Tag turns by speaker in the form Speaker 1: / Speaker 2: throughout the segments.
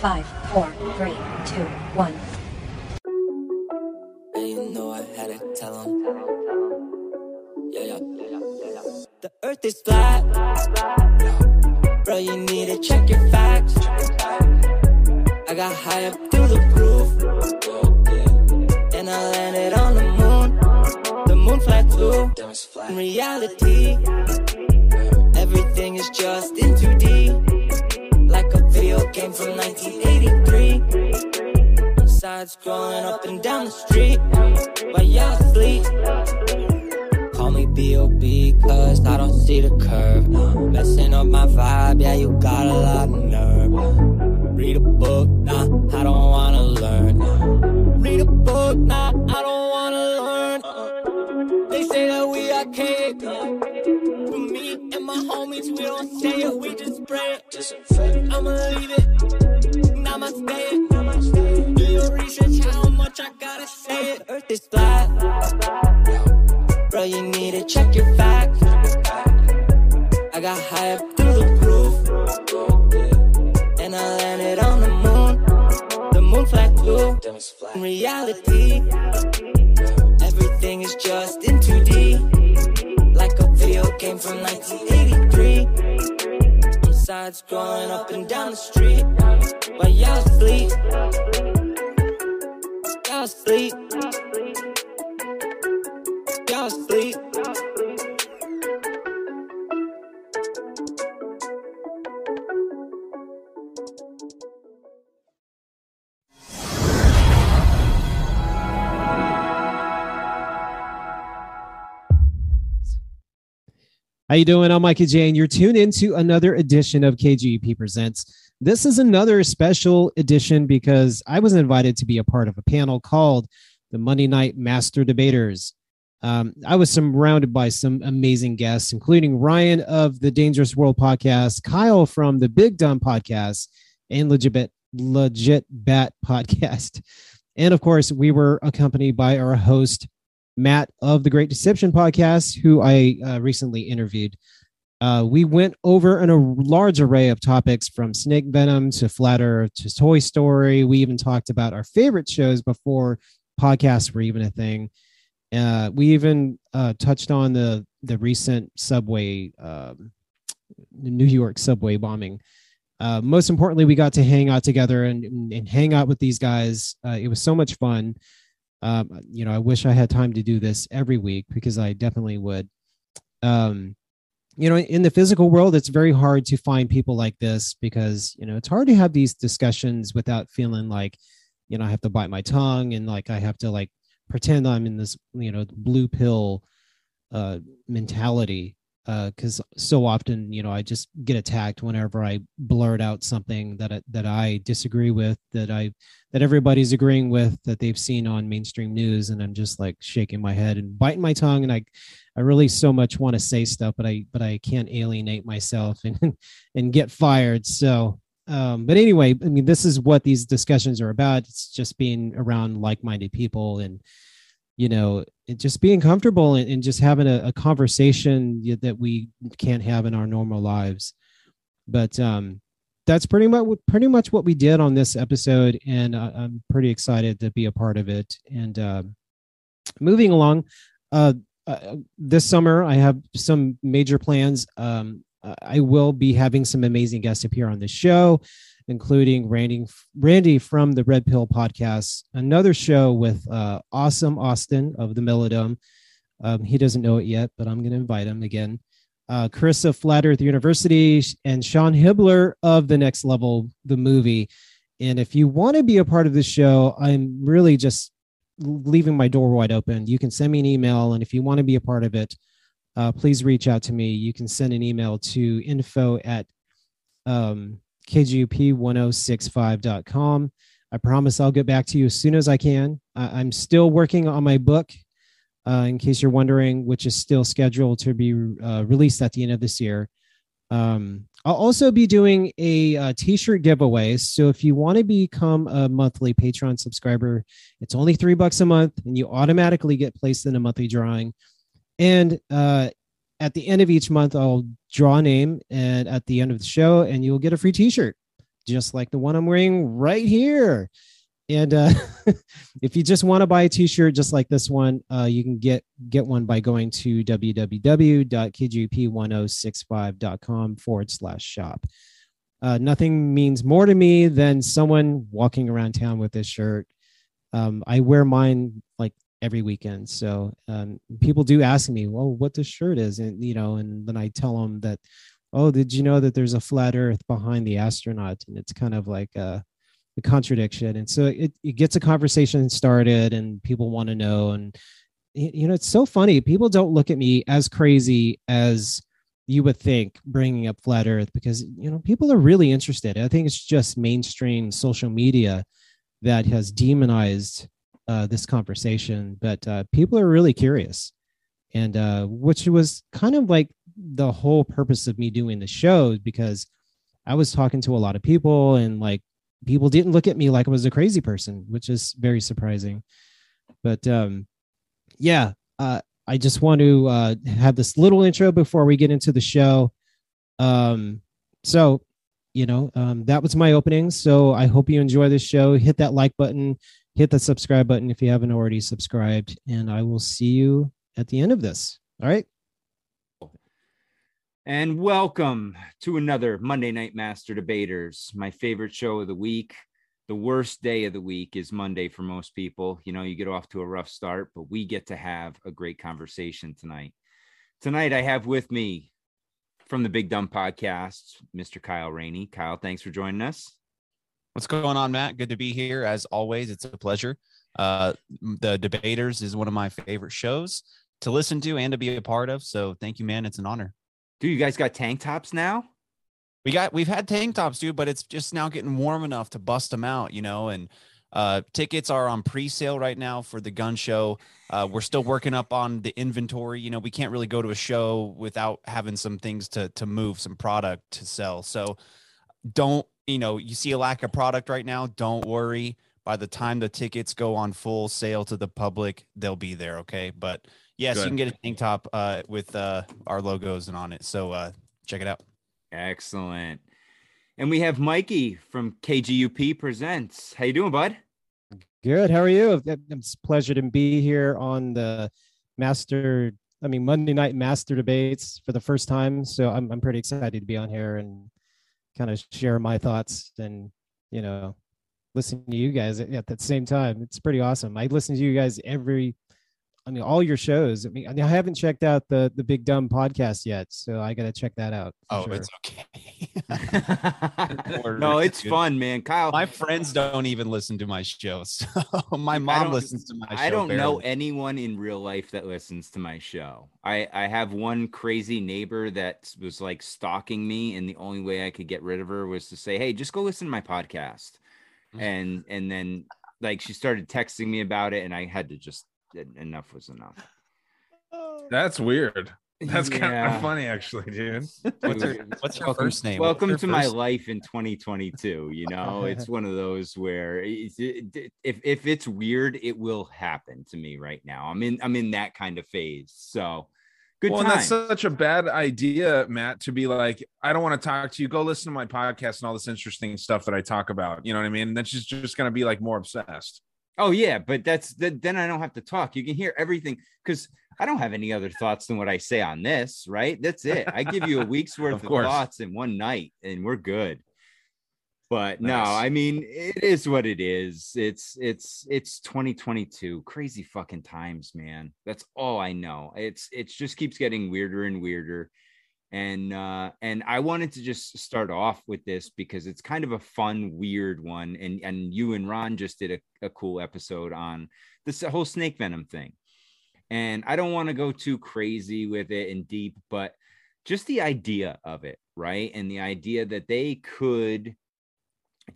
Speaker 1: Five, four, three, two, one.
Speaker 2: And you know I had to tell him. Yeah, yeah, yeah, yeah. The earth is flat. Bro, you need to check your facts. I got high up through the roof. And I landed on the moon. The moon flat too. In reality, everything is just in 2D. Game from 1983. Sides scrolling up and down the street while y'all sleep. Call me B.O.B. cause I don't see the curve. Messing up my vibe, yeah, you got a lot of nerve. Read a book, nah, I don't wanna learn. Read a book, nah, I don't homies, we don't say it, we just spray it. I'ma leave it, namaste. Do your research, how much I gotta say it. Earth is flat. Bro, you need to check your facts. I got high up through the roof. And I landed on the moon. The moon flat too. In reality, everything is just in 2D. Game from 1983. I'm side scrolling up and down the street. While y'all sleep. Y'all sleep. Y'all sleep.
Speaker 3: How you doing? I'm Mikey Jane. You're tuned into another edition of KGP Presents. This is another special edition because I was invited to be a part of a panel called the Monday Night Master Debaters. Um, I was surrounded by some amazing guests, including Ryan of the Dangerous World podcast, Kyle from the Big Dumb podcast, and Legit Legit Bat podcast. And of course, we were accompanied by our host, Matt of the Great Deception podcast, who I uh, recently interviewed. Uh, we went over an, a large array of topics from Snake Venom to flatter to Toy Story. We even talked about our favorite shows before podcasts were even a thing. Uh, we even uh, touched on the the recent subway, um, New York subway bombing. Uh, most importantly, we got to hang out together and, and hang out with these guys. Uh, it was so much fun. Um, you know, I wish I had time to do this every week because I definitely would. Um, you know, in the physical world, it's very hard to find people like this because, you know, it's hard to have these discussions without feeling like, you know, I have to bite my tongue and like I have to like pretend I'm in this, you know, blue pill uh, mentality because uh, so often you know I just get attacked whenever I blurt out something that I, that I disagree with that I that everybody's agreeing with that they've seen on mainstream news and I'm just like shaking my head and biting my tongue and I I really so much want to say stuff but I but I can't alienate myself and and get fired so um, but anyway I mean this is what these discussions are about. It's just being around like-minded people and you know just being comfortable and, and just having a, a, conversation that we can't have in our normal lives. But um that's pretty much pretty much what we did on this episode and uh, i'm pretty excited to be a part of it. And uh, moving along uh, uh, this summer i have some major plans. Um i will be having some amazing guests appear on the show including Randy, Randy from the Red Pill podcast, another show with uh, Awesome Austin of the Melodome. Um, he doesn't know it yet, but I'm going to invite him again. Uh, Chris of Flat Earth University and Sean Hibbler of The Next Level, the movie. And if you want to be a part of the show, I'm really just leaving my door wide open. You can send me an email, and if you want to be a part of it, uh, please reach out to me. You can send an email to info at um, kgup1065.com. I promise I'll get back to you as soon as I can. I'm still working on my book, uh, in case you're wondering, which is still scheduled to be uh, released at the end of this year. Um, I'll also be doing a a t-shirt giveaway. So if you want to become a monthly Patreon subscriber, it's only three bucks a month, and you automatically get placed in a monthly drawing. And uh, at the end of each month, I'll draw a name and at the end of the show, and you'll get a free T-shirt. just like the one I'm wearing right here. And uh, if you just want to buy a t-shirt just like this one, uh, you can get get one by going to www.kgp1065.com forward slash shop. Uh, nothing means more to me than someone walking around town with this shirt. Um, I wear mine like every weekend. So um, people do ask me, well, what this shirt is. And, you know, and then I tell them that, oh, did you know that there's a flat earth behind the astronaut? And it's kind of like a, a contradiction. And so it, it gets a conversation started and people want to know. And, you know, it's so funny. People don't look at me as crazy as you would think bringing up flat earth because, you know, people are really interested. I think it's just mainstream social media that has demonized uh, this conversation, but uh, people are really curious, and uh, which was kind of like the whole purpose of me doing the show because I was talking to a lot of people, and like people didn't look at me like I was a crazy person, which is very surprising. But um, yeah, uh, I just want to uh, have this little intro before we get into the show. Um, so you know um, that was my opening so i hope you enjoy this show hit that like button hit the subscribe button if you haven't already subscribed, and I will see you at the end of this. All right.
Speaker 4: And welcome to another Monday Night Master Debaters, my favorite show of the week. The worst day of the week is Monday for most people. You know, you get off to a rough start, but we get to have a great conversation tonight. Tonight, I have with me from the Big Dumb Podcast, Mr. Kyle Rainey. Kyle, thanks for joining us.
Speaker 5: What's going on, Matt? Good to be here. As always, it's a pleasure. Uh, the Debaters is one of my favorite shows to listen to and to be a part of. So thank you, man. It's an honor.
Speaker 4: Dude, you guys got tank tops now?
Speaker 5: We got we've had tank tops, dude, but it's just now getting warm enough to bust them out, you know. And uh, tickets are on pre-sale right now for the gun show. Uh, we're still working up on the inventory. You know, we can't really go to a show without having some things to to move, some product to sell. So don't you know, you see a lack of product right now, don't worry. By the time the tickets go on full sale to the public, they'll be there. Okay. But yes, Good. you can get a tank top uh, with uh, our logos and on it. So uh, check it out.
Speaker 4: Excellent. And we have Mikey from KGUP Presents. How you doing, bud?
Speaker 3: Good. How are you? It's a pleasure to be here on the Master, I mean, Monday Night Master Debates for the first time. So I'm, I'm pretty excited to be on here and kind of share my thoughts and you know listen to you guys at, at the same time. It's pretty awesome. I listen to you guys every I mean, all your shows. I mean, I haven't checked out the the Big Dumb podcast yet, so I got to check that out.
Speaker 5: Oh, sure. it's okay.
Speaker 4: no, it's good. fun, man. Kyle,
Speaker 5: my friends don't even listen to my shows. So my mom listens to my show.
Speaker 4: I don't barely. know anyone in real life that listens to my show. I I have one crazy neighbor that was like stalking me, and the only way I could get rid of her was to say, "Hey, just go listen to my podcast," mm. and and then like she started texting me about it, and I had to just enough was enough. Oh.
Speaker 6: That's weird. That's yeah. kind of funny, actually, dude.
Speaker 5: What's your, what's your first name?
Speaker 4: Welcome to
Speaker 5: first...
Speaker 4: my life in 2022. You know, it's one of those where if if it's weird, it will happen to me right now. I'm in I'm in that kind of phase. So good. Well,
Speaker 6: that's such a bad idea, Matt, to be like, I don't want to talk to you. Go listen to my podcast and all this interesting stuff that I talk about. You know what I mean? And then she's just gonna be like more obsessed.
Speaker 4: Oh yeah, but that's the, then I don't have to talk. You can hear everything because I don't have any other thoughts than what I say on this. Right? That's it. I give you a week's worth of, of thoughts in one night, and we're good. But nice. no, I mean it is what it is. It's it's it's 2022. Crazy fucking times, man. That's all I know. It's it just keeps getting weirder and weirder and uh and i wanted to just start off with this because it's kind of a fun weird one. And and you and ron just did a, a cool episode on this whole snake venom thing. And i don't want to go too crazy with it and deep but just the idea of it right? And the idea that they could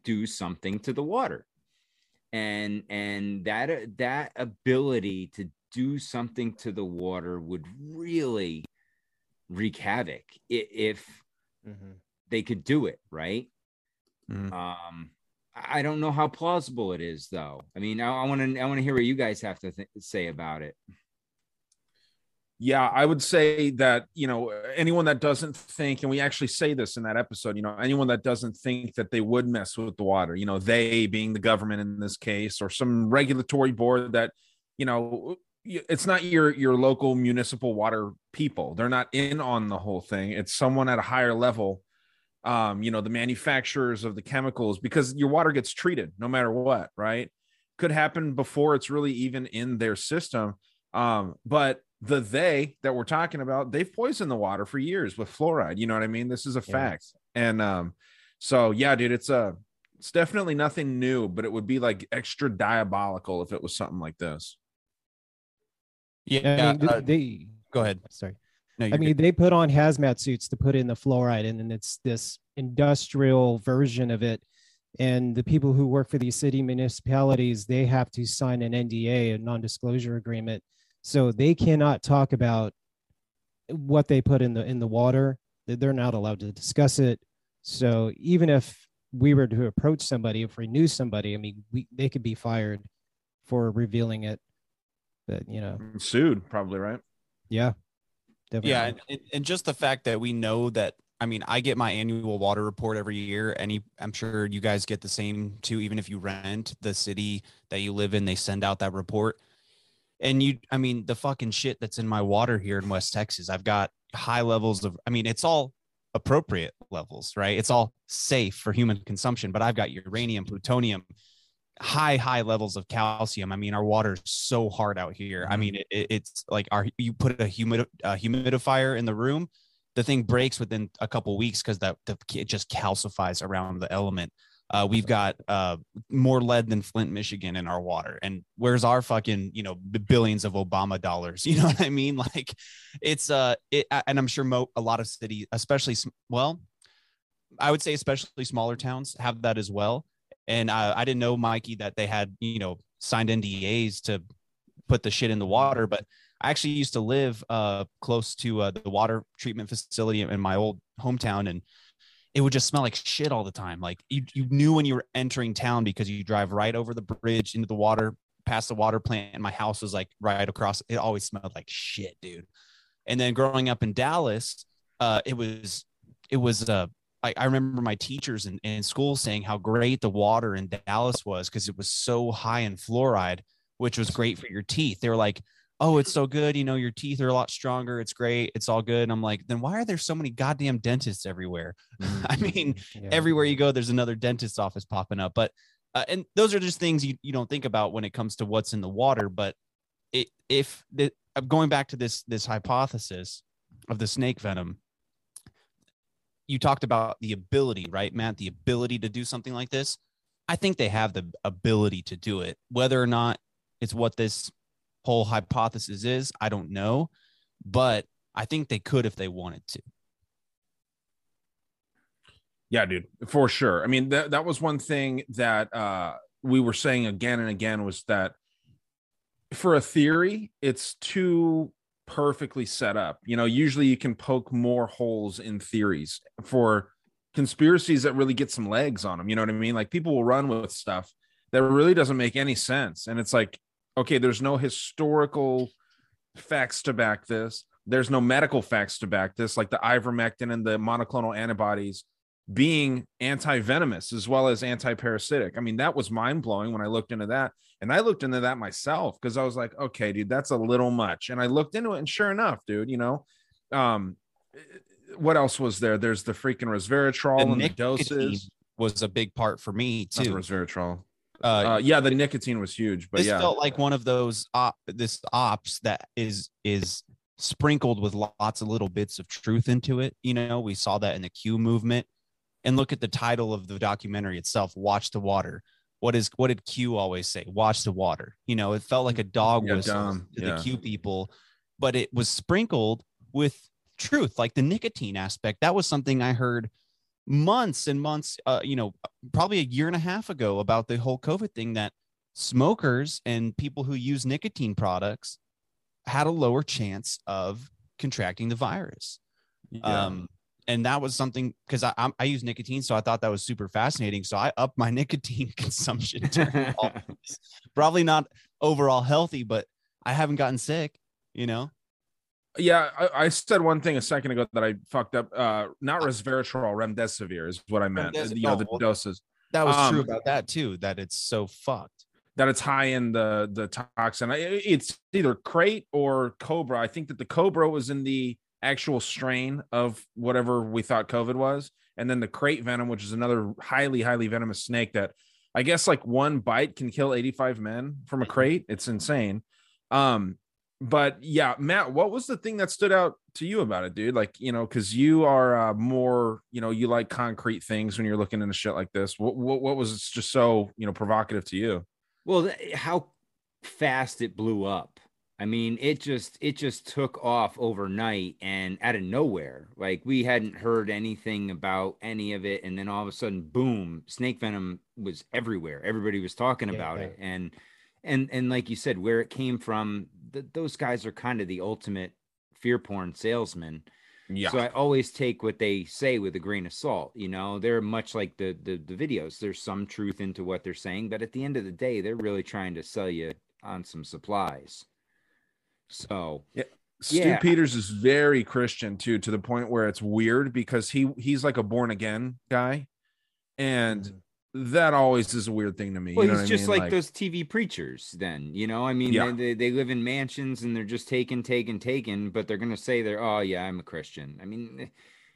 Speaker 4: do something to the water. And and that that ability to do something to the water would really wreak havoc if mm-hmm. they could do it right mm-hmm. um i don't know how plausible it is though i mean i want to i want to hear what you guys have to th- say about it
Speaker 6: Yeah, I would say that, you know, anyone that doesn't think, and we actually say this in that episode, you know, anyone that doesn't think that they would mess with the water, you know, they being the government in this case, or some regulatory board that, you know, it's not your your local municipal water people. They're not in on the whole thing. It's someone at a higher level um, you know, the manufacturers of the chemicals because your water gets treated no matter what, right? Could happen before it's really even in their system. Um, but the they that we're talking about, they've poisoned the water for years with fluoride. You know what I mean? This is a yeah. fact. And um, so yeah, dude, it's a it's definitely nothing new, but it would be like extra diabolical if it was something like this.
Speaker 5: Yeah, I mean, uh, they go ahead.
Speaker 3: Sorry. No, I mean, good. they put on hazmat suits to put in the fluoride, and then it's this industrial version of it. And the people who work for these city municipalities, they have to sign an NDA, a non-disclosure agreement, so they cannot talk about what they put in the in the water. They're not allowed to discuss it. So even if we were to approach somebody, if we knew somebody, I mean, we they could be fired for revealing it. But you know,
Speaker 6: sued probably, right?
Speaker 3: Yeah.
Speaker 5: Definitely. Yeah, and, and just the fact that we know that I mean, I get my annual water report every year. Any, I'm sure you guys get the same too. Even if you rent the city that you live in, they send out that report. And you, I mean, the fucking shit that's in my water here in West Texas, I've got high levels of. I mean, it's all appropriate levels, right? It's all safe for human consumption. But I've got uranium, plutonium, high high levels of calcium i mean our water's so hard out here i mm-hmm. mean it, it's like our you put a humid a humidifier in the room the thing breaks within a couple weeks because that the, it just calcifies around the element uh, we've got uh, more lead than Flint, Michigan in our water. And where's our fucking, you know, billions of Obama dollars? You know what I mean? Like it's, uh, it, and I'm sure mo- a lot of cities, especially, well, I would say especially smaller towns have that as well. And I, I didn't know, Mikey, that they had, you know, signed NDAs to put the shit in the water. But I actually used to live uh, close to uh, the water treatment facility in my old hometown. And it would just smell like shit all the time. Like you, you knew when you were entering town because you drive right over the bridge into the water, past the water plant. And my house was like right across. It always smelled like shit, dude. And then growing up in Dallas, uh, it was, it was, uh, I, I remember my teachers in, in school saying how great the water in Dallas was because it was so high in fluoride, which was great for your teeth. They were like, oh, it's so good. You know, your teeth are a lot stronger. It's great. It's all good. And I'm like, then why are there so many goddamn dentists everywhere? Mm-hmm. I mean, yeah. everywhere you go, there's another dentist office popping up. But, uh, and those are just things you, you don't think about when it comes to what's in the water. But it, if the, going back to this, this hypothesis of the snake venom, you talked about the ability, right, Matt? The ability to do something like this. I think they have the ability to do it. Whether or not it's what this whole hypothesis is, I don't know. But I think they could if they wanted to.
Speaker 6: Yeah, dude, for sure. I mean, that, that was one thing that uh, we were saying again and again was that for a theory, it's too perfectly set up. You know, usually you can poke more holes in theories for conspiracies that really get some legs on them. You know what I mean? Like people will run with stuff that really doesn't make any sense. And it's like, okay, there's no historical facts to back this. There's no medical facts to back this, like the ivermectin and the monoclonal antibodies being anti-venomous as well as anti-parasitic. I mean, that was mind-blowing when I looked into that. And I looked into that myself because I was like, okay, dude, that's a little much. And I looked into it, and sure enough, dude, you know, um, what else was there? There's the freaking resveratrol the and the doses
Speaker 5: was a big part for me too.
Speaker 6: resveratrol. Uh, uh, yeah, the nicotine was huge, but
Speaker 5: this
Speaker 6: yeah,
Speaker 5: felt like one of those op, this ops that is is sprinkled with lots of little bits of truth into it. You know, we saw that in the Q movement and look at the title of the documentary itself watch the water what is what did q always say watch the water you know it felt like a dog yeah, whistle dumb. to yeah. the q people but it was sprinkled with truth like the nicotine aspect that was something i heard months and months uh, you know probably a year and a half ago about the whole covid thing that smokers and people who use nicotine products had a lower chance of contracting the virus yeah. um and that was something because I, I, I use nicotine, so I thought that was super fascinating. So I upped my nicotine consumption. Probably not overall healthy, but I haven't gotten sick. You know.
Speaker 6: Yeah, I, I, said one thing a second ago that I fucked up. Uh, not resveratrol, remdesivir is what I meant. Remdesivir. You know the doses.
Speaker 5: That was um, true about that too. That it's so fucked.
Speaker 6: That it's high in the the toxin. It's either krait or cobra. I think that the cobra was in the actual strain of whatever we thought COVID was, and then the krait venom, which is another highly highly venomous snake that I guess like one bite can kill 85 men from a mm-hmm. krait. It's insane. Um, but yeah, Matt, what was the thing that stood out to you about it, dude? Like, you know, because you are uh, more, you know, you like concrete things when you're looking into shit like this. What, what, what was just so, you know, provocative to you?
Speaker 4: Well, how fast it blew up. I mean, it just it just took off overnight and out of nowhere. Like we hadn't heard anything about any of it, and then all of a sudden, boom! Snake venom was everywhere. Everybody was talking yeah, about yeah. it, and and and like you said, where it came from, th- those guys are kind of the ultimate fear porn salesman. Yeah. So I always take what they say with a grain of salt. You know, they're much like the, the the videos. There's some truth into what they're saying, but at the end of the day, they're really trying to sell you on some supplies. So
Speaker 6: yeah. Stew yeah. Peters is very Christian too, to the point where it's weird because he he's like a born again guy, and mm-hmm that always is a weird thing to me.
Speaker 4: Well,
Speaker 6: you know
Speaker 4: he's just
Speaker 6: I mean?
Speaker 4: like, like, those TV preachers. Then you know, I mean, yeah. they, they live in mansions and they're just taking, taking, taking, but they're gonna say they're, oh yeah, I'm a Christian. I mean,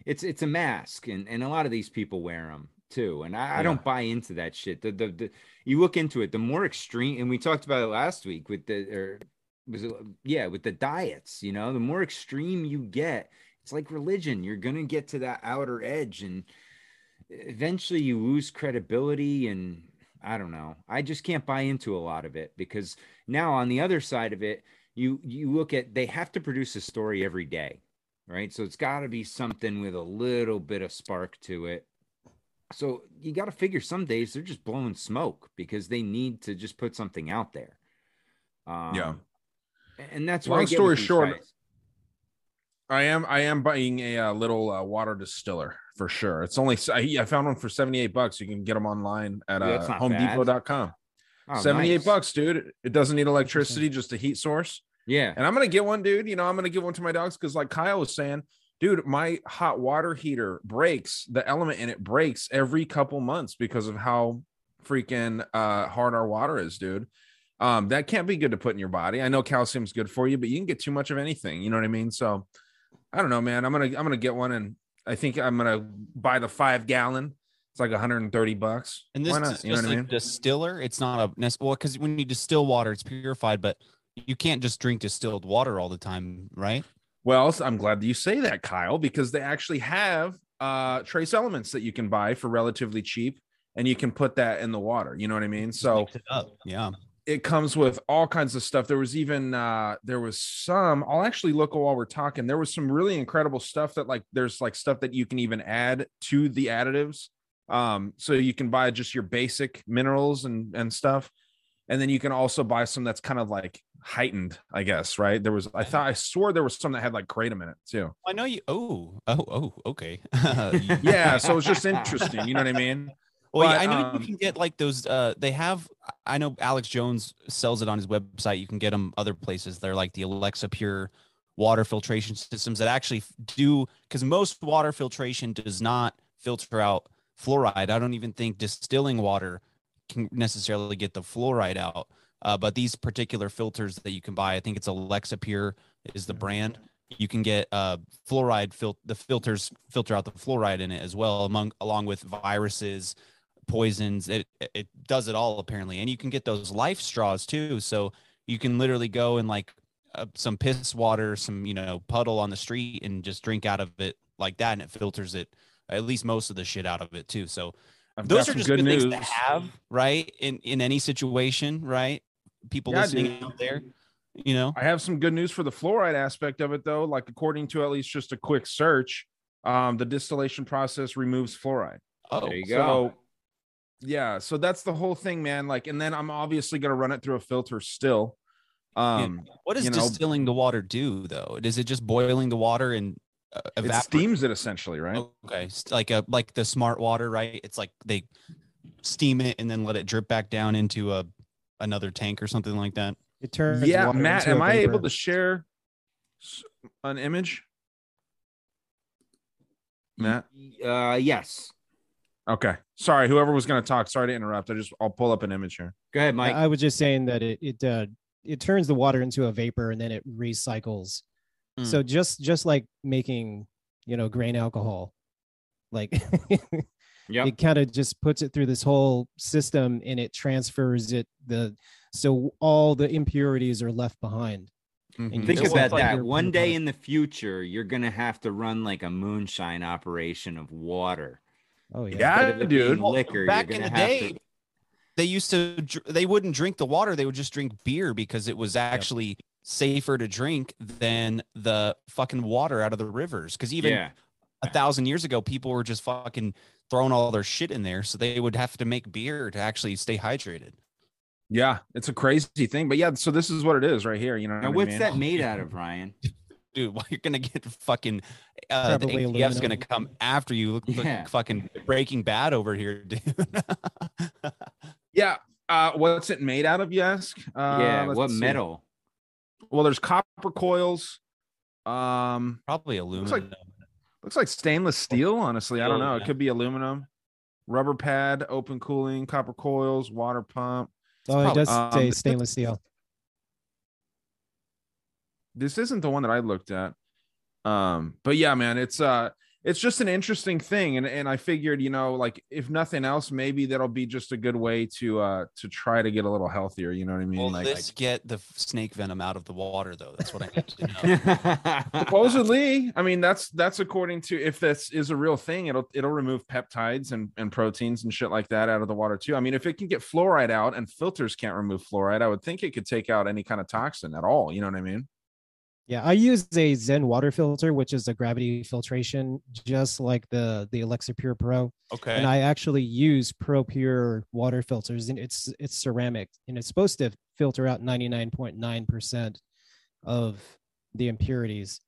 Speaker 4: it's it's a mask, and and a lot of these people wear them too, and I, yeah. I don't buy into that shit. The, the the you look into it, the more extreme, and we talked about it last week with the or was it yeah with the diets. You know, the more extreme you get, it's like religion. You're gonna get to that outer edge and eventually you lose credibility and I don't know. I just can't buy into a lot of it because now on the other side of it, you you look at they have to produce a story every day, right? So it's got to be something with a little bit of spark to it. So you got to figure some days they're just blowing smoke because they need to just put something out there.
Speaker 6: Um, yeah,
Speaker 4: and that's
Speaker 6: long story short. Guys. I am I am buying a, uh, little uh, water distiller for sure. It's only I, I, found one for 78 bucks. You can get them online at uh, homedepot.com. Oh, 78 nice. bucks, dude. It doesn't need electricity, just a heat source.
Speaker 4: Yeah.
Speaker 6: And I'm gonna get one, dude. You know, I'm gonna give one to my dogs because, like Kyle was saying, dude, my hot water heater breaks. The element in it breaks every couple months because of how freaking uh, hard our water is, dude. Um, that can't be good to put in your body. I know calcium's good for you, but you can get too much of anything. You know what I mean? So I don't know, man. I'm gonna I'm gonna get one, and I think I'm gonna buy the five gallon. It's like 130 bucks.
Speaker 5: And this is you know what I mean? distiller. It's not a well, because when you distill water, it's purified, but you can't just drink distilled water all the time, right?
Speaker 6: Well, I'm glad that you say that, Kyle, because they actually have uh trace elements that you can buy for relatively cheap, and you can put that in the water. You know what I mean? So
Speaker 5: yeah
Speaker 6: it comes with all kinds of stuff. There was even uh there was some I'll actually look while we're talking. There was some really incredible stuff that like there's like stuff that you can even add to the additives. Um so you can buy just your basic minerals and and stuff. And then you can also buy some that's kind of like heightened, I guess, right? There was I thought I swore there was some that had like kratom in it too.
Speaker 5: I know you oh, oh, oh, okay.
Speaker 6: yeah, so it's just interesting, you know what I mean?
Speaker 5: Well, but, yeah, I know um, you can get like those. Uh, they have. I know Alex Jones sells it on his website. You can get them other places. They're like the Alexa Pure water filtration systems that actually do because most water filtration does not filter out fluoride. I don't even think distilling water can necessarily get the fluoride out. Uh, but these particular filters that you can buy, I think it's Alexa Pure is the brand. You can get uh, fluoride fil- the filters filter out the fluoride in it as well, among along with viruses, poisons. It it does it all apparently, and you can get those life straws too. So you can literally go and like uh, some piss water, some you know puddle on the street, and just drink out of it like that, and it filters it at least most of the shit out of it too. So I've those are just good, good things to have, right? In in any situation, right? People yeah, listening out there, you know.
Speaker 6: I have some good news for the fluoride aspect of it though. Like according to at least just a quick search, um, the distillation process removes fluoride.
Speaker 4: Oh, there you go. So
Speaker 6: yeah so that's the whole thing man like and then i'm obviously going to run it through a filter still um
Speaker 5: what does distilling know, the water do though? Is it just boiling the water and
Speaker 6: uh, it steams it essentially right?
Speaker 5: Okay like a like the smart water right? It's like they steam it and then let it drip back down into a another tank or something like that?
Speaker 6: It turns yeah matt am i able to share An image, Matt.
Speaker 4: Uh, yes.
Speaker 6: Okay, sorry. Whoever was going to talk, sorry to interrupt. I just I'll pull up an image here.
Speaker 4: Go ahead, Mike.
Speaker 3: I was just saying that it it uh, it turns the water into a vapor and then it recycles.
Speaker 5: Mm.
Speaker 3: So just just like making you know grain alcohol, like
Speaker 4: Yep.
Speaker 3: it kind of just puts it through this whole system and it transfers it the so all the impurities are left behind.
Speaker 6: Mhm.
Speaker 3: And
Speaker 4: Think about
Speaker 3: like
Speaker 4: that. One day in the future, you're gonna have to run like a moonshine operation of water.
Speaker 3: Oh yeah.
Speaker 6: Yeah,
Speaker 4: Instead of
Speaker 6: dude.
Speaker 5: Well,
Speaker 4: liquor,
Speaker 5: back in the day,
Speaker 4: to-
Speaker 5: they used to they wouldn't drink the water they would just drink beer because it was actually safer to drink than the fucking water out of the rivers because even
Speaker 4: yeah.
Speaker 5: a thousand years ago people were just fucking throwing all their shit in there so they would have to make beer to actually stay hydrated
Speaker 6: Yeah, it's a crazy thing, but yeah. So this is what it is right here. You know.
Speaker 4: Now,
Speaker 6: what I
Speaker 4: what's
Speaker 6: mean?
Speaker 4: that made out of, Ryan?
Speaker 5: Dude well, you're gonna get fucking uh the
Speaker 3: Probably
Speaker 5: ATF's gonna come after you look look fucking breaking bad over here dude
Speaker 6: Yeah. Uh, what's it made out of? You ask. Uh,
Speaker 4: yeah. What
Speaker 6: see.
Speaker 4: metal?
Speaker 6: Well, there's copper coils. Um,
Speaker 5: probably aluminum
Speaker 6: like- looks like stainless steel. Honestly, I don't know.
Speaker 5: yeah.
Speaker 6: It could be aluminum. Rubber pad, open cooling, copper coils, water pump.
Speaker 3: Oh, it does
Speaker 6: um,
Speaker 3: say stainless steel.
Speaker 6: This isn't the one that I looked at. Um, but yeah, man, it's uh it's just an interesting thing. And and I figured, you know, like if nothing else, maybe that'll be just a good way to uh to try to get a little healthier. You know what I mean?
Speaker 5: Will
Speaker 6: like
Speaker 5: this get the snake venom out of the water though? That's what I need to know.
Speaker 6: supposedly i mean that's that's according to if this is a real thing it'll it'll remove peptides and, and proteins and shit like that out of the water too i mean if it can get fluoride out and filters can't remove fluoride i would think it could take out any kind of toxin at all you know what i mean
Speaker 3: Yeah, I use a Zen water filter, which is a gravity filtration, just like the the Alexa Pure Pro.
Speaker 5: Okay.
Speaker 3: And I actually use Pro Pure water filters, and it's it's ceramic, and it's supposed to filter out ninety nine point nine percent of the impurities.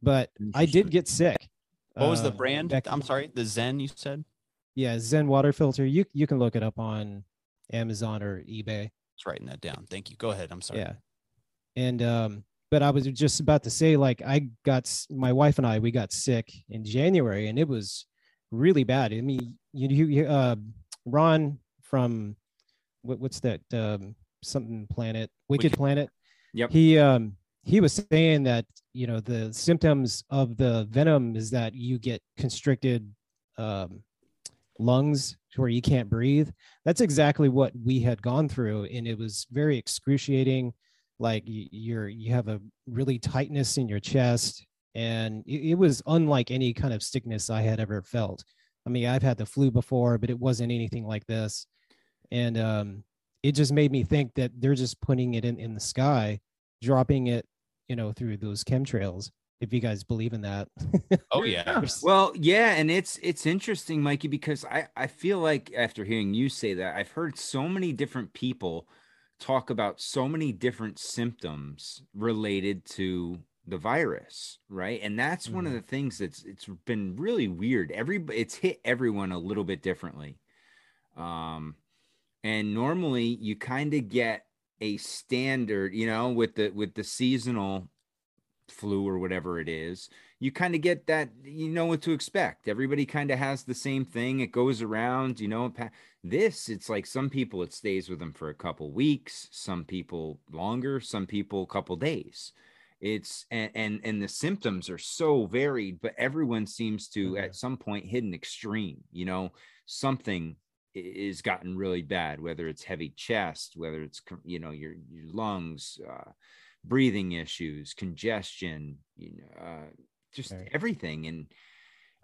Speaker 3: But I did get sick.
Speaker 5: what was the
Speaker 3: uh,
Speaker 5: brand?
Speaker 3: back-
Speaker 5: I'm sorry, the Zen you said?
Speaker 3: Yeah, Zen water filter. You you can look it up on Amazon or eBay.
Speaker 5: Just writing that down. Thank you. Go ahead. I'm sorry.
Speaker 3: Yeah. And um, but I was just about to say, like, I got my wife and I, we got sick in January, and it was really bad. I mean, you, you, uh, Ron from what, what's that? Um, something planet, Wicked,
Speaker 5: Wicked.
Speaker 3: Planet.
Speaker 4: Yep.
Speaker 3: He um he was saying that you know the symptoms of the venom is that you get constricted um lungs where you can't breathe that's exactly what we had gone through and it was very excruciating like you're you have a really tightness in your chest and it, it was unlike any kind of sickness i had ever felt. I mean i've had the flu before but it wasn't anything like this. And um it just made me think that they're just putting it in in the sky dropping it you know through those chemtrails if you guys believe in that.
Speaker 5: Oh yeah.
Speaker 4: Well, yeah, and it's it's interesting, Mikey, because I I feel like after hearing you say that, I've heard so many different people talk about so many different symptoms related to the virus, right? And that's one of
Speaker 3: Mhm.
Speaker 4: the things that's it's been really weird. Every it's hit everyone a little bit differently. Um and normally you kind of get a standard, you know, with the with the seasonal flu or whatever it is you kind of get that you know what to expect. Everybody kind of has the same thing it goes around you know this it's like some people it stays with them for a couple weeks some people longer some people a couple days. It's and and, and the symptoms are so varied but everyone seems to
Speaker 3: Mhm.
Speaker 4: at some point hit an extreme you know? Something is gotten really bad whether it's heavy chest whether it's you know your your lungs uh breathing issues, congestion, you know, uh, just
Speaker 3: Right.
Speaker 4: everything. And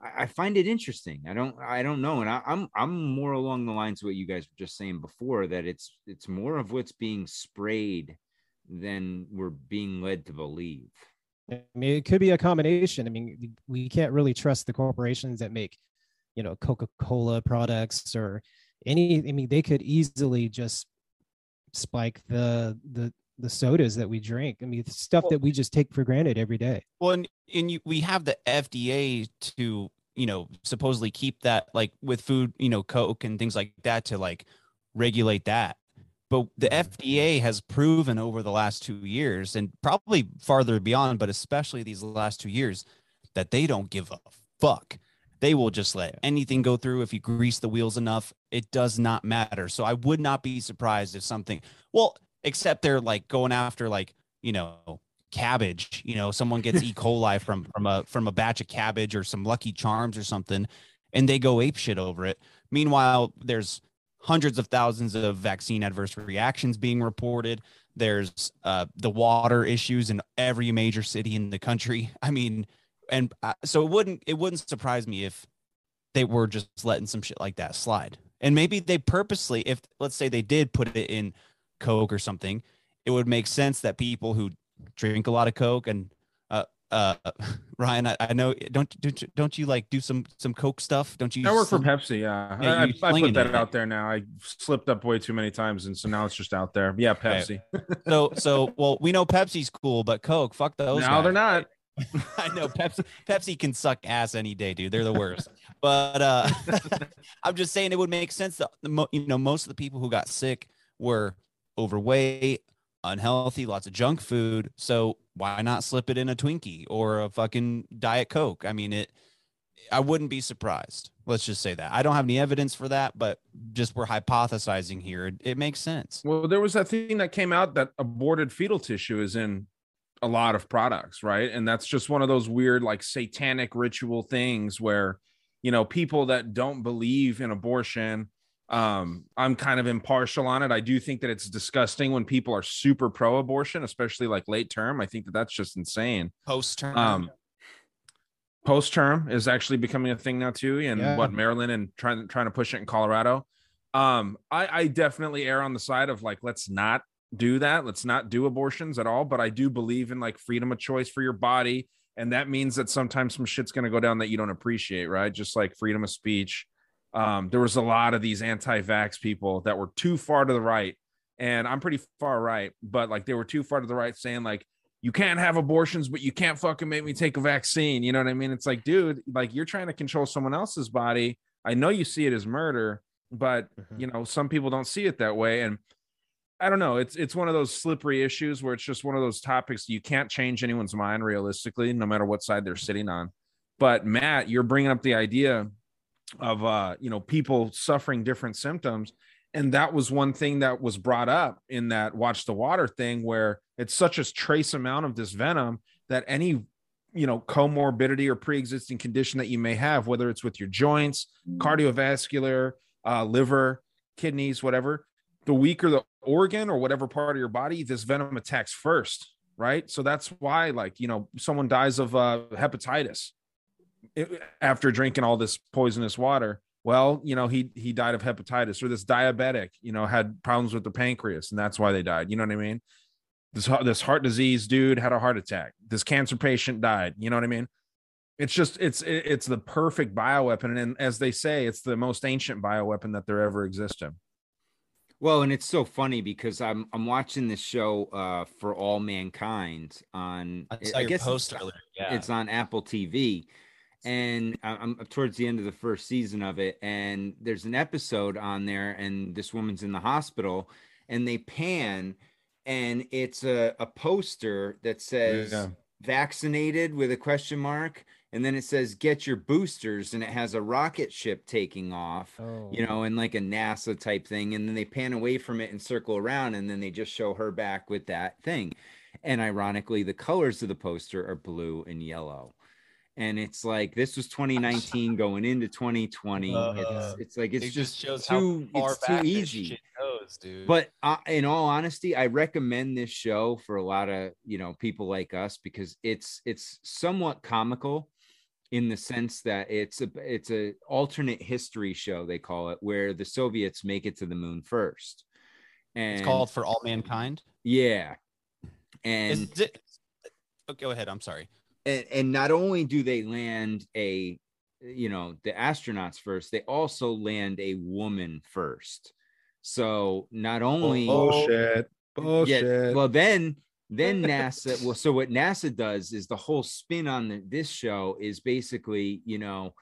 Speaker 4: I, I find it interesting. I don't, I don't know. And I, I'm, I'm more along the lines of what you guys were just saying before that it's, it's more of what's being sprayed than we're being led to believe.
Speaker 3: I mean, it could be a combination. I mean, we can't really trust the corporations that make, you know, Coca-Cola products or any. I mean, they could easily just spike the the the sodas that we drink. I mean, stuff
Speaker 5: Well-
Speaker 3: that we just take for granted every day.
Speaker 5: Well, and, and you, we have the FDA to, you know, supposedly keep that like with food, you know, Coke and things like that to like regulate that. But the mm-hmm. FDA has proven over the last two years and probably farther beyond, but especially these last two years, that they don't give a fuck. They will just let anything go through if you grease the wheels enough. It does not matter. So I would not be surprised if something, well, except they're like going after like, you know, cabbage, you know, someone gets E. coli from from a from a batch of cabbage or some lucky charms or something, and they go ape shit over it. Meanwhile, there's hundreds of thousands of vaccine adverse reactions being reported. There's uh, the water issues in every major city in the country. I mean, and uh, so it wouldn't it wouldn't surprise me if they were just letting some shit like that slide. And maybe they purposely, if let's say they did put it in Coke or something, it would make sense that people who drink a lot of Coke and uh uh Ryan, I, I know don't don't don't you like do some some Coke stuff? Don't you?
Speaker 6: I work for Pepsi. Yeah,
Speaker 5: Yeah,
Speaker 6: I, I, I put that
Speaker 5: it.
Speaker 6: out there now. I slipped up way too many times, and so now it's just out there. Yeah, Pepsi.
Speaker 5: So so well, we know Pepsi's cool, but Coke, fuck those.
Speaker 6: now they're not.
Speaker 5: I know Pepsi Pepsi can suck ass any day, dude. They're the worst. But uh I'm just saying it would make sense that the mo- you know most of the people who got sick were overweight, unhealthy, lots of junk food. So why not slip it in a Twinkie or a fucking Diet Coke? I mean, it I wouldn't be surprised. Let's just say that. I don't have any evidence for that, but just we're hypothesizing here. It, it makes sense.
Speaker 6: Well, there was that thing that came out that aborted fetal tissue is in a lot of products, right? And that's just one of those weird, like satanic ritual things where, you know, people that don't believe in abortion, um, I'm kind of impartial on it. I do think that it's disgusting when people are super pro abortion, especially like late term. I think that that's just insane.
Speaker 5: Post term.
Speaker 6: Um, post term is actually becoming a thing now too, and
Speaker 3: Yeah.
Speaker 6: what Maryland and trying trying to push it in Colorado. Um, I, I definitely err on the side of like let's not do that. Let's not do abortions at all. But I do believe in like freedom of choice for your body, and that means that sometimes some shit's gonna go down that you don't appreciate, right? Just like freedom of speech. Um, there was a lot of these anti-vax people that were too far to the right, and I'm pretty far right, but like they were too far to the right, saying like you can't have abortions, but you can't fucking make me take a vaccine. You know what I mean? It's like, dude, like you're trying to control someone else's body. I know you see it as murder, but
Speaker 3: Mhm.
Speaker 6: you know, some people don't see it that way. And I don't know. It's it's one of those slippery issues where it's just one of those topics you can't change anyone's mind realistically, no matter what side they're sitting on. But Matt, you're bringing up the idea of uh, you know, people suffering different symptoms. And that was one thing that was brought up in that watch the water thing where it's such a trace amount of this venom that any you know comorbidity or pre-existing condition that you may have whether it's with your joints cardiovascular uh, liver kidneys whatever the weaker the organ or whatever part of your body this venom attacks first right? So that's why like you know someone dies of uh, hepatitis it- after drinking all this poisonous water well you know he he died of hepatitis or this diabetic you know had problems with the pancreas and that's why they died you know what i mean this heart- this heart disease dude had a heart attack this cancer patient died you know what i mean it's just it's it's the perfect bioweapon and as they say it's the most ancient bioweapon that there ever existed
Speaker 4: Well, and it's so funny because I'm I'm watching this show uh for all mankind on
Speaker 5: I saw your
Speaker 4: guess
Speaker 5: post
Speaker 4: it's,
Speaker 5: earlier. Yeah.
Speaker 4: it's on Apple TV. And I'm towards the end of the first season of it, and there's an episode on there, and this woman's in the hospital, and they pan, and it's a, a poster that says
Speaker 6: Yeah.
Speaker 4: vaccinated with a question mark, and then it says get your boosters, and it has a rocket ship taking off
Speaker 3: Oh.
Speaker 4: you know, oh. and like a NASA type thing. And then they pan away from it and circle around, and then they just show her back with that thing. And ironically, the colors of the poster are blue and yellow. And it's like this was 2019 going into 2020.
Speaker 5: Uh,
Speaker 4: it's, it's like it's
Speaker 5: it
Speaker 4: just
Speaker 5: shows
Speaker 4: too
Speaker 5: how far
Speaker 4: it's too
Speaker 5: back
Speaker 4: easy.
Speaker 5: goes, dude.
Speaker 4: But uh, in all honesty, I recommend this show for a lot of you know people like us because it's it's somewhat comical in the sense that it's a it's a alternate history show they call it where the Soviets make it to the moon first. And
Speaker 5: it's called For All Mankind.
Speaker 4: yeah. And
Speaker 5: it, oh, go ahead. I'm sorry.
Speaker 4: And, and not only do they land a you know the astronauts first they also land a woman first. So not only
Speaker 6: bullshit. Bullshit.
Speaker 4: yeah, well then then nasa well so what nasa does is the whole spin on the, this show is basically you know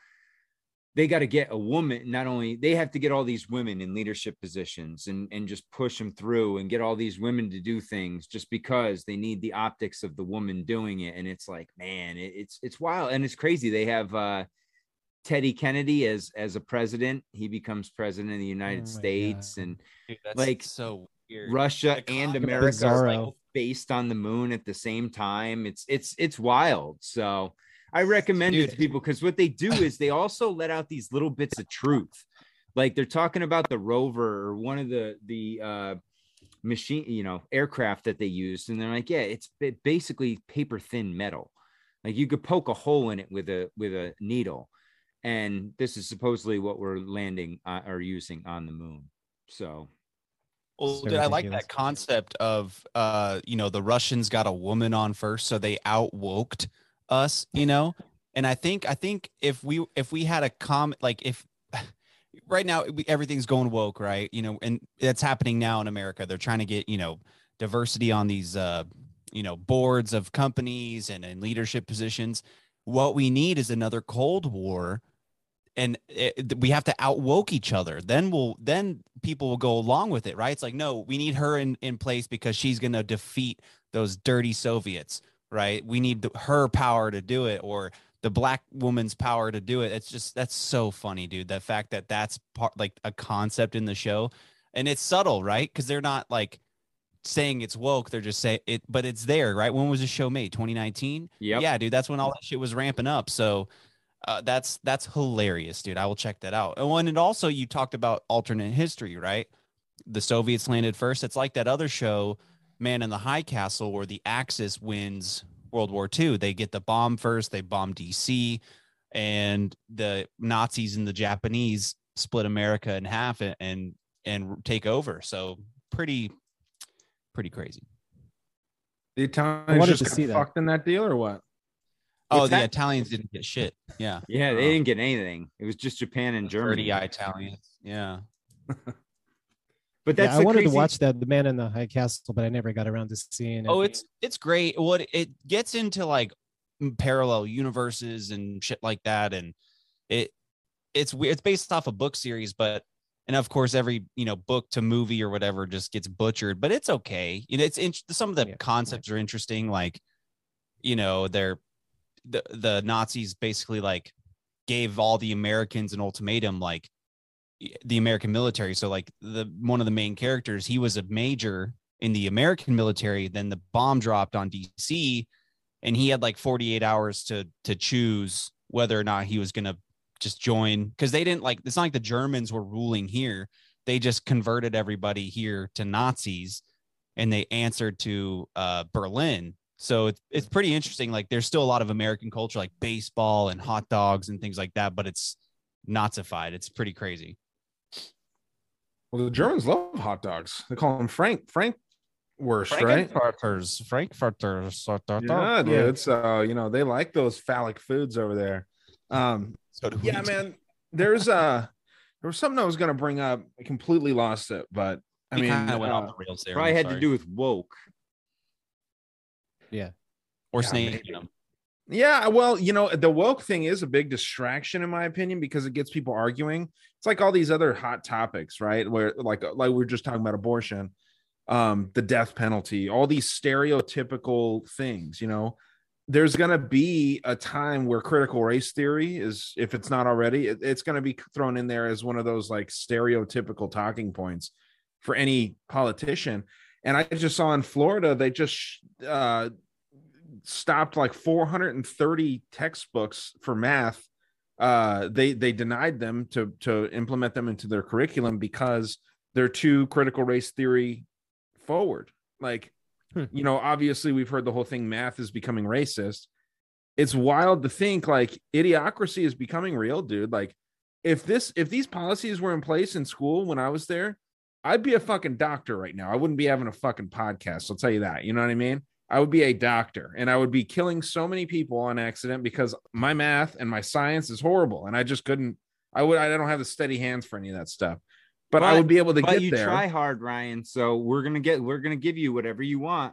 Speaker 4: they got to get a woman not only they have to get all these women in leadership positions and and just push them through and get all these women to do things just because they need the optics of the woman doing it and it's like man it, it's it's wild and it's crazy they have uh Teddy Kennedy as as a president he becomes president of the United
Speaker 3: Oh
Speaker 4: States
Speaker 3: God.
Speaker 4: and
Speaker 5: Dude, that's
Speaker 4: like,
Speaker 5: so weird.
Speaker 4: Russia
Speaker 5: The
Speaker 4: and America are like based on the moon at the same time. It's it's it's wild. So I recommend it to people because what they do is they also let out these little bits of truth. Like they're talking about the rover or one of the the uh machine, you know, aircraft that they used, and they're like, yeah, it's basically paper thin metal. Like you could poke a hole in it with a with a needle, and this is supposedly what we're landing uh, or using on the moon. So
Speaker 5: Well,
Speaker 3: So
Speaker 5: dude, I like that concept of uh, you know, the Russians got a woman on first, so they outwoked us, you know. And I think I think if we if we had a comment like if right now we, everything's going woke, right? You know, and that's happening now in America. They're trying to get you know diversity on these uh, you know boards of companies and in leadership positions. What we need is another Cold War and it, we have to outwoke each other then we'll then people will go along with it right it's like no we need her in in place because she's going to defeat those dirty soviets right we need the, her power to do it or the black woman's power to do it it's just that's so funny dude the fact that that's part like a concept in the show and it's subtle right because they're not like saying it's woke they're just saying it but it's there right when was the show made 2019
Speaker 4: Yep.
Speaker 5: yeah dude that's when all that shit was ramping up so uh, that's that's hilarious, dude. I will check that out. And when it also you talked about alternate history, right? The Soviets landed first. It's like that other show, Man in the High Castle, where the Axis wins World War II. They get the bomb first. They bomb DC, and the Nazis and the Japanese split America in half and and, and take over. So pretty, pretty crazy.
Speaker 6: The Italians
Speaker 3: wanted
Speaker 6: just
Speaker 3: to
Speaker 6: got
Speaker 3: see that.
Speaker 6: fucked in that deal or what?
Speaker 5: Oh,
Speaker 4: What's
Speaker 5: the
Speaker 4: that?
Speaker 5: Italians didn't get shit. Yeah,
Speaker 4: Yeah, they
Speaker 6: Oh.
Speaker 4: didn't get anything. It was just Japan and Germany.
Speaker 5: dirty Italians. Yeah.
Speaker 4: But that's
Speaker 3: yeah, I wanted
Speaker 4: crazy-
Speaker 3: to watch that, The Man in the High Castle, but I never got around to seeing it.
Speaker 5: Oh, it's it's great. What it gets into like parallel universes and shit like that, and it it's weird. It's based off a book series, but and of course every you know book to movie or whatever just gets butchered, but it's okay. You know, it's int- some of the
Speaker 3: Yeah.
Speaker 5: concepts are interesting. Like, you know, they're the the Nazis basically like gave all the Americans an ultimatum, like y- the American military. So like the one of the main characters, he was a major in the American military. Then the bomb dropped on DC, and he had like 48 hours to to choose whether or not he was gonna just join because they didn't like it's not like the Germans were ruling here. They just converted everybody here to Nazis and they answered to uh, Berlin. So it's it's pretty interesting. Like there's still a lot of American culture, like baseball and hot dogs and things like that, but it's Nazified. It's pretty crazy.
Speaker 6: Well, the Germans love hot dogs. They call them Frank Frank worst, right?
Speaker 5: Frankfurters, Frankfurters.
Speaker 6: Yeah, dude. So you know they like those phallic foods over there. Um,
Speaker 5: So
Speaker 6: yeah, man. There's uh there was something I was gonna bring up. I completely lost it, but I
Speaker 5: We
Speaker 6: mean,
Speaker 5: kind of went
Speaker 6: uh,
Speaker 5: off the rails there.
Speaker 4: probably
Speaker 5: I'm
Speaker 4: had to do with woke. Yeah.
Speaker 5: Or
Speaker 6: Yeah,
Speaker 5: snake.
Speaker 6: maybe. Yeah, well, you know, the woke thing is a big distraction in my opinion because it gets people arguing. It's like all these other hot topics, right? Where like like we are just talking about abortion, um, the death penalty, all these stereotypical things, you know. There's going to be a time where critical race theory is if it's not already, it- it's going to be thrown in there as one of those like stereotypical talking points for any politician. And I just saw in Florida they just uh stopped like 430 textbooks for math uh they they denied them to to implement them into their curriculum because they're too critical race theory forward. Like
Speaker 3: Hmm.
Speaker 6: you know obviously we've heard the whole thing math is becoming racist. It's wild to think like idiocracy is becoming real dude. Like if this if these policies were in place in school when i was there i'd be a fucking doctor right now. I wouldn't be having a fucking podcast i'll tell you that. You know what i mean I would be a doctor and I would be killing so many people on accident because my math and my science is horrible and I just couldn't I would I don't have the steady hands for any of that stuff. But, I would be able to
Speaker 4: But
Speaker 6: get
Speaker 4: you
Speaker 6: there.
Speaker 4: try hard, Ryan. So we're gonna get we're gonna give you whatever you want.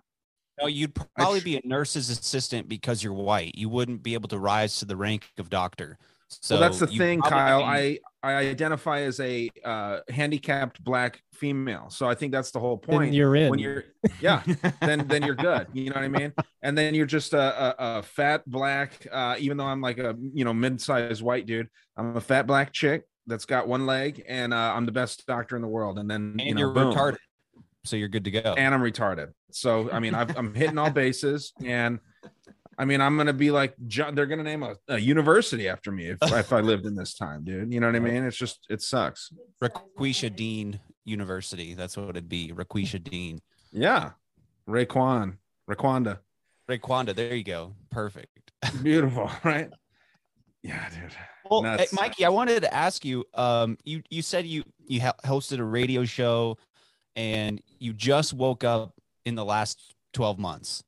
Speaker 5: No, you'd probably be a nurse's assistant because you're white. You wouldn't be able to rise to the rank of doctor. So
Speaker 6: well, that's the thing,
Speaker 5: probably-
Speaker 6: Kyle. I I identify as a uh, handicapped black female, so I think that's the whole
Speaker 3: Then
Speaker 6: point.
Speaker 3: you're in.
Speaker 6: When you're yeah, then then you're good. You know what I mean? And then you're just a, a, a fat black. Uh, even though I'm like a you know mid-sized white dude, I'm a fat black chick that's got one leg, and uh, I'm the best doctor in the world. And then
Speaker 5: and
Speaker 6: you know,
Speaker 5: you're
Speaker 6: boom.
Speaker 5: retarded, so you're good to go.
Speaker 6: and I'm retarded. So I mean, I've, I'm hitting all bases, and I mean, I'm gonna be like, John, they're gonna name a, a university after me if, if I lived in this time, dude. You know what I mean? It's just it sucks.
Speaker 5: Raquisha Dean University. That's what it'd be. Raquisha Dean.
Speaker 6: Yeah, Raekwon, Raquanda,
Speaker 5: Raquanda. There you go. Perfect.
Speaker 6: beautiful, right? Yeah, dude.
Speaker 5: Well, hey,
Speaker 6: Nuts.
Speaker 5: Mikey, I wanted to ask you. Um, you you said you you ha- hosted a radio show, and you just woke up in the last twelve months.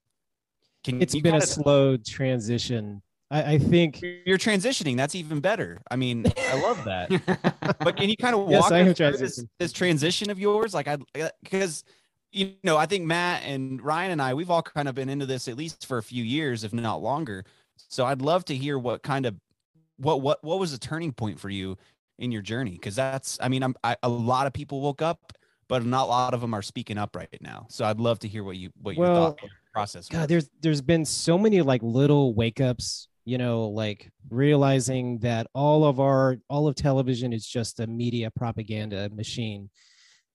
Speaker 5: Can
Speaker 3: It's been a slow transition. I, I think.
Speaker 5: you're transitioning. That's even better. I mean, I love that. but can you kind of walk us through this,
Speaker 3: transition.
Speaker 5: this transition of yours? Like I because you know, I think Matt and Ryan and I, we've all kind of been into this at least for a few years, if not longer. So I'd love to hear what kind of what what what was the turning point for you in your journey? Because that's I mean, I'm I, a lot of people woke up, but not a lot of them are speaking up right now. So I'd love to hear what you what your
Speaker 3: Well,
Speaker 5: thought process.
Speaker 3: God,
Speaker 5: was.
Speaker 3: there's there's been so many like little wake ups, you know, like realizing that all of our all of television is just a media propaganda machine.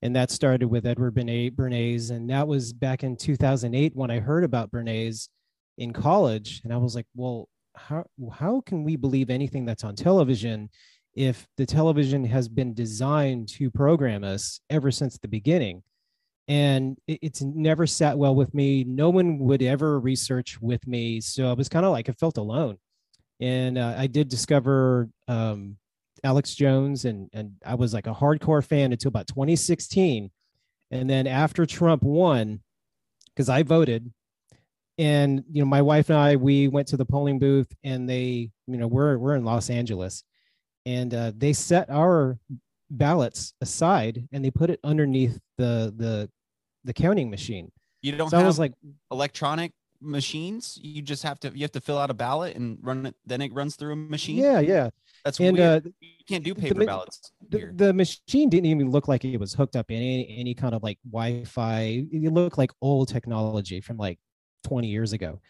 Speaker 3: And that started with Edward Bernays, Bernays and that was back in 2008 when I heard about Bernays in college and I was like, well, how how can we believe anything that's on television if the television has been designed to program us ever since the beginning? And it's never sat well with me. No one would ever research with me, so I was kind of like I felt alone. And uh, I did discover um, Alex Jones, and and I was like a hardcore fan until about 2016, and then after Trump won, because I voted, and you know my wife and I we went to the polling booth, and they you know we're we're in Los Angeles, and uh, they set our ballots aside and they put it underneath the the the counting machine.
Speaker 5: you don't
Speaker 3: So I
Speaker 5: have
Speaker 3: was like,
Speaker 5: electronic machines. You just have to you have to fill out a ballot and run it. Then it runs through a machine.
Speaker 3: yeah, yeah.
Speaker 5: That's
Speaker 3: And
Speaker 5: weird.
Speaker 3: uh,
Speaker 5: you can't do paper
Speaker 3: ma-
Speaker 5: ballots
Speaker 3: the, the machine didn't even look like it was hooked up in any, any kind of like Wi-Fi. It looked like old technology from like 20 years ago.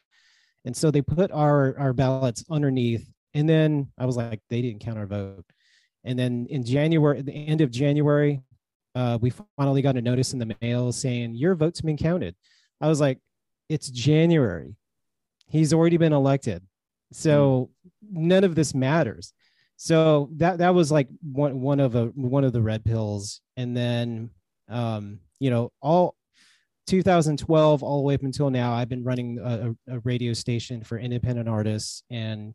Speaker 3: And so they put our our ballots underneath, and then I was like, they didn't count our vote. And then in January, at the end of January, uh, we finally got a notice in the mail saying your vote's been counted. I was like, it's January. He's already been elected. So none of this matters. So that that was like one one of a one of the red pills. And then um, you know, all 2012 all the way up until now, I've been running a a radio station for independent artists. And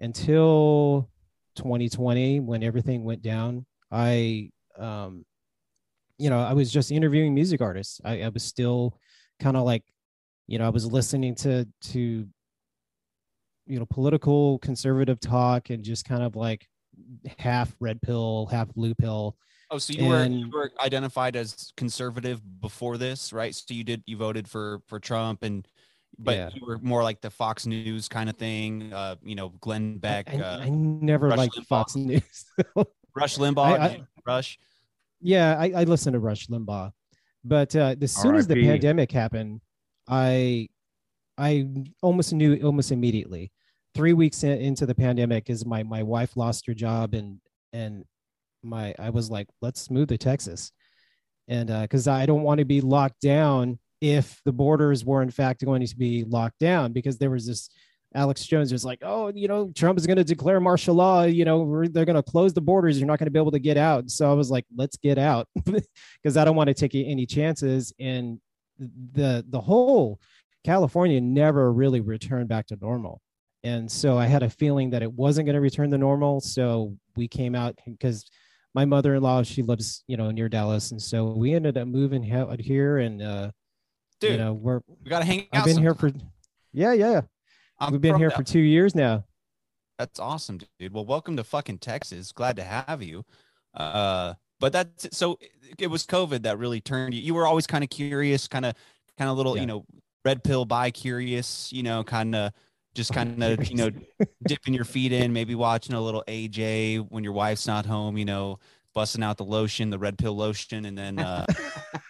Speaker 3: until 2020, when everything went down, I um, you know, I was just interviewing music artists. I, I was still kind of like, you know, I was listening to to you know political conservative talk and just kind of like half red pill, half blue pill.
Speaker 5: Oh, so you were you were identified as conservative before this, right? So you did you voted for for Trump and but
Speaker 3: Yeah.
Speaker 5: you were more like the Fox News kind of thing. Uh, you know, Glenn Beck,
Speaker 3: I,
Speaker 5: uh,
Speaker 3: I never
Speaker 5: Rush
Speaker 3: liked
Speaker 5: Limbaugh.
Speaker 3: Fox News.
Speaker 5: Rush Limbaugh,
Speaker 3: I-
Speaker 5: did Rush.
Speaker 3: yeah, I, I listened to Rush Limbaugh, but uh, as soon as the
Speaker 6: R.I.P..
Speaker 3: pandemic happened, I I almost knew almost immediately. Three weeks in, into the pandemic, is my my wife lost her job and and my I was like, let's move to Texas, and because I don't want to be locked down if the borders were in fact going to be locked down because there was this Alex Jones was like, oh, you know, Trump is going to declare martial law. You know, they're going to close the borders. You're not going to be able to get out. So I was like, let's get out because I don't want to take any chances. And the the whole California never really returned back to normal. And so I had a feeling that it wasn't going to return to normal. So we came out because my mother-in-law, she lives, you know, near Dallas. And so we ended up moving out here and, uh,
Speaker 5: Dude,
Speaker 3: you know, we're,
Speaker 5: we gotta hang out.
Speaker 3: I've been here for,
Speaker 5: sometime.
Speaker 3: yeah, yeah.
Speaker 5: I'm
Speaker 3: We've been here
Speaker 5: Dal-
Speaker 3: for two years now.
Speaker 5: That's awesome, dude. Well, welcome to fucking Texas. Glad to have you. Uh, but that's so it, it was COVID that really turned you. You were always kind of curious, kind of, kind of little,
Speaker 3: Yeah.
Speaker 5: you know, red pill by curious, you know, kind of just kind of you know dipping your feet in, maybe watching a little AJ when your wife's not home, you know, busting out the lotion, the red pill lotion, and then uh,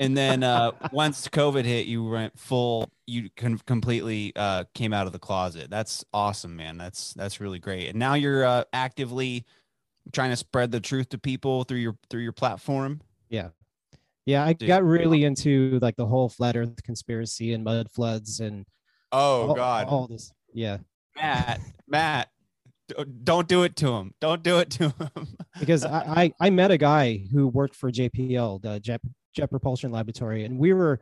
Speaker 5: and then uh, once COVID hit, you went full. You con- completely uh, came out of the closet. That's awesome, man. That's that's really great. And now you're uh, actively trying to spread the truth to people through your through your platform.
Speaker 3: Yeah, yeah. I
Speaker 5: Dude.
Speaker 3: got really into like the whole flat Earth conspiracy and mud floods and
Speaker 5: Oh
Speaker 3: all,
Speaker 5: God,
Speaker 3: all this. Yeah,
Speaker 5: Matt, Matt, don't do it to him. Don't do it to him.
Speaker 3: because I, I I met a guy who worked for JPL, the Jet Jet Propulsion Laboratory, and we were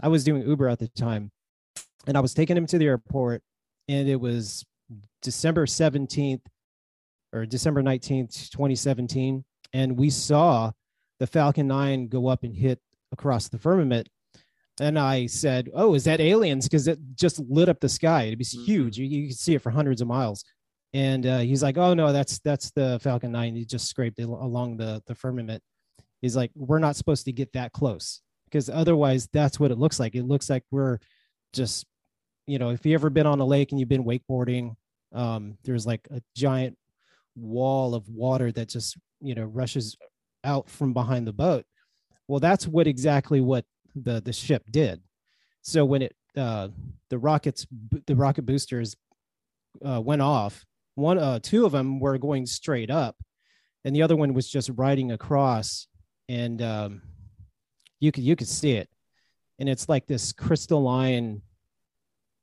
Speaker 3: I was doing Uber at the time, and I was taking him to the airport, and it was December seventeenth or December nineteenth, twenty seventeen, and we saw the Falcon Nine go up and hit across the firmament. And I said, "Oh, is that aliens?" Because it just lit up the sky. It was huge. You, you could see it for hundreds of miles. And uh, he's like, "Oh no, that's that's the Falcon 9. He just scraped it along the the firmament." He's like, "We're not supposed to get that close because otherwise, that's what it looks like. It looks like we're just, you know, if you ever been on a lake and you've been wakeboarding, um, there's like a giant wall of water that just you know rushes out from behind the boat. Well, that's what exactly what the the ship did. So when it uh, the rockets the rocket boosters uh, went off, one uh, two of them were going straight up, and the other one was just riding across, and um, you could you could see it, and it's like this crystalline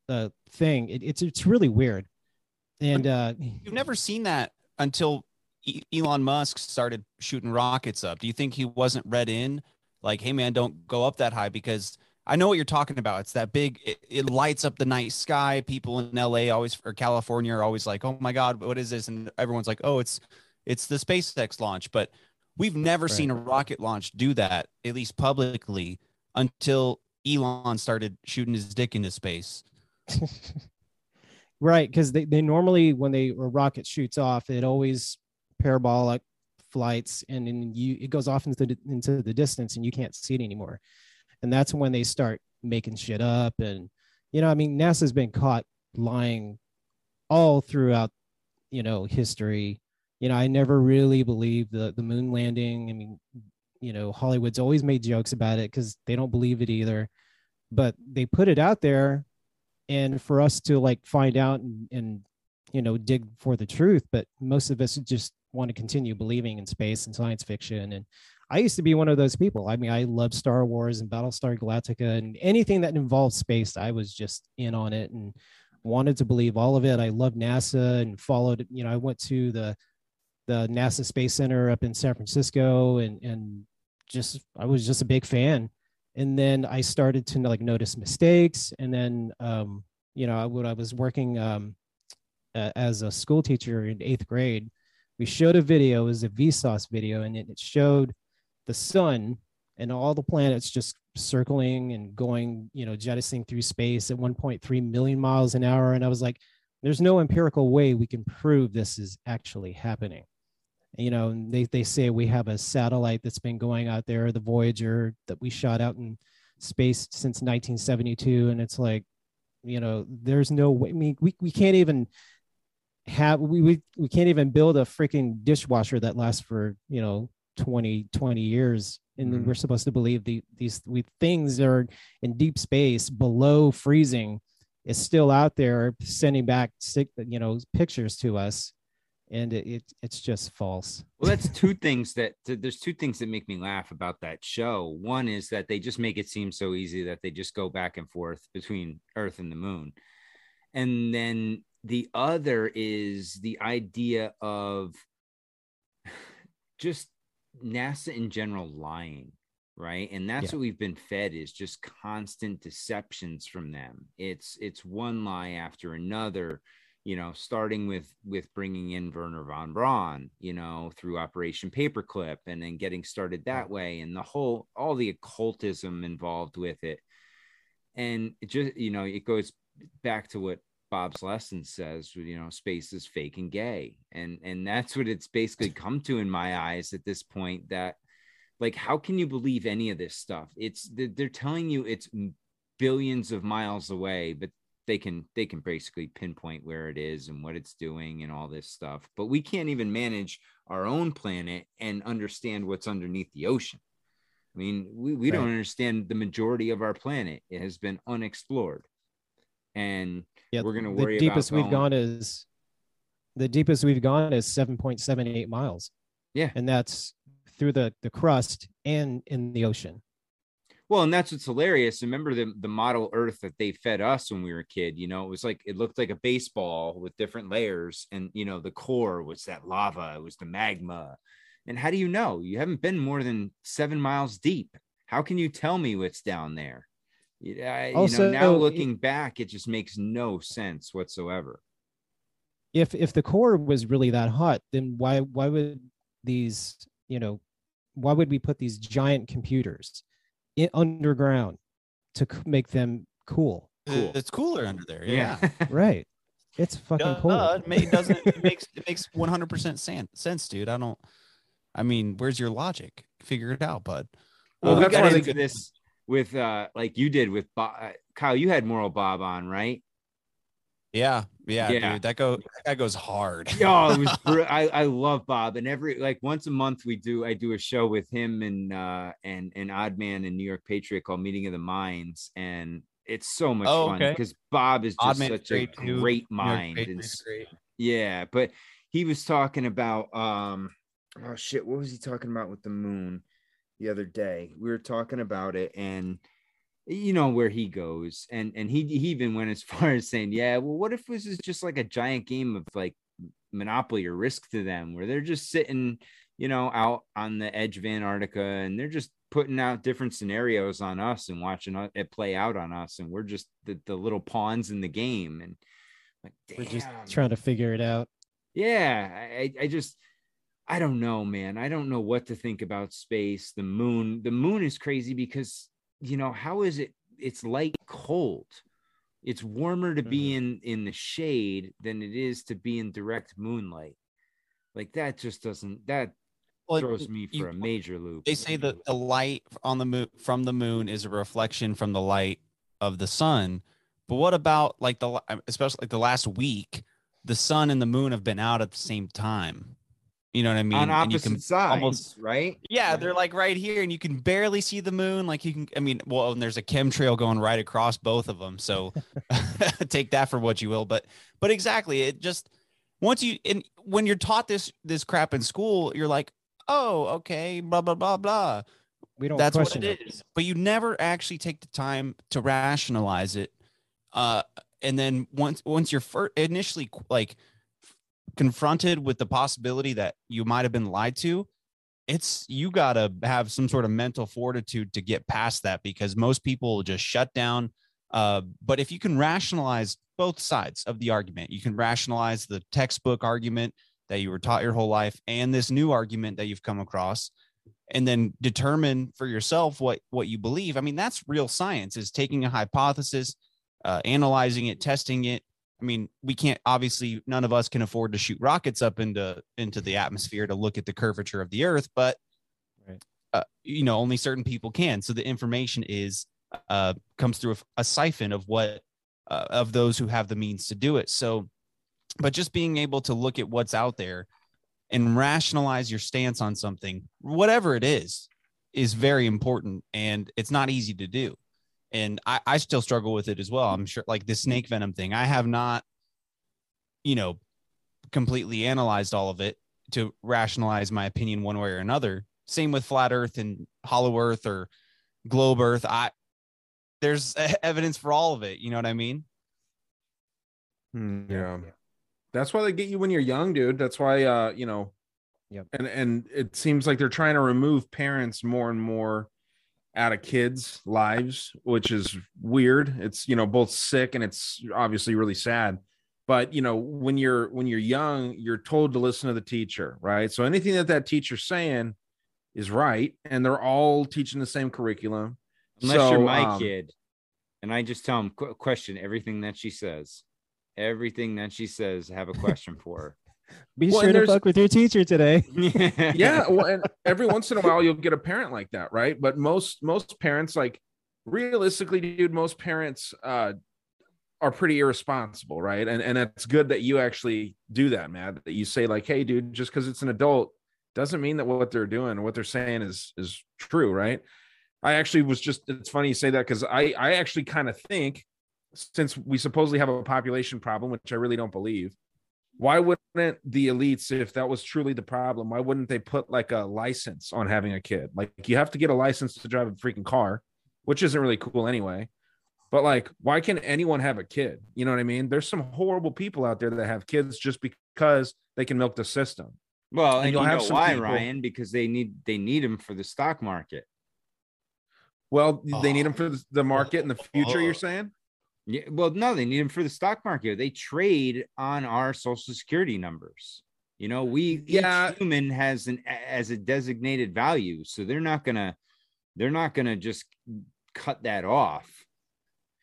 Speaker 3: uh, thing. It, it's it's really weird, and uh,
Speaker 5: You've never seen that until Elon Musk started shooting rockets up. Do you think he wasn't read in? Like, hey man, don't go up that high because I know what you're talking about. It's that big. It, it lights up the night sky. People in LA always or California are always like, "Oh my God, what is this?" And everyone's like, "Oh, it's it's the SpaceX launch." But we've never
Speaker 3: Right.
Speaker 5: seen a rocket launch do that, at least publicly, until Elon started shooting his dick into space.
Speaker 3: right because they, they normally when they a rocket shoots off it always parabolic flights and then you it goes off into the, into the distance and you can't see it anymore and that's when they start making shit up and you know i mean nasa's been caught lying all throughout you know history you know i never really believed the the moon landing. I mean you know hollywood's always made jokes about it because they don't believe it either. But they put it out there and for us to like find out and, and you know dig for the truth but most of us just want to continue believing in space and science fiction. And i used to be one of those people. I mean i love star wars and battlestar galactica and anything that involved space i was just in on it and wanted to believe all of it. I loved nasa and followed you know i went to the the nasa space center up in san francisco and and just i was just a big fan and then I started to like notice mistakes. And then, um, you know, when I was working um, as a school teacher in eighth grade, we showed a video. It was a Vsauce video, and it, it showed the sun and all the planets just circling and going, you know, jettisoning through space at 1.3 million miles an hour. And I was like, there's no empirical way we can prove this is actually happening you know they, they say we have a satellite that's been going out there the voyager that we shot out in space since 1972 and it's like you know there's no way I mean, we, we can't even have we, we we can't even build a freaking dishwasher that lasts for you know 20 20 years and
Speaker 6: Mhm.
Speaker 3: we're supposed to believe the these we things are in deep space below freezing is still out there sending back sick you know pictures to us and it, it it's just false
Speaker 4: Well, that's two things that th- there's two things that make me laugh about that show. One is that they just make it seem so easy that they just go back and forth between Earth and the moon. And then the other is the idea of just NASA in general lying, right? And that's
Speaker 3: Yeah.
Speaker 4: what we've been fed is just constant deceptions from them. It's it's one lie after another you know, starting with with bringing in Wernher von Braun, you know, through Operation Paperclip, and then getting started that way, and the whole all the occultism involved with it, and it just you know it goes back to what Bob's lesson says, you know, space is fake and gay, and and that's what it's basically come to in my eyes at this point. That like, how can you believe any of this stuff? It's they're they're telling you it's billions of miles away, but they can they can basically pinpoint where it is and what it's doing and all this stuff but we can't even manage our own planet and understand what's underneath the ocean i mean we, we don't understand the majority of our planet it has been unexplored and
Speaker 3: Yeah,
Speaker 4: we're gonna
Speaker 3: the
Speaker 4: worry
Speaker 3: deepest
Speaker 4: about
Speaker 3: we've
Speaker 4: going-
Speaker 3: gone is the deepest we've gone is 7.78 miles.
Speaker 4: Yeah.
Speaker 3: And that's through the the crust and in the ocean.
Speaker 4: Well, and that's what's hilarious. Remember the the model Earth that they fed us when we were a kid? You know, it was like it looked like a baseball with different layers, and you know, the core was that lava, it was the magma. And how do you know? You haven't been more than seven miles deep. How can you tell me what's down there? You, I- you
Speaker 3: Also,
Speaker 4: know, now looking back, it just makes no sense whatsoever.
Speaker 3: If if the core was really that hot, then why why would these, you know, why would we put these giant computers in underground to c- make them cool?
Speaker 4: Cool.
Speaker 5: It's cooler under there. Yeah.
Speaker 3: Right. It's fucking
Speaker 5: Duh,
Speaker 3: cool.
Speaker 5: it, it doesn't it makes it makes 100% sen- sense, dude. I don't I mean, where's your logic? Figure it out, bud.
Speaker 4: well,
Speaker 5: Uh,
Speaker 4: we got into this with uh like you did with Bob. uh, Kyle. You had Moral Bob on, right?
Speaker 5: Yeah, yeah,
Speaker 4: Yeah.
Speaker 5: dude. That go that goes hard.
Speaker 4: Yo, it was br- I, I love Bob and every like once a month we do I do a show with him and uh and and Odd Man and New York Patriot called Meeting of the Minds and it's so much
Speaker 5: Oh,
Speaker 4: fun
Speaker 5: okay.
Speaker 4: because Bob is just such a
Speaker 5: great, too.
Speaker 4: Great mind and
Speaker 5: great.
Speaker 4: yeah but he was talking about um oh shit what was he talking about with the moon the other day we were talking about it and you know where he goes and and he, he even went as far as saying yeah well what if this is just like a giant game of like monopoly or risk to them where they're just sitting you know out on the edge of antarctica and they're just putting out different scenarios on us and watching it- it play out on us and we're just the, the little pawns in the game and like
Speaker 3: We're just trying to figure it out.
Speaker 4: yeah I, I just i don't know man. I don't know what to think about space. The moon the moon is crazy because you know how is it it's like cold it's warmer to be mm-hmm. in in the shade than it is to be in direct moonlight like that just doesn't that
Speaker 5: Well,
Speaker 4: throws me for
Speaker 5: you-
Speaker 4: a major loop
Speaker 5: They say that the light on the moon from the moon is a reflection from the light of the sun. But what about like the especially like the last week, the sun and the moon have been out at the same time. You know what I mean?
Speaker 4: on
Speaker 5: And
Speaker 4: opposite
Speaker 5: can
Speaker 4: sides
Speaker 5: almost-
Speaker 4: right
Speaker 5: Yeah, they're like right here, and you can barely see the moon. Like you can, I mean, well, and there's a chemtrail going right across both of them. So take that for what you will. But, but exactly, it just once you and when you're taught this this crap in school, you're like, oh, okay, blah blah blah blah.
Speaker 3: We don't
Speaker 5: That's what
Speaker 3: question
Speaker 5: it is. But you never actually take the time to rationalize it. Uh, and then once once you're first initially like confronted with the possibility that you might have been lied to, it's you gotta have some sort of mental fortitude to get past that because most people just shut down. Uh, but if you can rationalize both sides of the argument, you can rationalize the textbook argument that you were taught your whole life and this new argument that you've come across and then determine for yourself what what you believe i mean that's real science is taking a hypothesis uh, analyzing it testing it i mean we can't obviously none of us can afford to shoot rockets up into into the atmosphere to look at the curvature of the earth but
Speaker 3: Right.
Speaker 5: uh, you know only certain people can so the information is uh, comes through a, a siphon of what uh, of those who have the means to do it so but just being able to look at what's out there and rationalize your stance on something, whatever it is, is very important. And it's not easy to do. And I, I still struggle with it as well. I'm sure, like the snake venom thing, I have not, you know, completely analyzed all of it to rationalize my opinion one way or another. Same with flat earth and hollow earth or globe earth. I, there's evidence for all of it. You know what I mean?
Speaker 6: Hmm, yeah. That's why they get you when you're young, dude. That's why uh, you know,
Speaker 3: Yep.
Speaker 6: and and it seems like they're trying to remove parents more and more out of kids' lives, which is weird. It's you know, both sick and it's obviously really sad. But you know, when you're when you're young, you're told to listen to the teacher, right? So anything that that teacher's saying is right, and they're all teaching the same curriculum.
Speaker 4: unless
Speaker 6: So,
Speaker 4: you're my
Speaker 6: um,
Speaker 4: kid and i just tell qu- question everything that she says everything that she says have a question for
Speaker 3: Be
Speaker 6: Well,
Speaker 3: sure to fuck with your teacher today.
Speaker 6: yeah well, and every once in a while you'll get a parent like that right but most most parents like realistically dude most parents uh are pretty irresponsible, right? And and it's good that you actually do that, Matt. That you say like, "Hey, dude, just because it's an adult doesn't mean that what they're doing or what they're saying is is true, right?" I actually was just it's funny you say that because I I actually kind of think since we supposedly have a population problem, which I really don't believe, why wouldn't the elites, if that was truly the problem, why wouldn't they put like a license on having a kid? Like you have to get a license to drive a freaking car, which isn't really cool anyway. But like, why can anyone have a kid? You know what I mean? There's some horrible people out there that have kids just because they can milk the system.
Speaker 4: Well, and,
Speaker 6: And you'll
Speaker 4: you
Speaker 6: have
Speaker 4: know
Speaker 6: some
Speaker 4: why,
Speaker 6: people-
Speaker 4: Ryan? Because they need they need them for the stock market.
Speaker 6: Well, they need them
Speaker 5: Oh.
Speaker 6: for the- the market in the future. You're saying?
Speaker 4: Yeah, well, no, they need them for the stock market. They trade on our social security numbers. You know, we
Speaker 6: Yeah.
Speaker 4: each human has an as a designated value, so they're not gonna they're not gonna just cut that off.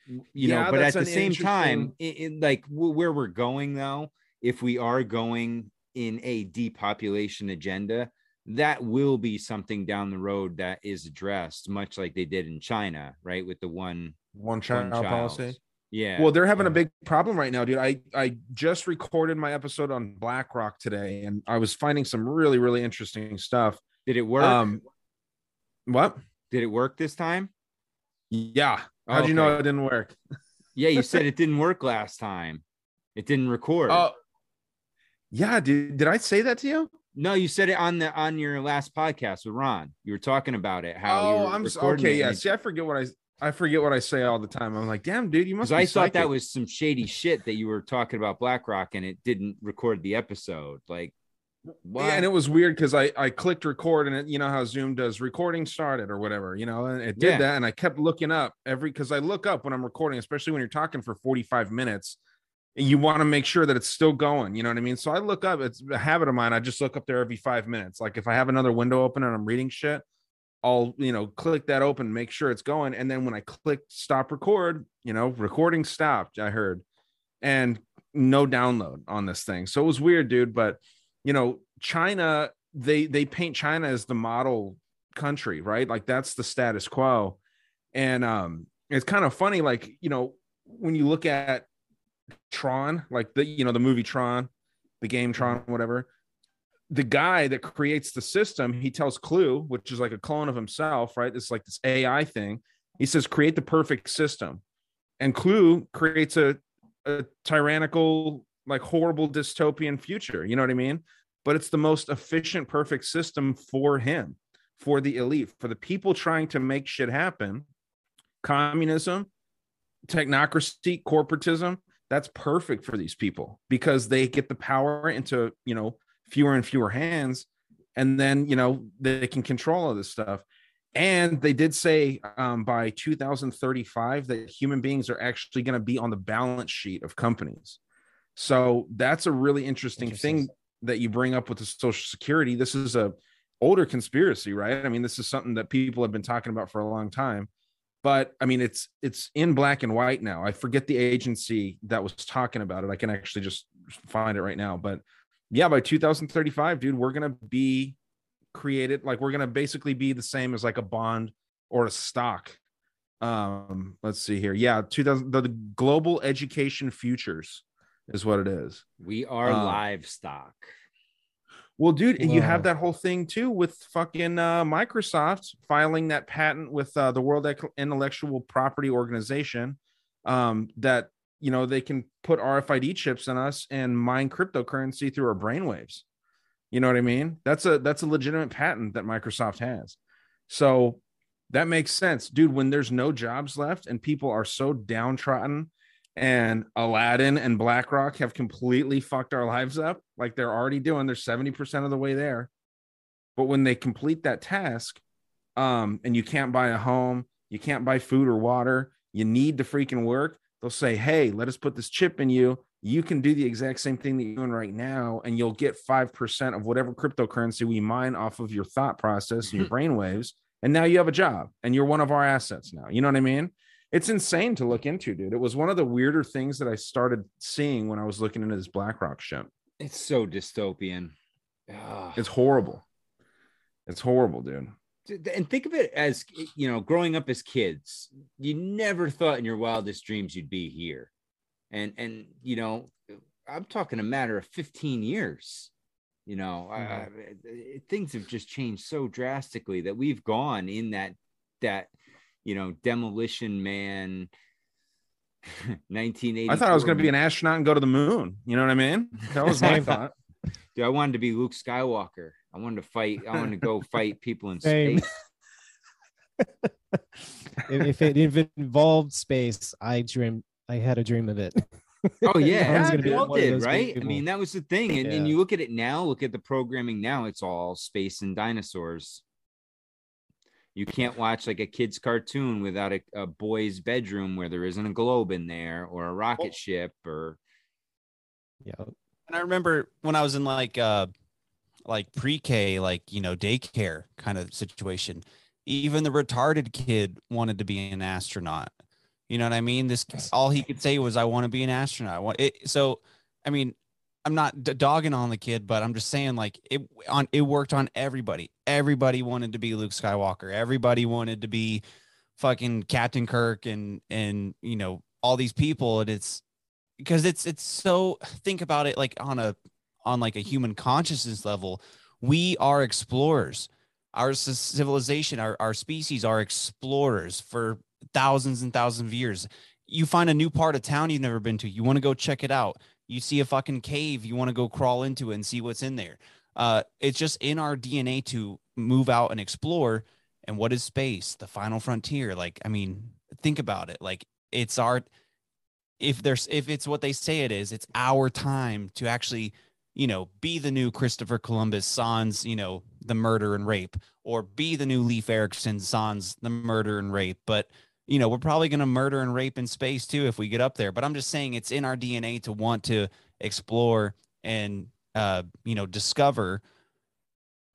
Speaker 4: You
Speaker 6: Yeah,
Speaker 4: know, but at the same time, it, it- like where we're going though, if we are going in a depopulation agenda, that will be something down the road that is addressed, much like they did in China, right? With the one
Speaker 6: One
Speaker 4: one
Speaker 6: child policy.
Speaker 4: Yeah.
Speaker 6: Well, they're having a big problem right now, dude. I I just recorded my episode on BlackRock today, and I was finding some really really interesting stuff.
Speaker 4: Did it work?
Speaker 6: Um, what?
Speaker 4: Did it work this time?
Speaker 6: Yeah. How'd you know it didn't work?
Speaker 4: Yeah, you said it didn't work last time. It didn't record.
Speaker 6: Oh, yeah, dude. Did I say that to you?
Speaker 4: no, you said it on the on your last podcast with Ron. You were talking about it. How
Speaker 6: oh, I'm s-
Speaker 4: recording
Speaker 6: okay. Yeah.
Speaker 4: it-
Speaker 6: See, I forget what I I forget what I say all the time. I'm like, damn, dude, you must.
Speaker 4: I thought that was some shady shit that you were talking about BlackRock and it didn't record the episode. Like, what?
Speaker 6: Yeah, and it was weird because I I clicked record and it, you know how Zoom does recording started or whatever, you know, and it did
Speaker 4: Yeah.
Speaker 6: that, and I kept looking up every because I look up when I'm recording, especially when you're talking for 45 minutes, and you want to make sure that it's still going. You know what I mean? So I look up. It's a habit of mine. I just look up there every five minutes. Like if I have another window open and I'm reading shit, I'll you know click that open, make sure it's going, and then when I click stop record, you know, recording stopped. I heard, and no download on this thing. So it was weird, dude. But you know, China, they they paint China as the model country, right? Like that's the status quo. And um it's kind of funny, like, you know, when you look at Tron, like the you know, the movie Tron, the game Tron, whatever. The guy that creates the system, he tells CLU, which is like a clone of himself, right? It's like this AI thing. He says, create the perfect system. And CLU creates a, a tyrannical, like horrible dystopian future. You know what I mean? But it's the most efficient, perfect system for him, for the elite, for the people trying to make shit happen. Communism, technocracy, corporatism, that's perfect for these people because they get the power into, you know, fewer and fewer hands. And then, you know, they can control all this stuff. And they did say um, by 2035 that human beings are actually going to be on the balance sheet of companies. So that's a really interesting,
Speaker 3: Interesting.
Speaker 6: thing that you bring up with the social security. This is a older conspiracy, right? I mean, this is something that people have been talking about for a long time. But I mean, it's it's in black and white now. I forget the agency that was talking about it. I can actually just find it right now. But yeah, by 2035, dude, we're gonna be created like we're gonna basically be the same as like a bond or a stock. Um, let's see here. Yeah, 2000 the, the global education futures is what it is.
Speaker 4: we are
Speaker 6: Uh,
Speaker 4: livestock.
Speaker 6: Well, dude, you have that whole thing too with fucking uh, Microsoft filing that patent with uh, the World Intellectual Property Organization um, that you know they can put RFID chips in us and mine cryptocurrency through our brainwaves. You know what I mean? That's a that's a legitimate patent that Microsoft has. So that makes sense, dude. When there's no jobs left and people are so downtrodden and Aladdin and BlackRock have completely fucked our lives up, like they're already doing. They're 70% of the way there. But when they complete that task, um, and you can't buy a home, you can't buy food or water, you need to freaking work, they'll say, Hey, let us put this chip in you. You can do the exact same thing that you're doing right now, and you'll get 5% of whatever cryptocurrency we mine off of your thought process and your mm-hmm. brainwaves. And now you have a job and you're one of our assets now. You know what I mean? It's insane to look into, dude. It was one of the weirder things that I started seeing when I was looking into this BlackRock shit.
Speaker 4: It's so dystopian. Ugh.
Speaker 6: It's horrible. It's horrible, dude.
Speaker 4: And think of it as you know growing up as kids you never thought in your wildest dreams you'd be here and and you know i'm talking a matter of 15 years you know I, I- mm-hmm. things have just changed so drastically that we've gone in that that you know demolition man 1980
Speaker 6: I thought I was going to be an astronaut and go to the moon. You know what I mean? That was my thought.
Speaker 4: Dude, I wanted to be Luke Skywalker. I wanted to fight. I wanted to go fight people in space.
Speaker 3: if, it if it involved space, I dream. I had a dream of it.
Speaker 4: Oh yeah,
Speaker 3: I
Speaker 4: yeah,
Speaker 3: gonna be one
Speaker 4: did, right? I mean, that was the thing. And, and
Speaker 3: Yeah.
Speaker 4: you look at it now. Look at the programming now. It's all space and dinosaurs. You can't watch like a kid's cartoon without a, a boy's bedroom where there isn't a globe in there or a rocket
Speaker 5: Well-
Speaker 4: ship or
Speaker 3: Yeah.
Speaker 5: And I remember when I was in like uh like pre-K, like you know, daycare kind of situation. Even the retarded kid wanted to be an astronaut. You know what I mean? This all he could say was, "I want to be an astronaut." I want it. So, I mean, I'm not d- dogging on the kid, but I'm just saying, like it on it worked on everybody. Everybody wanted to be Luke Skywalker. Everybody wanted to be fucking Captain Kirk, and and you know all these people. And it's because it's it's so think about it like on a on like a human consciousness level we are explorers. Our civilization our, our species are explorers for thousands and thousands of years. You find a new part of town you've never been to. You want to go check it out. You see a fucking cave you want to go crawl into it and see what's in there. Uh, it's just in our dna to move out and explore. And what is space? The final frontier. Like i mean think about it. Like it's our if there's if it's what they say it is, it's our time to actually, you know, be the new Christopher Columbus sans, you know, the murder and rape, or be the new Leif Erikson sans the murder and rape. But you know, we're probably gonna murder and rape in space too if we get up there. But I'm just saying it's in our DNA to want to explore and uh, you know, discover.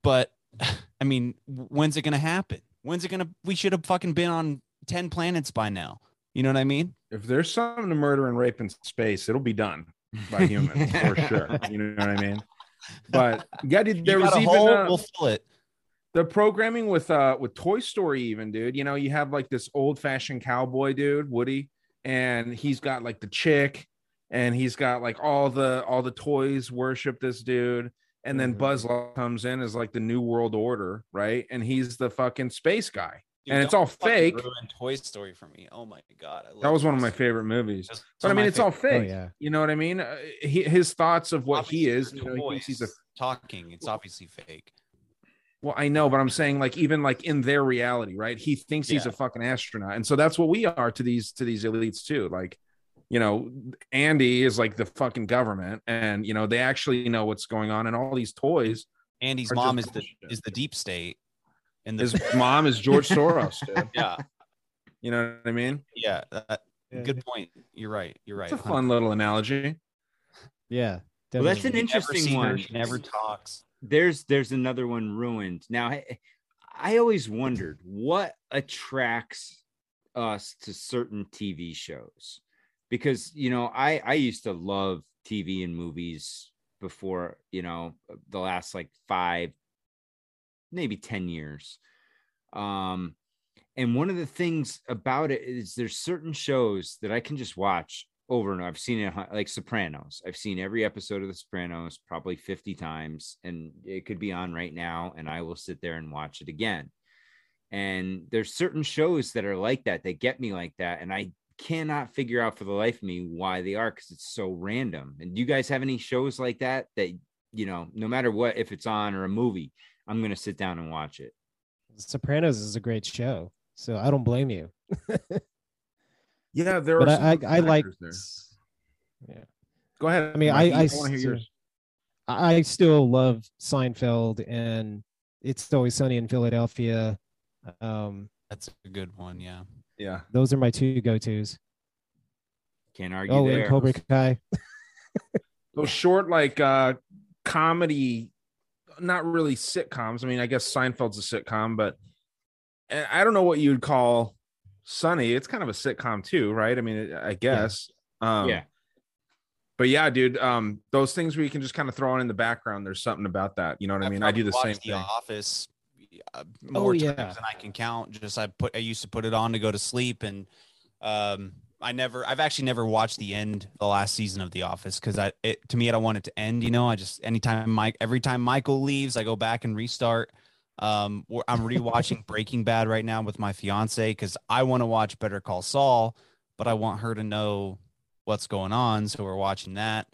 Speaker 5: But I mean, when's it gonna happen? When's it gonna we should have fucking been on 10 planets by now. You know what I mean?
Speaker 6: If there's something to murder and rape in space, it'll be done by humans for sure. You know what I mean? But yeah, dude, there
Speaker 5: you
Speaker 6: was
Speaker 5: a
Speaker 6: even
Speaker 5: hole,
Speaker 6: uh,
Speaker 5: we'll fill it.
Speaker 6: the programming with uh with Toy Story, even dude. You know, you have like this old fashioned cowboy dude, Woody, and he's got like the chick, and he's got like all the all the toys worship this dude. And then
Speaker 3: Mhm.
Speaker 6: Buzz Lightyear comes in as like the New World Order, right? And he's the fucking space guy.
Speaker 5: Dude,
Speaker 6: and it's all fake.
Speaker 5: Ruin Toy Story for me. Oh my god, I love
Speaker 6: That was one of my favorite movies.
Speaker 5: It's
Speaker 6: But I mean,
Speaker 5: my
Speaker 6: it's all
Speaker 5: favorite-
Speaker 3: Oh
Speaker 6: fake.
Speaker 3: yeah.
Speaker 6: You know what I mean? Uh, he, his thoughts of what he is. You know, he thinks he's a
Speaker 5: talking. It's obviously fake.
Speaker 6: Well, I know, but I'm saying like even like in their reality, right? He thinks he's a fucking astronaut, and so that's what we are to these to these elites too. Like, you know, Andy is like the fucking government, and you know they actually know what's going on, and all these toys.
Speaker 5: Andy's mom is
Speaker 6: just
Speaker 5: the
Speaker 6: bullshit.
Speaker 5: is the deep state. And the
Speaker 6: His mom is George Soros, dude.
Speaker 5: yeah
Speaker 6: You know what I mean?
Speaker 5: yeah. that-
Speaker 3: Yeah.
Speaker 5: good point. You're right. You're right.
Speaker 6: It's a fun little analogy.
Speaker 3: Yeah.
Speaker 4: Well, that's an interesting
Speaker 5: never her,
Speaker 4: one.
Speaker 5: She never talks.
Speaker 4: there's there's another one ruined now I, I always wondered what attracts us to certain tv shows because you know i i used to love tv and movies before you know the last like five maybe 10 years um and one of the things about it is there's certain shows that i can just watch over and over. I've seen it like Sopranos. I've seen every episode of The Sopranos probably 50 times, and it could be on right now, and I will sit there and watch it again. And there's certain shows that are like that, they get me like that, and I cannot figure out for the life of me why they are because it's so random. And do you guys have any shows like that that you know, no matter what, if it's on or a movie, I'm gonna sit down and watch it.
Speaker 3: Sopranos is a great show, so I don't blame you.
Speaker 6: Yeah, there
Speaker 3: But
Speaker 6: are.
Speaker 3: I, I, I like.
Speaker 6: factors there.
Speaker 3: Yeah.
Speaker 6: Go ahead.
Speaker 3: I mean,
Speaker 6: Mikey.
Speaker 3: I I,
Speaker 6: want hear.
Speaker 3: I I still love Seinfeld and It's Always Sunny in Philadelphia. Um,
Speaker 5: That's a good one. Yeah.
Speaker 6: Yeah.
Speaker 3: those are my two go tos.
Speaker 4: Can't argue
Speaker 3: Oh,
Speaker 4: there.
Speaker 3: and Cobra Kai.
Speaker 6: those short like uh comedy not really sitcoms. I mean i guess seinfeld's a sitcom but i don't know what you'd call sunny. It's kind of a sitcom too right? I mean i guess. Um
Speaker 4: yeah.
Speaker 6: but yeah dude um those things where you can just kind of throw on in the background there's something about that you know what i mean? I do the same
Speaker 5: The
Speaker 6: thing.
Speaker 5: Office uh, more
Speaker 3: yeah.
Speaker 5: times than I can count. Just I put I used to put it on to go to sleep, and um, I never, I've actually never watched the end, the last season of The Office, because I, it to me, I don't want it to end. You know, I just anytime Mike, every time Michael leaves, I go back and restart. Um, I'm rewatching Breaking Bad right now with my fiance because I want to watch Better Call Saul, but I want her to know what's going on, so we're watching that.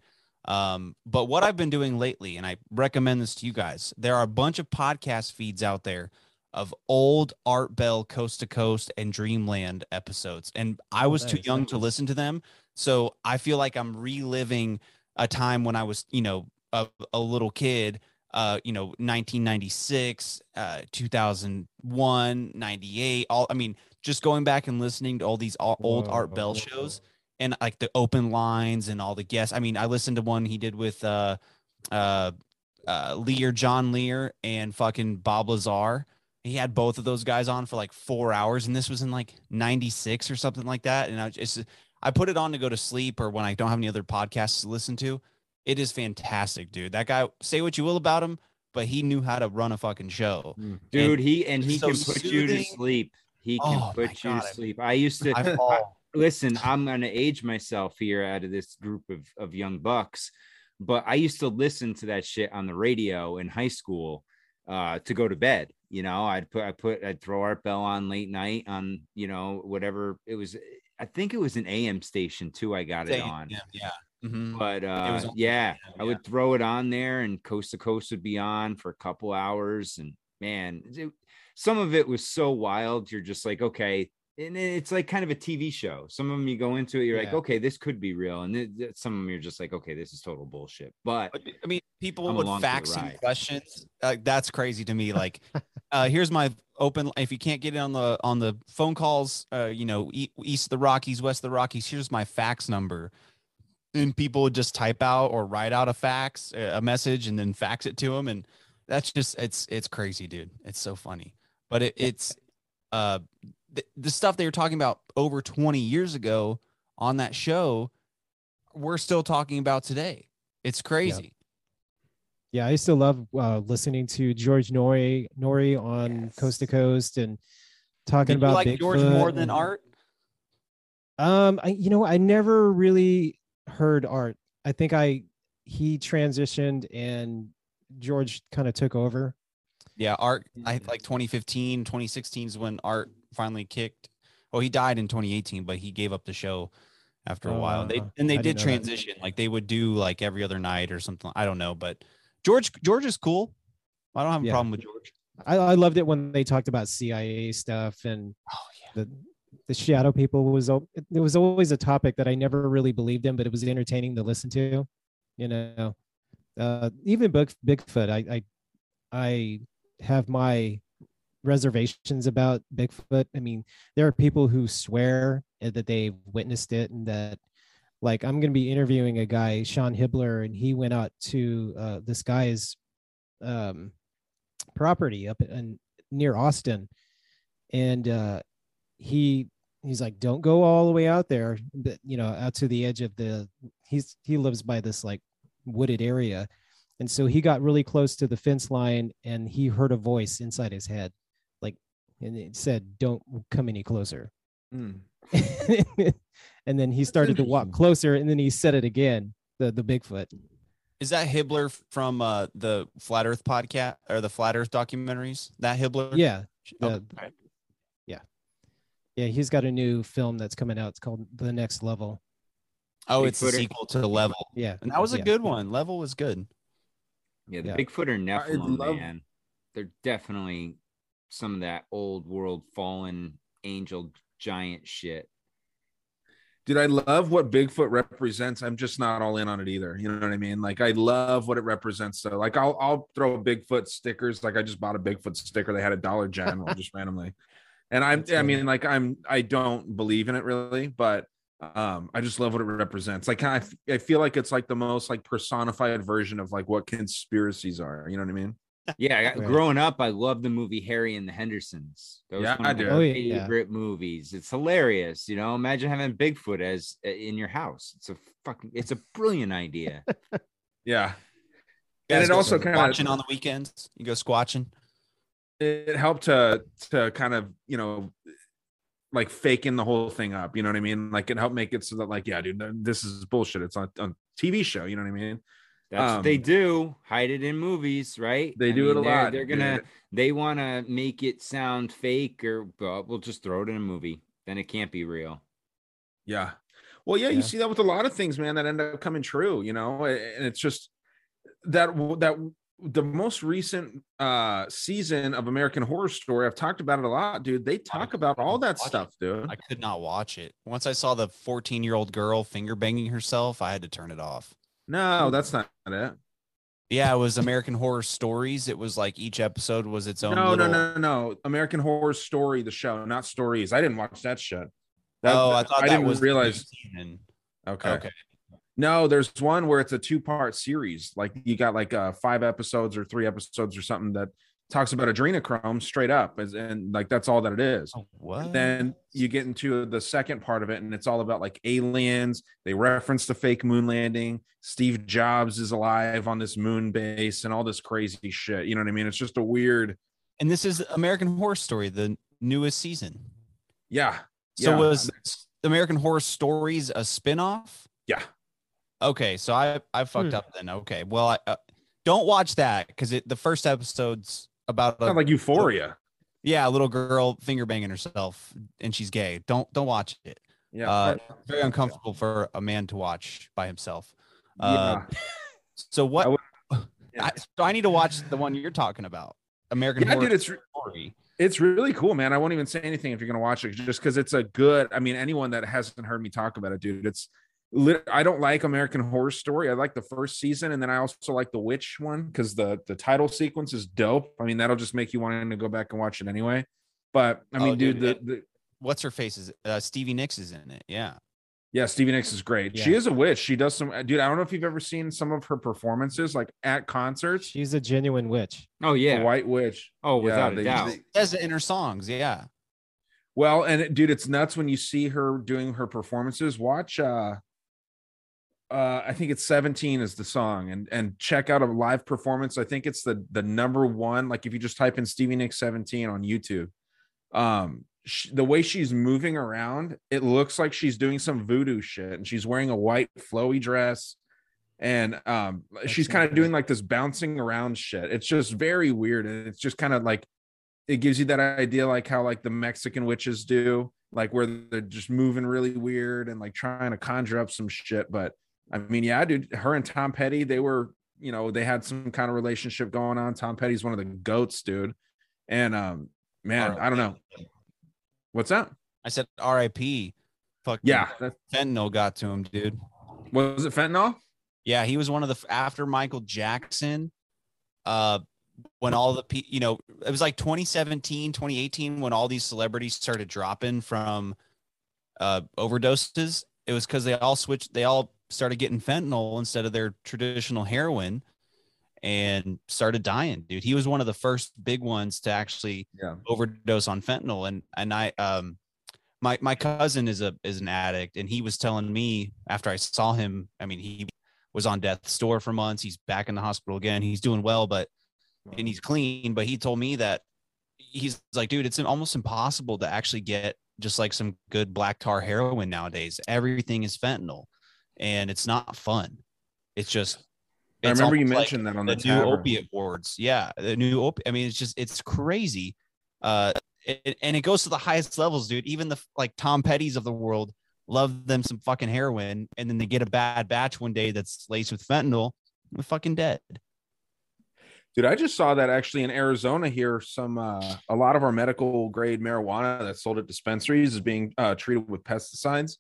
Speaker 5: Um, but what I've been doing lately, and I recommend this to you guys, there are a bunch of podcast feeds out there of old Art Bell Coast to Coast and Dreamland episodes. And I
Speaker 3: Oh,
Speaker 5: was too
Speaker 3: nice,
Speaker 5: young to listen to them. So I feel like I'm reliving a time when I was, you know, a, a little kid, uh, you know, 1996, uh, 2001, 98, all, I mean, just going back and listening to all these old Art Bell
Speaker 3: Whoa.
Speaker 5: shows and like the open lines and all the guests. I mean, I listened to one he did with, uh, uh, uh, Lear, John Lear, and fucking Bob Lazar. He had both of those guys on for like four hours, and this was in like '96 or something like that. And I just, I put it on to go to sleep or when I don't have any other podcasts to listen to. It is fantastic, dude. That guy, say what you will about him, but he knew how to run a fucking show.
Speaker 4: dude. He and he
Speaker 5: so
Speaker 4: can put you to sleep. He can
Speaker 5: Oh,
Speaker 4: put you
Speaker 5: God,
Speaker 4: to sleep. I used to
Speaker 5: I
Speaker 4: listen. I'm gonna age myself here out of this group of of young bucks, but I used to listen to that shit on the radio in high school uh to go to bed. You know, I'd put I put I'd throw Art Bell on late night on you know whatever it was. I think it was an AM station too. I got it on.
Speaker 5: Yeah. yeah. Mhm.
Speaker 4: But uh,
Speaker 5: was on-
Speaker 4: yeah,
Speaker 5: yeah,
Speaker 4: I would throw it on there, and Coast to Coast would be on for a couple hours, and man, it- some of it was so wild. You're just like, okay, and it's like kind of a TV show. Some of them you go into it, you're like, okay, this could be real, and it- it- some of them you're just like, okay, this is total bullshit. But
Speaker 5: I mean, people
Speaker 4: I'm
Speaker 5: would fax questions. Uh, that's crazy to me. Like, uh, here's my open. If you can't get it on the on the phone calls, uh, you know, east of the Rockies, west of the Rockies. Here's my fax number, and people would just type out or write out a fax, a message, and then fax it to them. And that's just it's it's crazy, dude. It's so funny. But it, it's uh the, the stuff they were talking about over 20 years ago on that show, we're still talking about today. It's crazy.
Speaker 3: Yeah, I still love uh, listening to George Noory Noory on
Speaker 4: Yes.
Speaker 3: Coast to Coast and talking
Speaker 5: Did you
Speaker 3: about
Speaker 5: like George
Speaker 3: Bigfoot
Speaker 5: more than
Speaker 3: and-
Speaker 5: Art?
Speaker 3: Um, I, you know, I never really heard Art. I think I he transitioned and George kind of took over.
Speaker 5: Yeah, Art. I like 2015, 2016 is when Art finally kicked. Oh, he died in 2018, but he gave up the show after a while. They
Speaker 3: Uh,
Speaker 5: and they
Speaker 3: I
Speaker 5: did
Speaker 3: didn't that.
Speaker 5: transition. Like they would do like every other night or something. I don't know, but George George is cool. I don't have a
Speaker 3: Yeah.
Speaker 5: problem with George.
Speaker 3: I, I loved it when they talked about CIA stuff and
Speaker 5: Oh yeah.
Speaker 3: the the shadow people was it was always a topic that I never really believed in, but it was entertaining to listen to. You know, uh, even Big, Bigfoot, I, I I have my reservations about Bigfoot. I mean, there are people who swear uh, that they've witnessed it and that like I'm going to be interviewing a guy, Sean Hibbler, and he went out to uh, this guy's um, property up in near Austin, and uh, he he's like, "Don't go all the way out there, but you know, out to the edge of the." He's he lives by this like wooded area, and so he got really close to the fence line, and he heard a voice inside his head, and it said, "Don't come any closer."
Speaker 6: Mm.
Speaker 3: and then he started to walk closer, and then he said it again, the the Bigfoot.
Speaker 5: Is that Hibbler from uh, the Flat Earth podcast or the Flat Earth documentaries? That Hibbler?
Speaker 3: Yeah,
Speaker 5: Okay.
Speaker 3: the- yeah, he's got a new film that's coming out. It's called The Next Level.
Speaker 5: Oh, it's the
Speaker 4: Bigfooter.
Speaker 5: sequel to Level,
Speaker 3: Yeah,
Speaker 5: and that was a
Speaker 3: yeah.
Speaker 5: good one. Level was good.
Speaker 4: yeah, the
Speaker 3: Yeah.
Speaker 4: Bigfoot or Nephilim,
Speaker 6: love-
Speaker 4: man, they're definitely some of that old world fallen angel giant shit.
Speaker 6: Dude, I love what Bigfoot represents. I'm just not all in on it either. You know what I mean? Like I love what it represents. So like I'll I'll throw Bigfoot stickers. Like I just bought a Bigfoot sticker. They had a Dollar General just randomly. And I'm I mean, like I'm I don't believe in it really, but um I just love what it represents. Like I I feel like it's like the most like personified version of like what conspiracies are. You know what I mean?
Speaker 4: Yeah, I
Speaker 3: Right.
Speaker 4: growing up, I loved the movie Harry and the Hendersons. That was
Speaker 6: Yeah,
Speaker 4: one
Speaker 6: I
Speaker 4: of my
Speaker 6: did.
Speaker 3: Oh, yeah.
Speaker 4: favorite movies. It's hilarious. You know, imagine having Bigfoot as uh, in your house. It's a fucking, it's a brilliant idea.
Speaker 6: Yeah.
Speaker 5: You
Speaker 6: And it also kind of
Speaker 5: squatching on the weekends. You go squatching.
Speaker 6: it helped to to kind of you know like faking the whole thing up. You know what I mean? Like it helped make it so that like, yeah, dude, this is bullshit. It's on, on TV show. You know what I mean?
Speaker 4: That's
Speaker 6: Um,
Speaker 4: what they do. Hide it in movies, right?
Speaker 6: They do it a
Speaker 4: they're-
Speaker 6: lot,
Speaker 4: They're gonna
Speaker 6: dude.
Speaker 4: they want to make it sound fake, or but we'll just throw it in a movie. Then it can't be real.
Speaker 6: Yeah. Well, yeah, you see that with a lot of things, man, that end up coming true, you know, and it's just that that the most recent uh season of American Horror Story, I've talked about it a lot, dude. They talk about all that
Speaker 5: watch it.
Speaker 6: stuff, dude.
Speaker 5: I could not watch it. Once I saw the 14 year old girl finger banging herself, I had to turn it off.
Speaker 6: No, that's not it.
Speaker 5: Yeah, it was American Horror Stories. It was like each episode was its own.
Speaker 6: No,
Speaker 5: little...
Speaker 6: no, no, no. American Horror Story, the show, not stories. I didn't watch that shit. That-
Speaker 5: oh, I thought
Speaker 6: I didn't realize. Okay.
Speaker 5: Okay.
Speaker 6: No, there's one where it's a two part series. Like you got like uh five episodes or three episodes or something that talks about adrenochrome straight up, as- and like that's all that it is.
Speaker 5: Oh, what?
Speaker 6: Then you get into the second part of it, and it's all about like aliens. They reference the fake moon landing. Steve Jobs is alive on this moon base, and all this crazy shit. You know what I mean? It's just a weird,
Speaker 5: and this is American Horror Story, the newest season.
Speaker 6: yeah.
Speaker 5: So
Speaker 6: yeah.
Speaker 5: was American Horror Stories a spin-off?
Speaker 6: yeah.
Speaker 5: Okay, so I I fucked
Speaker 3: Hmm.
Speaker 5: up then. Okay, well, I, uh, don't watch that because it the first episode's about a,
Speaker 6: like Euphoria.
Speaker 5: yeah a little girl finger banging herself and she's gay. Don't don't watch it.
Speaker 6: Yeah.
Speaker 5: Uh, very uncomfortable for a man to watch by himself. Uh,
Speaker 6: yeah.
Speaker 5: So what?
Speaker 6: I would- yeah.
Speaker 5: I, so I need to watch the one you're talking about, American
Speaker 6: Yeah,
Speaker 5: Horror
Speaker 6: dude, it's
Speaker 5: Story.
Speaker 6: It's really cool, man. I won't even say anything if you're gonna watch it, just because it's a good. I mean, anyone that hasn't heard me talk about it, dude, it's. Lit- I don't like American Horror Story. I like the first season, and then I also like the Witch one because the the title sequence is dope. I mean, that'll just make you want to go back and watch it anyway. But I
Speaker 5: Oh,
Speaker 6: mean, dude,
Speaker 5: dude,
Speaker 6: the, the
Speaker 5: What's her face is uh, Stevie Nicks is in it. Yeah.
Speaker 6: yeah, Stevie Nicks is great. She is a witch. She does some, dude. I don't know if you've ever seen some of her performances, like at concerts.
Speaker 3: She's a genuine witch.
Speaker 4: Oh
Speaker 6: A
Speaker 4: yeah.
Speaker 6: White Witch.
Speaker 4: Oh,
Speaker 6: Yeah,
Speaker 4: without
Speaker 6: they-
Speaker 4: a doubt.
Speaker 6: they-
Speaker 5: Says it in her songs. Yeah.
Speaker 6: Well, and it- dude, it's nuts when you see her doing her performances. Watch uh uh I think it's 17 is the song and and check out a live performance. I think it's the the number one like if you just type in Stevie Nicks 17 on YouTube. Um sh- the way she's moving around, it looks like she's doing some voodoo shit and she's wearing a white flowy dress and um she's kind of doing like this bouncing around shit. It's just very weird and it's just kind of like it gives you that idea like how like the Mexican witches do, like where they're just moving really weird and like trying to conjure up some shit. But I mean, yeah, dude, her and Tom Petty, they were, you know, they had some kind of relationship going on. Tom Petty's one of the goats, dude. And um, man, I don't know. What's that?
Speaker 5: I said R.I.P. Fuck
Speaker 6: Yeah,
Speaker 5: fentanyl got to him, dude.
Speaker 6: was it fentanyl?
Speaker 5: Yeah, he was one of the after Michael Jackson. Uh, when all the you know, it was like 2017, 2018 when all these celebrities started dropping from uh overdoses. It was because they all switched. They all started getting fentanyl instead of their traditional heroin, and started dying. Dude, he was one of the first big ones to actually
Speaker 6: Yeah.
Speaker 5: overdose on fentanyl. And and I um my my cousin is a is an addict and he was telling me after I saw him I mean he was on death's door for months. He's back in the hospital again. He's doing well but and he's clean but he told me that he's like dude it's almost impossible to actually get just like some good black tar heroin nowadays. Everything is fentanyl and it's not fun it's just
Speaker 6: I remember you
Speaker 5: like-
Speaker 6: mentioned that on the,
Speaker 5: the new opiate wards. Yeah, the new opiate. I mean, it's just it's crazy, uh, it, and it goes to the highest levels, dude. Even the like Tom Petty's of the world love them some fucking heroin, and then they get a bad batch one day that's laced with fentanyl. They're fucking dead.
Speaker 6: Dude, I just saw that actually in Arizona here. Some uh, a lot of our medical grade marijuana that's sold at dispensaries is being uh, treated with pesticides,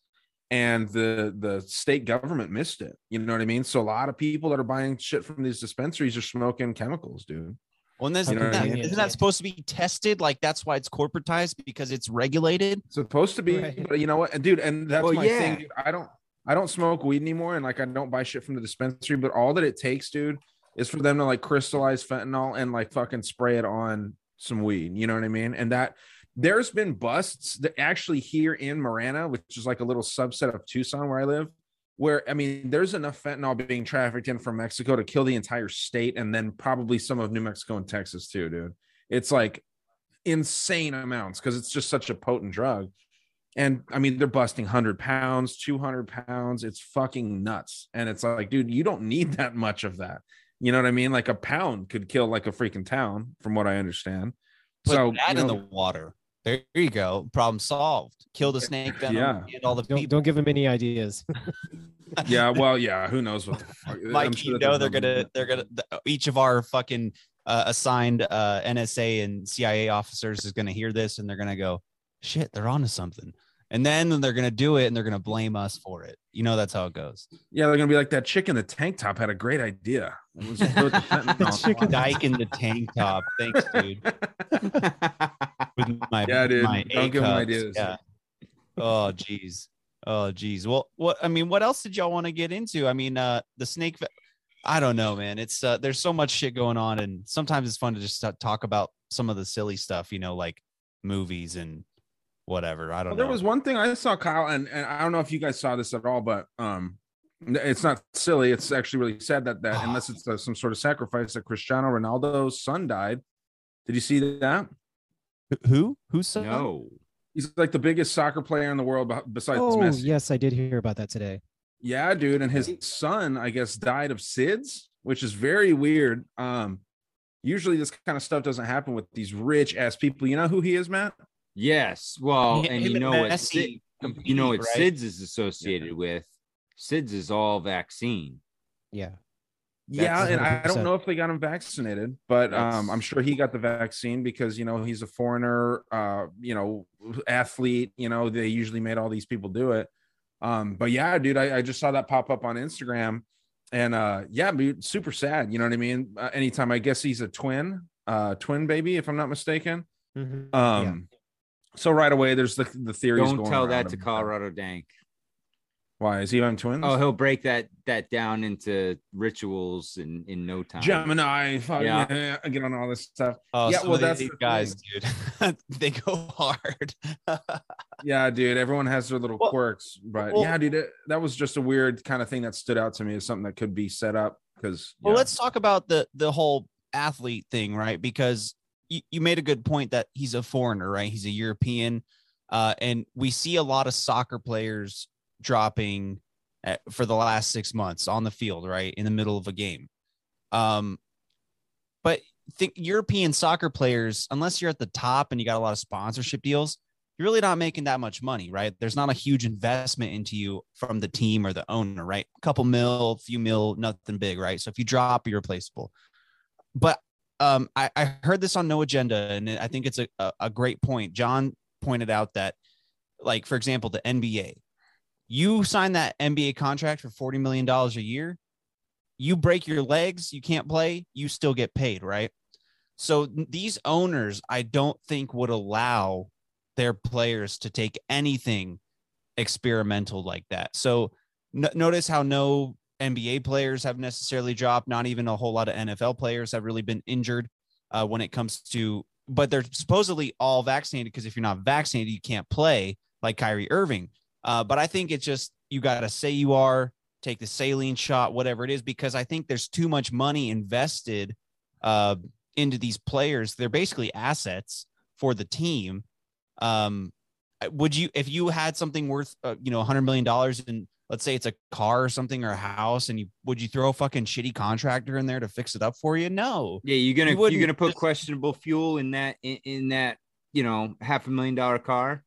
Speaker 6: and the the state government missed it. You know what I mean? So a lot of people that are buying shit from these dispensaries are smoking chemicals, dude.
Speaker 5: Well, and isn't,
Speaker 6: You know what I
Speaker 5: that,
Speaker 6: mean?
Speaker 5: isn't that supposed to be tested? Like that's why it's corporatized because it's regulated.
Speaker 6: It's supposed to be,
Speaker 3: Right.
Speaker 6: but you know what, and dude, and that's
Speaker 4: Well,
Speaker 6: my
Speaker 4: yeah.
Speaker 6: thing. Dude. I don't, I don't smoke weed anymore, and like I don't buy shit from the dispensary. But all that it takes, dude, is for them to like crystallize fentanyl and like fucking spray it on some weed. You know what I mean? And that there's been busts that actually here in Marana, which is like a little subset of Tucson where I live, where I mean, there's enough fentanyl being trafficked in from Mexico to kill the entire state, and then probably some of New Mexico and Texas too, dude. It's like insane amounts because it's just such a potent drug. and I mean they're busting 100 pounds, 200 pounds. It's fucking nuts. And it's like, dude, you don't need that much of that. You know what I mean? Like a pound could kill like a freaking town, from what I understand.
Speaker 5: Put
Speaker 6: so
Speaker 5: that
Speaker 6: you
Speaker 5: in the water. There you go. Problem solved. Kill the snake venom.
Speaker 6: Yeah.
Speaker 5: Get all the
Speaker 3: Don't,
Speaker 5: people.
Speaker 3: don't give him any ideas.
Speaker 6: yeah, well, yeah, who knows what the fuck. I'm
Speaker 5: Mike,
Speaker 6: sure
Speaker 5: you know they're gonna they're gonna each of our fucking uh, assigned uh, NSA and CIA officers is gonna hear this and they're gonna go, shit, they're onto something. And then they're gonna do it and they're gonna blame us for it. You know that's how it goes.
Speaker 6: Yeah, they're gonna be like that chick in the tank top had a great idea. It was put the fentanyl
Speaker 3: Chicken
Speaker 6: on.
Speaker 5: Dyke in the tank top. Thanks, dude. With my
Speaker 6: Yeah, dude.
Speaker 5: my
Speaker 6: Don't give ideas.
Speaker 5: Yeah. Oh, geez. Oh, geez. Well, what I mean, what else did y'all want to get into? I mean, uh, the snake. I don't know, man. It's uh, there's so much shit going on, and sometimes it's fun to just talk about some of the silly stuff, you know, like movies and whatever. I don't
Speaker 6: Well,
Speaker 5: know.
Speaker 6: there was one thing I saw, Kyle, and, and I don't know if you guys saw this at all, but um, it's not silly. It's actually really sad that that unless it's uh, some sort of sacrifice that Cristiano Ronaldo's son died. Did you see that?
Speaker 5: who Who's said
Speaker 4: no.
Speaker 6: He's like the biggest soccer player in the world beh- besides
Speaker 3: oh,
Speaker 6: Messi.
Speaker 3: yes, I did hear about that today.
Speaker 6: Yeah, dude, and his son, I guess, died of SIDS, which is very weird. Um, usually this kind of stuff doesn't happen with these rich ass people. You know who he is, Matt?
Speaker 4: Yes. Well,
Speaker 5: Him
Speaker 4: and you know what Sid, you know what
Speaker 5: right?
Speaker 4: SIDS is associated with. SIDS is all vaccine.
Speaker 3: Yeah.
Speaker 6: Yeah,
Speaker 4: That's
Speaker 6: and I
Speaker 3: 100%.
Speaker 6: don't know if they got him vaccinated, but um, I'm sure he got the vaccine because you know he's a foreigner, uh, you know, athlete. You know, they usually made all these people do it. Um, but yeah, dude, I, I just saw that pop up on Instagram, and uh, yeah, dude, super sad. You know what I mean? Uh, anytime, I guess he's a twin, uh, twin baby, if I'm not mistaken.
Speaker 3: Mhm.
Speaker 6: Um, so right away, there's the the theories.
Speaker 4: Don't
Speaker 6: going
Speaker 4: tell that to
Speaker 6: about
Speaker 4: Colorado Dank.
Speaker 6: Why is he on twins?
Speaker 4: Oh, he'll break that that down into rituals in in no time.
Speaker 6: Gemini. Fuck,
Speaker 4: Yeah.
Speaker 6: yeah. I get on all this stuff.
Speaker 5: Oh,
Speaker 6: Yeah, well, that's
Speaker 5: these
Speaker 6: the
Speaker 5: guys, dude. they go hard.
Speaker 6: Yeah, dude. Everyone has their little
Speaker 5: Well-
Speaker 6: quirks, but
Speaker 5: well-
Speaker 6: yeah, dude. It, that was just a weird kind of thing that stood out to me as something that could be set up because.
Speaker 5: Well, let's talk about the the whole athlete thing, right? Because you, you made a good point that he's a foreigner, right? He's a European, uh, and we see a lot of soccer players dropping at, for the last six months on the field, right, in the middle of a game. Um, but think European soccer players, unless you're at the top and you got a lot of sponsorship deals, you're really not making that much money, right? There's not a huge investment into you from the team or the owner, right? A couple mil, few mil, nothing big, right? So if you drop, you're replaceable. But um, I, I heard this on No Agenda, and I think it's a, a, great point. John pointed out that, like, for example, the NBA, you sign that NBA contract for $40 million a year, you break your legs, you can't play, you still get paid, right? So these owners, I don't think would allow their players to take anything experimental like that. So notice how no NBA players have necessarily dropped. Not even a whole lot of NFL players have really been injured uh, when it comes to, but they're supposedly all vaccinated because if you're not vaccinated, you can't play like Kyrie Irving. Uh, but I think it's just you got to say you are, take the saline shot, whatever it is, because I think there's too much money invested uh, into these players. They're basically assets for the team. Um, would you, if you had something worth, uh, you know, a hundred million dollars and let's say it's a car or something or a house, and you would you throw a fucking shitty contractor in there to fix it up for you? No.
Speaker 4: Yeah, you're gonna
Speaker 5: You
Speaker 4: you are gonna put questionable fuel in that in, in that you know half a million dollar car.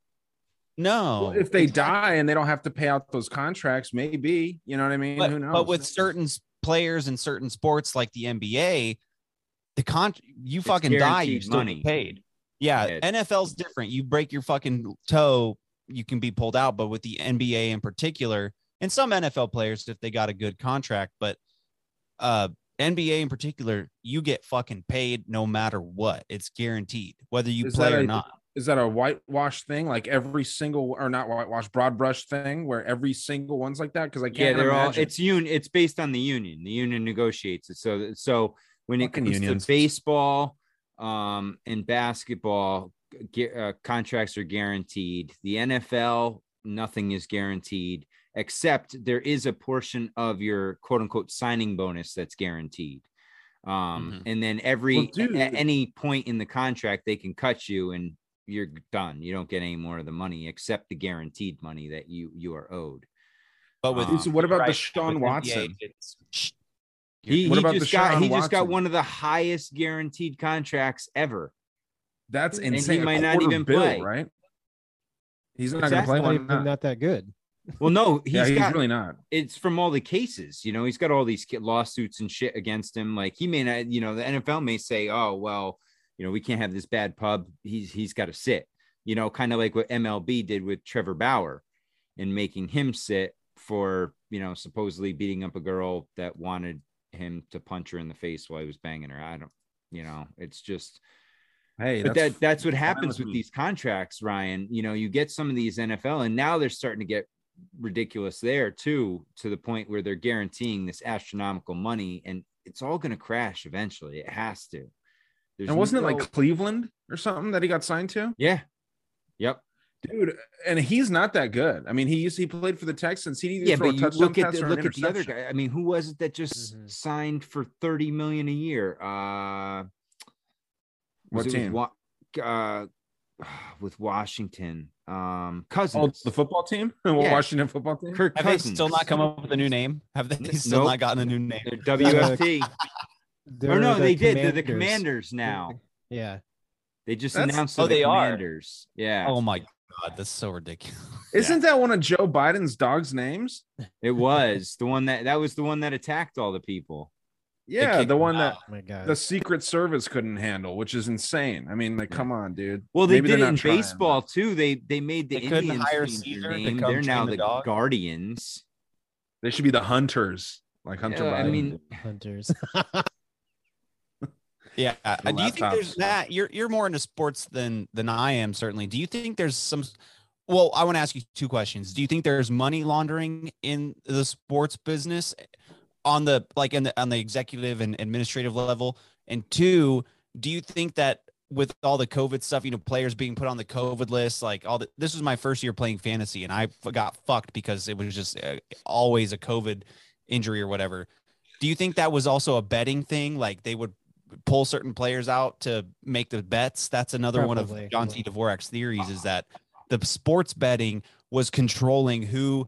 Speaker 5: No.
Speaker 6: Well, if they
Speaker 5: Exactly.
Speaker 6: die and they don't have to pay out those contracts, maybe you know what I mean.
Speaker 5: but,
Speaker 6: Who knows?
Speaker 5: but with certain players in certain sports like the NBA, the con you
Speaker 4: It's
Speaker 5: fucking die, you
Speaker 4: guaranteed
Speaker 5: still
Speaker 4: money.
Speaker 5: paid. Yeah,
Speaker 4: Yeah.
Speaker 5: NFL's different. You break your fucking toe, you can be pulled out. But with the NBA in particular, and some NFL players, if they got a good contract, but uh NBA in particular, you get fucking paid no matter what. It's guaranteed, whether you
Speaker 6: Is
Speaker 5: play
Speaker 6: that
Speaker 5: or not.
Speaker 6: is that a whitewash thing, like every single or not whitewash, broad brush thing, where every single one's like that? Because I can't Yeah,
Speaker 4: they're all. It's un. It's based on the union. The union negotiates it. So so when it
Speaker 6: Fucking
Speaker 4: comes
Speaker 6: unions.
Speaker 4: to baseball, um, and basketball, uh, contracts are guaranteed. The NFL, nothing is guaranteed except there is a portion of your quote unquote signing bonus that's guaranteed. Um,
Speaker 5: Mhm.
Speaker 4: and then every
Speaker 6: Well,
Speaker 4: at any point in the contract, they can cut you and you're done. You don't get any more of the money except the guaranteed money that you you are owed.
Speaker 5: But with
Speaker 4: Um,
Speaker 6: So what about
Speaker 5: right,
Speaker 6: Deshaun
Speaker 5: with
Speaker 6: Watson?
Speaker 5: NBA, it's-
Speaker 4: He,
Speaker 6: What
Speaker 4: he
Speaker 6: about
Speaker 4: just got
Speaker 6: Deshaun
Speaker 4: he just got one of the highest guaranteed contracts ever.
Speaker 6: That's
Speaker 4: And he
Speaker 6: insane.
Speaker 4: Might not even
Speaker 6: bill,
Speaker 4: play.
Speaker 6: right? He's not
Speaker 4: What's
Speaker 6: going to play
Speaker 3: Not
Speaker 6: one.
Speaker 3: not that good.
Speaker 4: Well, no, he's
Speaker 6: yeah, he's
Speaker 4: got
Speaker 6: really not.
Speaker 4: it's from all the cases. You know, he's got all these lawsuits and shit against him. Like he may not, you know, the NFL may say, "Oh, well, you know, we can't have this bad pub. He's he's got to sit." You know, kind of like what MLB did with Trevor Bauer and making him sit for, you know, supposedly beating up a girl that wanted him to punch her in the face while he was banging her. I don't, you know, it's just
Speaker 6: Hey,
Speaker 4: but
Speaker 6: that's
Speaker 4: that that's what happens
Speaker 6: with
Speaker 4: with these contracts, Ryan. You know, you get some of these NFL, and now they're starting to get ridiculous there too, to the point where they're guaranteeing this astronomical money, and it's all going to crash eventually. It has to. There's
Speaker 6: and wasn't it like Cleveland or something that he got signed to?
Speaker 4: yeah, yep,
Speaker 6: Dude, and he's not that good. I mean, he used he played for the Texans. He
Speaker 4: yeah. But you look at the, look at the other guy. I mean, who was it that just
Speaker 3: Mhm.
Speaker 4: signed for thirty million a year? Uh,
Speaker 6: What
Speaker 4: with
Speaker 6: team?
Speaker 4: Uh, with Washington, um,
Speaker 6: Oh, the football team,
Speaker 4: Yeah.
Speaker 6: Washington football team.
Speaker 4: Kirk
Speaker 5: Have
Speaker 4: Cousins.
Speaker 5: they still not come up with a new name? Have they still
Speaker 4: Nope.
Speaker 5: not gotten a new name?
Speaker 4: They're WFT. or
Speaker 3: They're
Speaker 4: no,
Speaker 3: the
Speaker 4: they did. They're the Commanders now.
Speaker 3: Yeah.
Speaker 4: They just
Speaker 6: That's-
Speaker 4: announced
Speaker 5: Oh,
Speaker 4: they're the
Speaker 5: they are?
Speaker 4: Commanders. Yeah,
Speaker 5: Oh my god, that's so ridiculous.
Speaker 6: Isn't that one of Joe Biden's dog's names?
Speaker 4: it was the one that that was the one that attacked all the people.
Speaker 6: Yeah, the one that
Speaker 3: Oh my god.
Speaker 6: the Secret Service couldn't handle, which is insane. I mean, like,
Speaker 4: Yeah.
Speaker 6: come on, dude.
Speaker 4: Well, they
Speaker 6: Maybe
Speaker 4: did it in
Speaker 6: trying,
Speaker 4: baseball too. They they made the
Speaker 5: They couldn't
Speaker 4: Indians
Speaker 5: hire
Speaker 4: change
Speaker 5: Caesar
Speaker 4: their
Speaker 5: to
Speaker 4: name.
Speaker 5: come
Speaker 4: They're now
Speaker 5: the
Speaker 4: the
Speaker 5: dog?
Speaker 4: Guardians.
Speaker 6: They should be the Hunters, like Hunter
Speaker 4: Yeah, I
Speaker 6: Biden.
Speaker 4: mean,
Speaker 3: Hunters.
Speaker 5: Yeah. uh,
Speaker 6: The
Speaker 5: do you think there's
Speaker 6: laptops.
Speaker 5: that? You're you're more into sports than than I am, certainly. Do you think there's some? Well, I want to ask you two questions. Do you think there's money laundering in the sports business on the like in the on the executive and administrative level? And two, do you think that with all the COVID stuff, you know, players being put on the COVID list, like all the, this was my first year playing fantasy and I got fucked because it was just uh, always a COVID injury or whatever. Do you think that was also a betting thing? Like they would pull certain players out to make the bets. That's another one of John C. Dvorak's theories is that the sports betting was controlling who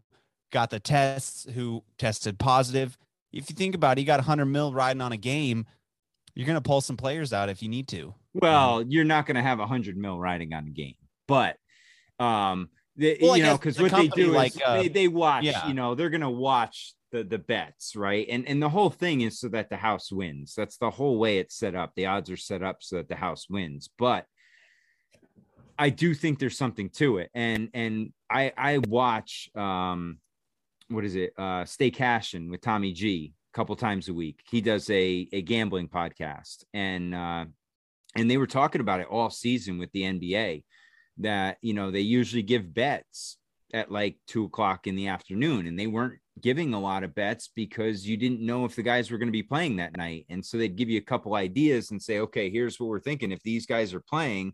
Speaker 5: got the tests, who tested positive. If you think about it, you got 100 mil riding on a game, you're going to pull some players out if you need to.
Speaker 4: well, you're not going to have a hundred mil riding on a game, but um, they,
Speaker 5: Well,
Speaker 4: you know, because what they
Speaker 5: company,
Speaker 4: do
Speaker 5: like,
Speaker 4: is
Speaker 5: uh,
Speaker 4: they they watch.
Speaker 5: yeah.
Speaker 4: You know, they're going to watch the the bets, right? And and the whole thing is so that the house wins. That's the whole way it's set up. The odds are set up so that the house wins, but. I do think there's something to it, and and I I watch um, what is it? Uh, Stay Cashing with Tommy G a couple times a week. He does a a gambling podcast, and uh, and they were talking about it all season with the NBA that you know they usually give bets at like two o'clock in the afternoon, and they weren't giving a lot of bets because you didn't know if the guys were going to be playing that night, and so they'd give you a couple ideas and say, okay, here's what we're thinking if these guys are playing,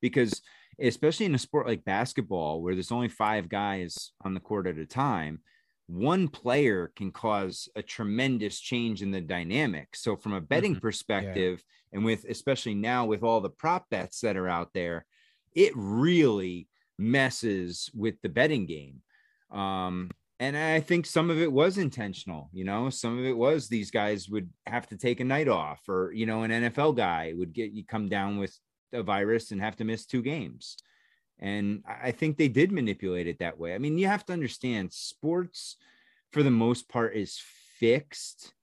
Speaker 4: because especially in a sport like basketball where there's only five guys on the court at a time one player can cause a tremendous change in the dynamic. So from a betting perspective and with especially now with all the prop bets that are out there it really messes with the betting game. Um and i think some of it was intentional you know some of it was these guys would have to take a night off or you know an nfl guy would get you come down with a virus and have to miss two games. And I think they did manipulate it that way. I mean, you have to understand sports for the most part is fixed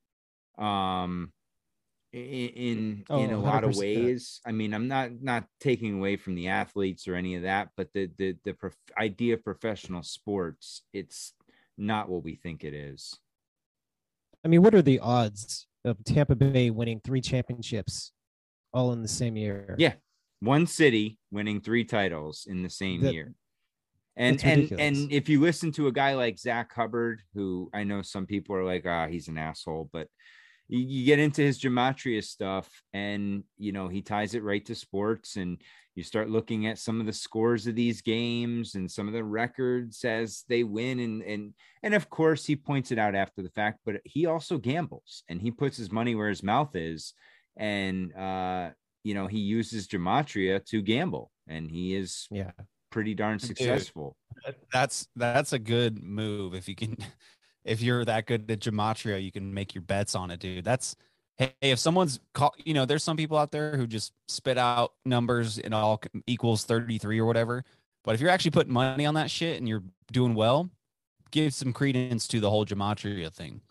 Speaker 4: um in in,
Speaker 3: Oh,
Speaker 4: in a lot of ways. I mean, I'm not not taking away from the athletes or any of that, but the the the prof- idea of professional sports, it's not what we think it is.
Speaker 3: I mean, what are the odds of Tampa Bay winning three championships all in the same year?
Speaker 4: Yeah. One city winning three titles in the same
Speaker 3: That-
Speaker 4: year. And and and if you listen to a guy like Zach Hubbard, who I know some people are like, ah, he's an asshole, but you, you get into his gematria stuff and you know he ties it right to sports and you start looking at some of the scores of these games and some of the records as they win. And and and of course he points it out after the fact but he also gambles and he puts his money where his mouth is. And uh you know, he uses gematria to gamble, and he is
Speaker 3: Yeah.
Speaker 4: pretty darn successful.
Speaker 5: That's that's a good move if you can. If you're that good at gematria, you can make your bets on it, dude. That's hey, if someone's call, you know, there's some people out there who just spit out numbers and all equals 33 or whatever. But if you're actually putting money on that shit and you're doing well, give some credence to the whole gematria thing.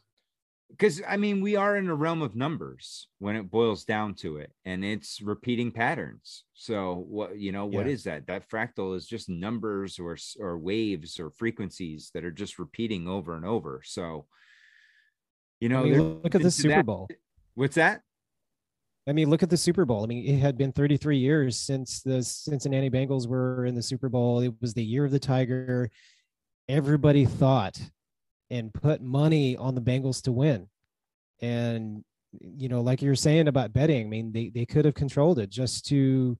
Speaker 4: Because I mean, we are in a realm of numbers when it boils down to it, and it's repeating patterns. So what you know, what
Speaker 3: Yeah.
Speaker 4: is that? That fractal is just numbers or or waves or frequencies that are just repeating over and over. So you know,
Speaker 3: I mean, look at the Super
Speaker 4: that-
Speaker 3: Bowl.
Speaker 4: What's that?
Speaker 3: I mean, look at the Super Bowl. I mean, it had been 33 years since the Cincinnati Bengals were in the Super Bowl. It was the year of the Tiger. Everybody thought and put money on the Bengals to win. And, you know, like you're saying about betting, I mean, they, they could have controlled it just to,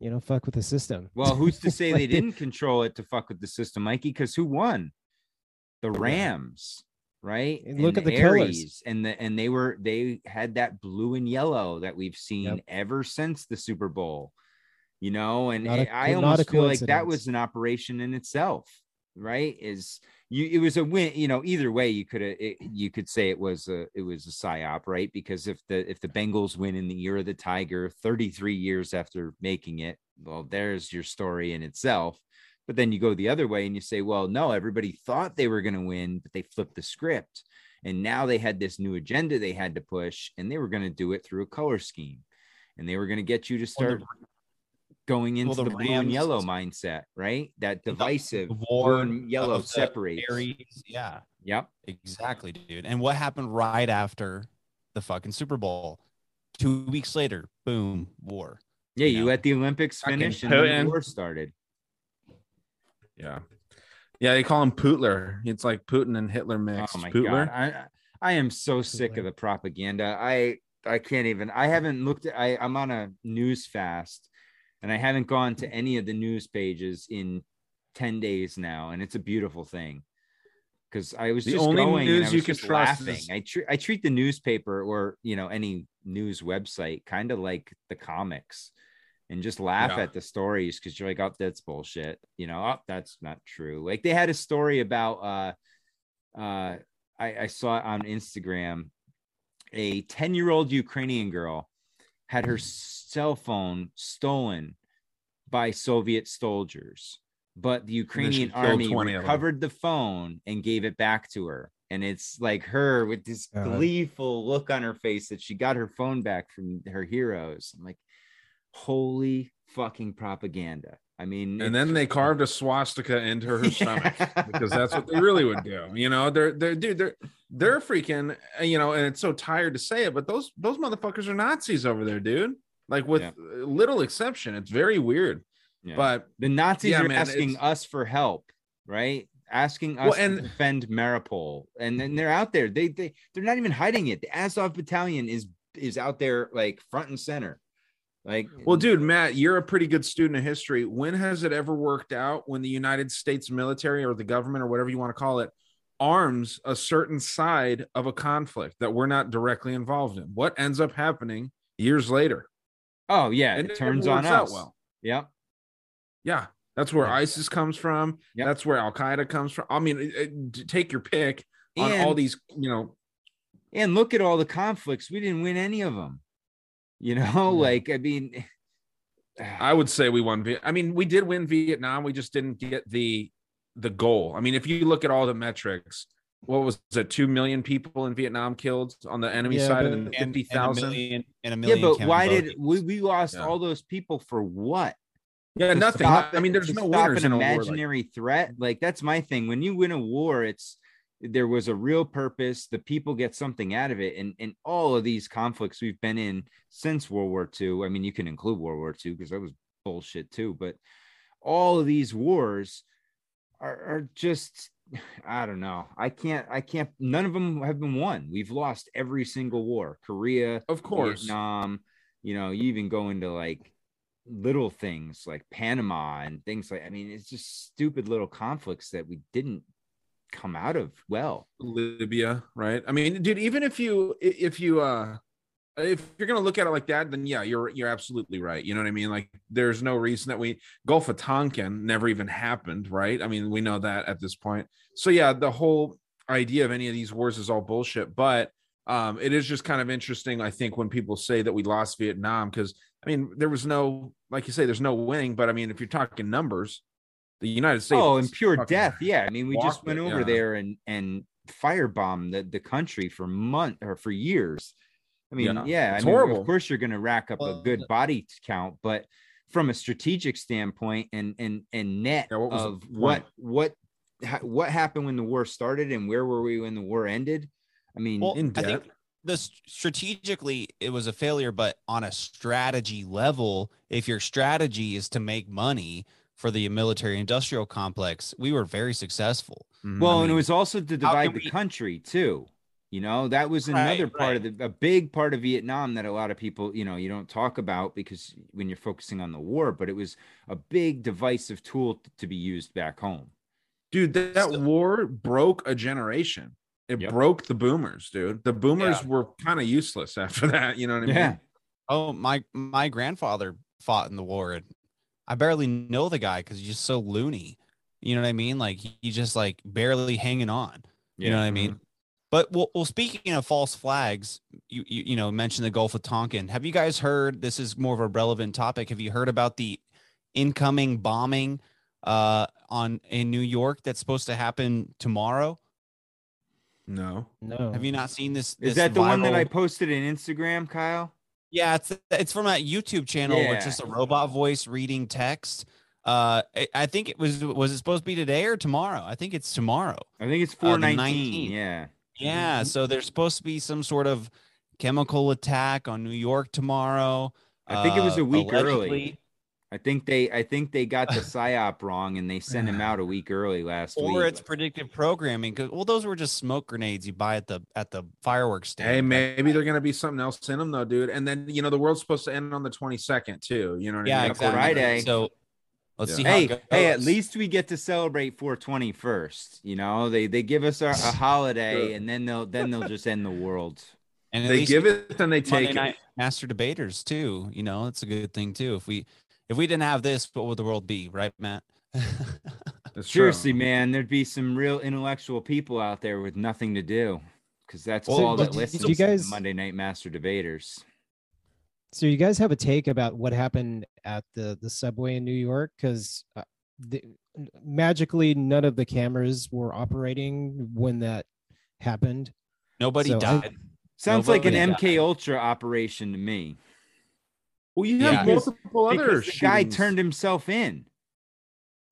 Speaker 3: you know, fuck with the system.
Speaker 4: Well, who's to say they didn't control it to fuck with the system, Mikey? Because who won? The Rams, right?
Speaker 3: And look at the
Speaker 4: Aries,
Speaker 3: colors.
Speaker 4: and the and they were they had that blue and yellow that we've seen
Speaker 3: Yep.
Speaker 4: ever since the Super Bowl. You know, and
Speaker 3: a-
Speaker 4: I almost feel like that was an operation in itself, right? Is you it was a win, you know, either way you could have you could say it was a it was a psyop, right? Because if the if the Bengals win in the year of the Tiger 33 years after making it, well, there's your story in itself. But then you go the other way and you say, well, no, everybody thought they were going to win, but they flipped the script. And now they had this new agenda they had to push, and they were going to do it through a color scheme. And they were going to get you to start going into
Speaker 5: the
Speaker 4: the, blue and yellow mindset, right? That divisive
Speaker 5: the
Speaker 4: blue
Speaker 5: war
Speaker 4: and yellow
Speaker 5: of
Speaker 4: separates.
Speaker 5: Aries, Yeah,
Speaker 4: Yep.
Speaker 5: exactly, dude. And what happened right after the fucking Super Bowl? Two weeks later, boom, war.
Speaker 4: Yeah,
Speaker 5: You
Speaker 4: you
Speaker 5: know,
Speaker 4: at the Olympics
Speaker 6: fucking
Speaker 4: finish and
Speaker 6: Putin.
Speaker 4: the war started.
Speaker 6: Yeah. Yeah, they call him Putler. It's like Putin and Hitler oh mixed.
Speaker 4: Oh my
Speaker 6: Putler.
Speaker 4: god, I I am so sick of the propaganda. I I can't even. I haven't looked at. I I'm on a news fast, and I haven't gone to any of the news pages in ten days now, and it's a beautiful thing. Because I was
Speaker 6: The
Speaker 4: just
Speaker 6: only
Speaker 4: going and
Speaker 6: news
Speaker 4: I
Speaker 6: you can trust
Speaker 4: laughing.
Speaker 6: is-
Speaker 4: I treat I treat the newspaper or you know any news website kind of like the comics and just laugh
Speaker 6: Yeah.
Speaker 4: at the stories because you're like, oh, that's bullshit. You know, oh, that's not true. Like they had a story about uh uh I, I saw it on Instagram. A 10 year old Ukrainian girl had her cell phone stolen by Soviet soldiers, but the Ukrainian army
Speaker 6: 20
Speaker 4: recovered the phone and gave it back to her. And it's like her with this gleeful look on her face that she got her phone back from her heroes. I'm like, holy fucking propaganda. I mean,
Speaker 6: And then they carved a swastika into her stomach because that's what they really would do. You know, they're they're dude, they're they're freaking, uh, you know, and it's so tired to say it, but those those motherfuckers are Nazis over there, dude. Like with
Speaker 4: Yeah.
Speaker 6: little exception. It's very weird.
Speaker 4: Yeah.
Speaker 6: But
Speaker 4: the Nazis
Speaker 6: Yeah,
Speaker 4: are
Speaker 6: man,
Speaker 4: asking
Speaker 6: it's-
Speaker 4: us for help, right? Asking us
Speaker 6: Well, and-
Speaker 4: to defend Mariupol, and then they're out there. They they they're not even hiding it. The Azov Battalion is is out there like front and center. Like,
Speaker 6: Well, dude, Matt, you're a pretty good student of history. When has it ever worked out when the United States military or the government or whatever you want to call it arms a certain side of a conflict that we're not directly involved in? What ends up happening years later?
Speaker 4: Oh yeah,
Speaker 6: And
Speaker 4: it
Speaker 6: it
Speaker 4: turns on
Speaker 6: out
Speaker 4: us.
Speaker 6: well.
Speaker 4: Yep.
Speaker 6: Yeah, that's where
Speaker 4: Yeah.
Speaker 6: ISIS comes from.
Speaker 4: Yep.
Speaker 6: That's where Al Qaeda comes from. I mean, it- it- take your pick on all these, you know.
Speaker 4: And look at all the conflicts. We didn't win any of them. You know, like I mean, ah.
Speaker 6: I would say we won. I mean, we did win Vietnam. We just didn't get the the goal. I mean, if you look at all the metrics, what was it? Two million people in Vietnam killed on the enemy
Speaker 3: Yeah,
Speaker 6: side,
Speaker 3: but-
Speaker 6: and
Speaker 5: And-
Speaker 6: fifty
Speaker 5: and a
Speaker 6: thousand.
Speaker 5: million
Speaker 4: yeah, but why did we we lost
Speaker 6: Yeah.
Speaker 4: all those people for what?
Speaker 6: Yeah,
Speaker 4: to
Speaker 6: nothing.
Speaker 4: stop
Speaker 6: I mean, there's no
Speaker 4: stop
Speaker 6: winners
Speaker 4: an
Speaker 6: in a war. Like,
Speaker 4: imaginary threat. Like that's my thing. When you win a war, it's there was a real purpose. The people get something out of it, and and all of these conflicts we've been in since World War II. I mean, you can include World War II because that was bullshit too. But all of these wars are, are just I don't know. I can't. I can't. None of them have been won. We've lost every single war. Korea,
Speaker 6: of course.
Speaker 4: Vietnam. You know, you even go into like little things like Panama and things like. I mean, it's just stupid little conflicts that we didn't come out of well.
Speaker 6: Libya, right? I mean, dude, even if you if you uh if you're gonna look at it like that, then yeah, you're you're absolutely right. You know what I mean? Like, there's no reason that we Gulf of Tonkin never even happened, right? I mean, we know that at this point. So yeah, the whole idea of any of these wars is all bullshit. But um, it is just kind of interesting, I think, when people say that we lost Vietnam, because I mean, there was no, like you say, there's no winning. But I mean, if you're talking numbers, the United States.
Speaker 4: Oh, and pure death. Yeah, I mean, we just went
Speaker 6: it,
Speaker 4: over
Speaker 6: yeah.
Speaker 4: there and and firebombed the the country for month or for years. I mean,
Speaker 6: Yeah,
Speaker 4: yeah,
Speaker 6: it's
Speaker 4: I mean,
Speaker 6: horrible.
Speaker 4: of course you're going to rack up a good body count, but from a strategic standpoint and and and net
Speaker 6: Yeah, what was
Speaker 4: of what what ha- what happened when the war started and where were we when the war ended? I mean,
Speaker 5: Well,
Speaker 6: in
Speaker 5: I think the strategically it was a failure, but on a strategy level, if your strategy is to make money for the military industrial complex, we were very successful.
Speaker 6: Mhm.
Speaker 4: Well,
Speaker 5: I
Speaker 4: and it was also to divide the
Speaker 5: we-
Speaker 4: country too. You know, that was
Speaker 5: Right,
Speaker 4: another part of the a big part of Vietnam that a lot of people, you know, you don't talk about because when you're focusing on the war, but it was a big divisive tool t- to be used back home.
Speaker 6: dude that, that
Speaker 5: Still-
Speaker 6: war broke a generation it
Speaker 4: Yep.
Speaker 6: broke the boomers dude the boomers
Speaker 5: Yeah.
Speaker 6: were kind of useless after that you know what i mean
Speaker 4: Yeah.
Speaker 5: Oh, my my grandfather fought in the war, and I barely know the guy because he's just so loony. You know what I mean? Like he- he's just like barely hanging on. You know what I mean? Mm-hmm. But well, well, speaking of false flags, you, you you know mentioned the Gulf of Tonkin. Have you guys heard? This is more of a relevant topic. Have you heard about the incoming bombing uh, on in New York that's supposed to happen tomorrow?
Speaker 6: no
Speaker 3: No.
Speaker 5: Have you not seen this?
Speaker 4: Is that the one that I posted in Instagram, Kyle?
Speaker 5: Yeah, it's it's from that YouTube channel where it's
Speaker 4: Yeah.
Speaker 5: just a robot voice reading text. Uh, I, I think it was was it supposed to be today or tomorrow? I think it's tomorrow.
Speaker 4: I think it's
Speaker 5: Uh, the
Speaker 4: 419.
Speaker 5: 19th.
Speaker 4: Yeah.
Speaker 5: Yeah, so there's supposed to be some sort of chemical attack on New York tomorrow.
Speaker 4: I think it was
Speaker 5: uh,
Speaker 4: a week early. I think they I think they got the psyop wrong and they sent him out a week early last
Speaker 5: or
Speaker 4: week.
Speaker 5: Or it's predictive programming. 'cause- well, those were just smoke grenades you buy at the at the fireworks stand.
Speaker 6: hey
Speaker 5: right?
Speaker 6: maybe they're gonna be something else in them though dude and then you know the world's supposed to end on the 22nd too you know what
Speaker 5: Yeah,
Speaker 6: i mean
Speaker 5: exactly.
Speaker 4: Friday.
Speaker 5: So let's
Speaker 6: Yeah.
Speaker 5: see. How
Speaker 4: hey,
Speaker 5: it
Speaker 4: hey, at least we get to celebrate 420 first. You know, they they give us our, a holiday
Speaker 6: Sure.
Speaker 4: and then they'll then they'll just end the world.
Speaker 5: and
Speaker 6: they give it then they
Speaker 5: Monday
Speaker 6: take it
Speaker 5: night master debaters too. You know, it's a good thing too. If we if we didn't have this, what would the world be, right, Matt?
Speaker 6: That's true.
Speaker 4: Seriously, man, there'd be some real intellectual people out there with nothing to do. Because that's
Speaker 5: Well,
Speaker 4: all that
Speaker 3: did
Speaker 4: listens
Speaker 3: you
Speaker 4: to
Speaker 3: guys-
Speaker 4: Monday Night Master Debaters.
Speaker 3: So you guys have a take about what happened at the the subway in New York? Because uh, magically none of the cameras were operating when that happened.
Speaker 5: Nobody
Speaker 3: So I-
Speaker 5: died.
Speaker 4: Sounds like an
Speaker 5: Nobody
Speaker 4: MK Ultra operation to me.
Speaker 6: well you
Speaker 5: Yeah.
Speaker 6: have multiple other
Speaker 4: Because the guy turned himself in.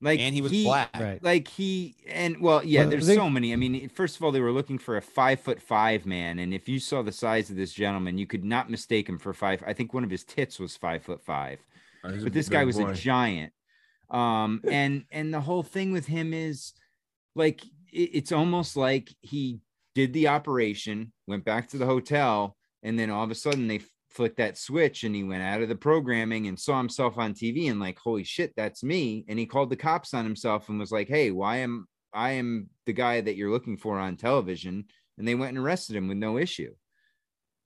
Speaker 4: Like
Speaker 5: and he was black.
Speaker 3: Right.
Speaker 4: like he and well yeah
Speaker 3: Well,
Speaker 4: there's
Speaker 3: they-
Speaker 4: so many i mean first of all they were looking for a five foot five man and if you saw the size of this gentleman you could not mistake him for five i think one of his tits was five foot five, but this guy was
Speaker 6: boy.
Speaker 4: a giant um and and the whole thing with him is like it, it's almost like he did the operation went back to the hotel and then all of a sudden they flicked that switch and he went out of the programming and saw himself on tv and like holy shit that's me and he called the cops on himself and was like hey why am i am the guy that you're looking for on television and they went and arrested him with no issue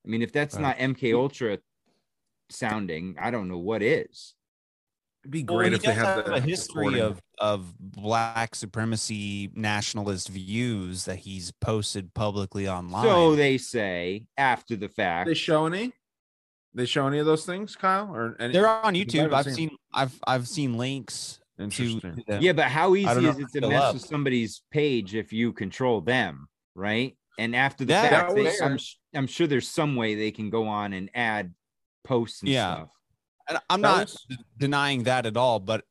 Speaker 4: i mean if that's
Speaker 6: Right.
Speaker 4: not mk ultra sounding i don't know what is
Speaker 6: It'd be great
Speaker 5: he
Speaker 6: if they
Speaker 5: does
Speaker 6: had
Speaker 5: have
Speaker 6: the
Speaker 5: a history
Speaker 6: recording.
Speaker 5: of of black supremacy nationalist views that he's posted publicly online.
Speaker 4: So they say after the fact.
Speaker 6: they show any they show any of those things kyle or any
Speaker 5: they're on YouTube. I've
Speaker 6: seen-
Speaker 5: seen I've I've seen links to,
Speaker 6: interesting
Speaker 5: to them.
Speaker 4: yeah, but how easy is it to mess
Speaker 5: they'll
Speaker 4: with somebody's page if you control them, right? And after the
Speaker 5: That-
Speaker 4: fact, they- I'm, I'm sure there's some way they can go on and add posts and
Speaker 5: Yeah.
Speaker 4: stuff.
Speaker 5: And I'm
Speaker 6: That
Speaker 5: not
Speaker 6: was-
Speaker 5: denying that at all, but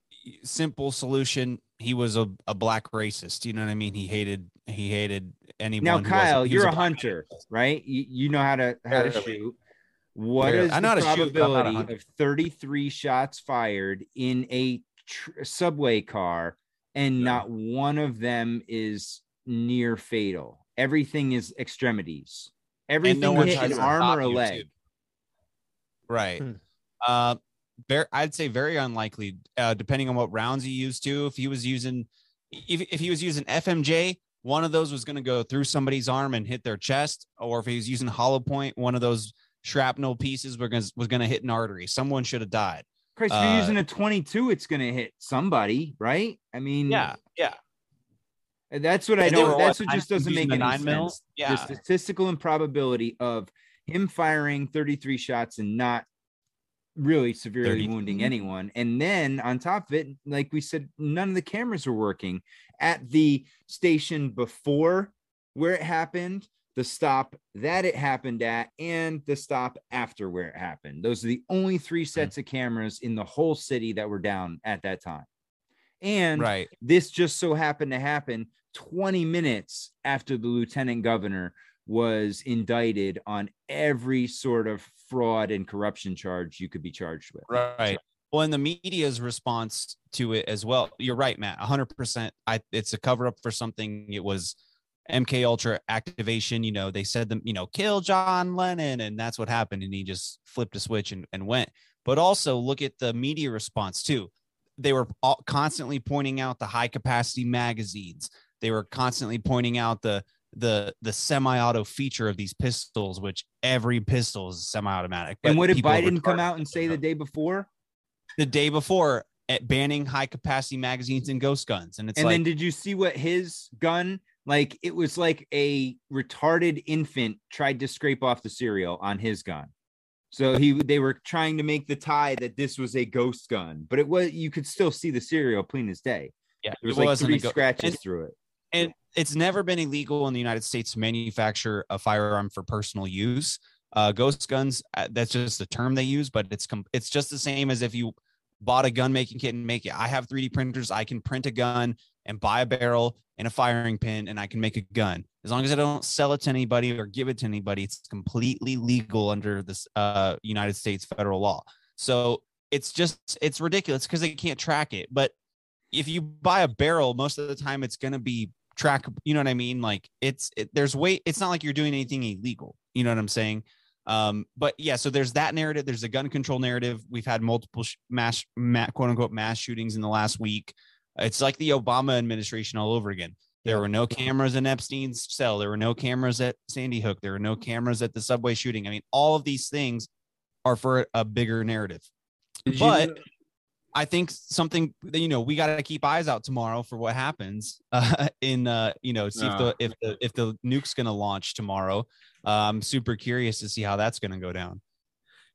Speaker 5: simple solution. He was a, a black racist. You know what I mean? He hated he hated anyone.
Speaker 4: Now, Kyle, you're a
Speaker 5: black
Speaker 4: hunter, right? You, you know how to how to shoot. What
Speaker 5: Barely.
Speaker 4: is
Speaker 5: I
Speaker 4: the
Speaker 5: know how to shoot, but I'm not a
Speaker 4: probability
Speaker 5: hunter.
Speaker 4: of 33 shots fired in a tr- subway car and
Speaker 6: Yeah.
Speaker 4: not one of them is near fatal? Everything is extremities.
Speaker 5: and
Speaker 4: Everything
Speaker 5: no
Speaker 4: hit an arm or a leg.
Speaker 5: too. Right.
Speaker 3: Hmm.
Speaker 5: Uh, very, I'd say very unlikely, uh, depending on what rounds he used to. If he was using, if, if he was using FMJ, one of those was going to go through somebody's arm and hit their chest, or if he was using hollow point, one of those shrapnel pieces were gonna was gonna hit an artery. Someone should have died.
Speaker 4: Christ, if you're
Speaker 5: Uh,
Speaker 4: using a 22, it's gonna hit somebody, right? I mean,
Speaker 5: Yeah, yeah.
Speaker 4: That's what I know. That's
Speaker 5: what,
Speaker 4: just doesn't make any
Speaker 5: nine
Speaker 4: sense.
Speaker 5: mil?
Speaker 4: The
Speaker 5: Yeah.
Speaker 4: statistical improbability of him firing 33 shots and not really severely
Speaker 5: 30.
Speaker 4: wounding anyone. And then on top of it, like we said, none of the cameras were working at the station before where it happened, the stop that it happened at, and the stop after where it happened. Those are the only three sets of cameras in the whole city that were down at that time. And
Speaker 5: Right.
Speaker 4: this just so happened to happen 20 minutes after the lieutenant governor was indicted on every sort of fraud and corruption charge you could be charged with.
Speaker 5: Right. Well, and the media's response to it as well. You're right, Matt. 100%. I it's a cover up for something. It was MK Ultra activation. You know, they said them, you know, kill John Lennon, and that's what happened. And he just flipped a switch and, and went. But also look at the media response too. They were all constantly pointing out the high capacity magazines. They were constantly pointing out the the the semi-auto feature of these pistols, which every pistol is semi-automatic.
Speaker 4: And what did Biden come out and say the day before?
Speaker 5: the day before at banning high capacity magazines and ghost guns. And it's
Speaker 4: and
Speaker 5: like,
Speaker 4: then did you see what his gun like it was like a retarded infant tried to scrape off the serial on his gun so he they were trying to make the tie that this was a ghost gun but it was you could still see the serial plain as day
Speaker 5: yeah,
Speaker 4: there was like three scratches
Speaker 5: and-
Speaker 4: through it
Speaker 5: and it's never been illegal in the United States to manufacture a firearm for personal use. Uh, ghost guns, uh, that's just the term they use, but it's com- it's just the same as if you bought a gun making kit and make it. I have 3D printers. I can print a gun and buy a barrel and a firing pin, and I can make a gun. As long as I don't sell it to anybody or give it to anybody, it's completely legal under this uh, United States federal law. So it's just it's ridiculous because they can't track it. But if you buy a barrel, most of the time it's going to be track. You know what I mean? Like it's it, there's way. It's not like you're doing anything illegal. You know what I'm saying? Um, but yeah, so there's that narrative. There's a gun control narrative. We've had multiple sh- mass, ma- quote unquote, mass shootings in the last week. It's like the Obama administration all over again. There were no cameras in Epstein's cell. There were no cameras at Sandy Hook. There were no cameras at the subway shooting. I mean, all of these things are for a bigger narrative.
Speaker 6: Did you-
Speaker 5: But I think something that you know we got to keep eyes out tomorrow for what happens uh, in uh, you know see if the if the if the nuke's going to launch tomorrow. Uh, I'm super curious to see how that's going to go down.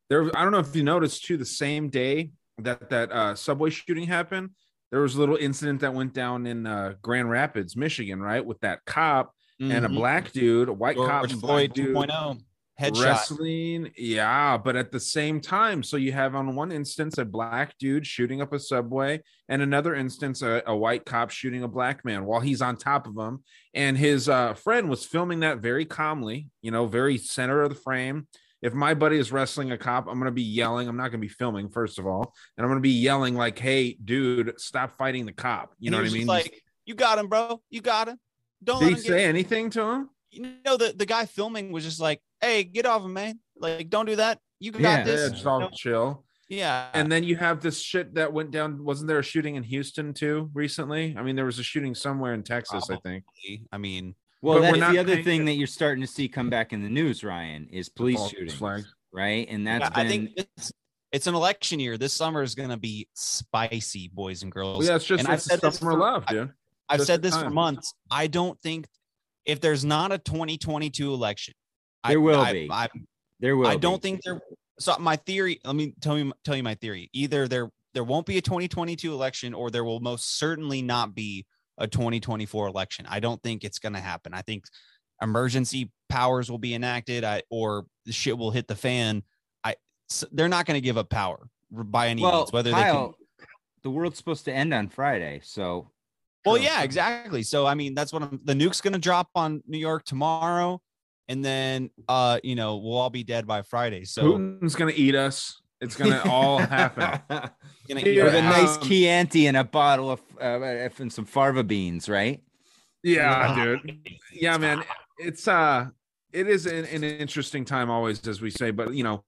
Speaker 6: there i don't know if you noticed too the same day that that uh subway shooting happened there was a little incident that went down in uh grand rapids michigan right with that cop and a
Speaker 5: Mhm.
Speaker 6: black dude a white cop
Speaker 5: George
Speaker 6: and
Speaker 5: Floyd
Speaker 6: black dude
Speaker 5: 2.0 headshot.
Speaker 6: wrestling yeah but at the same time so you have on one instance a black dude shooting up a subway and another instance a, a white cop shooting a black man while he's on top of him and his uh, friend was filming that very calmly you know very center of the frame if my buddy is wrestling a cop i'm going to be yelling i'm not going to be filming first of all and i'm going to be yelling like hey dude stop fighting the cop you know what i mean
Speaker 5: Like you got him, bro. You got him. Don't
Speaker 6: did he say anything to him
Speaker 5: You know the the guy filming was just like, "Hey, get off him, man. Like, don't do that. You got
Speaker 4: Yeah.
Speaker 6: yeah,
Speaker 5: this."
Speaker 6: just all
Speaker 5: You know?
Speaker 6: chill
Speaker 5: Yeah,
Speaker 6: and then you have this shit that went down. Wasn't there a shooting in Houston too recently? I mean, there was a shooting somewhere in Texas, I think.
Speaker 5: I mean,
Speaker 4: well
Speaker 6: But
Speaker 4: that's the other thing
Speaker 6: it-
Speaker 4: that you're starting to see come back in the news ryan is police shootings
Speaker 6: flag.
Speaker 4: right and that's
Speaker 5: yeah,
Speaker 4: been
Speaker 5: I think it's it's an election year. This summer is going to be spicy, boys and girls.
Speaker 6: Well, yeah, it's just
Speaker 5: And I've said this
Speaker 6: summer
Speaker 5: for-
Speaker 6: love, dude.
Speaker 5: I've
Speaker 6: just
Speaker 5: said
Speaker 6: the
Speaker 5: this for months. I don't think if there's not a 2022 election, I-
Speaker 4: There will
Speaker 5: I,
Speaker 4: be.
Speaker 5: I,
Speaker 4: there will
Speaker 5: I don't
Speaker 4: be.
Speaker 5: think there. So my theory. Let me tell you tell you my theory. Either there there won't be a 2022 election, or there will most certainly not be a 2024 election. I don't think it's going to happen. I think emergency powers will be enacted, I, or the shit will hit the fan. I s- they're not going to give up power by any
Speaker 4: well
Speaker 5: means. Whether
Speaker 4: Kyle,
Speaker 5: they can
Speaker 4: the world's supposed to end on friday so
Speaker 5: Well,
Speaker 4: Sure.
Speaker 5: yeah, exactly. So I mean, that's what I'm the nuke's gonna drop on New York tomorrow, and then uh, you know, we'll all be dead by Friday. So
Speaker 6: Putin's gonna eat us. It's gonna all happen.
Speaker 5: gonna
Speaker 6: Yeah,
Speaker 5: eat
Speaker 4: with a nice
Speaker 6: Um,
Speaker 4: Chianti and a bottle of uh, and some fava beans, right?
Speaker 6: Yeah, dude. Yeah, man. It's uh it is an, an interesting time always, as we say, but you know,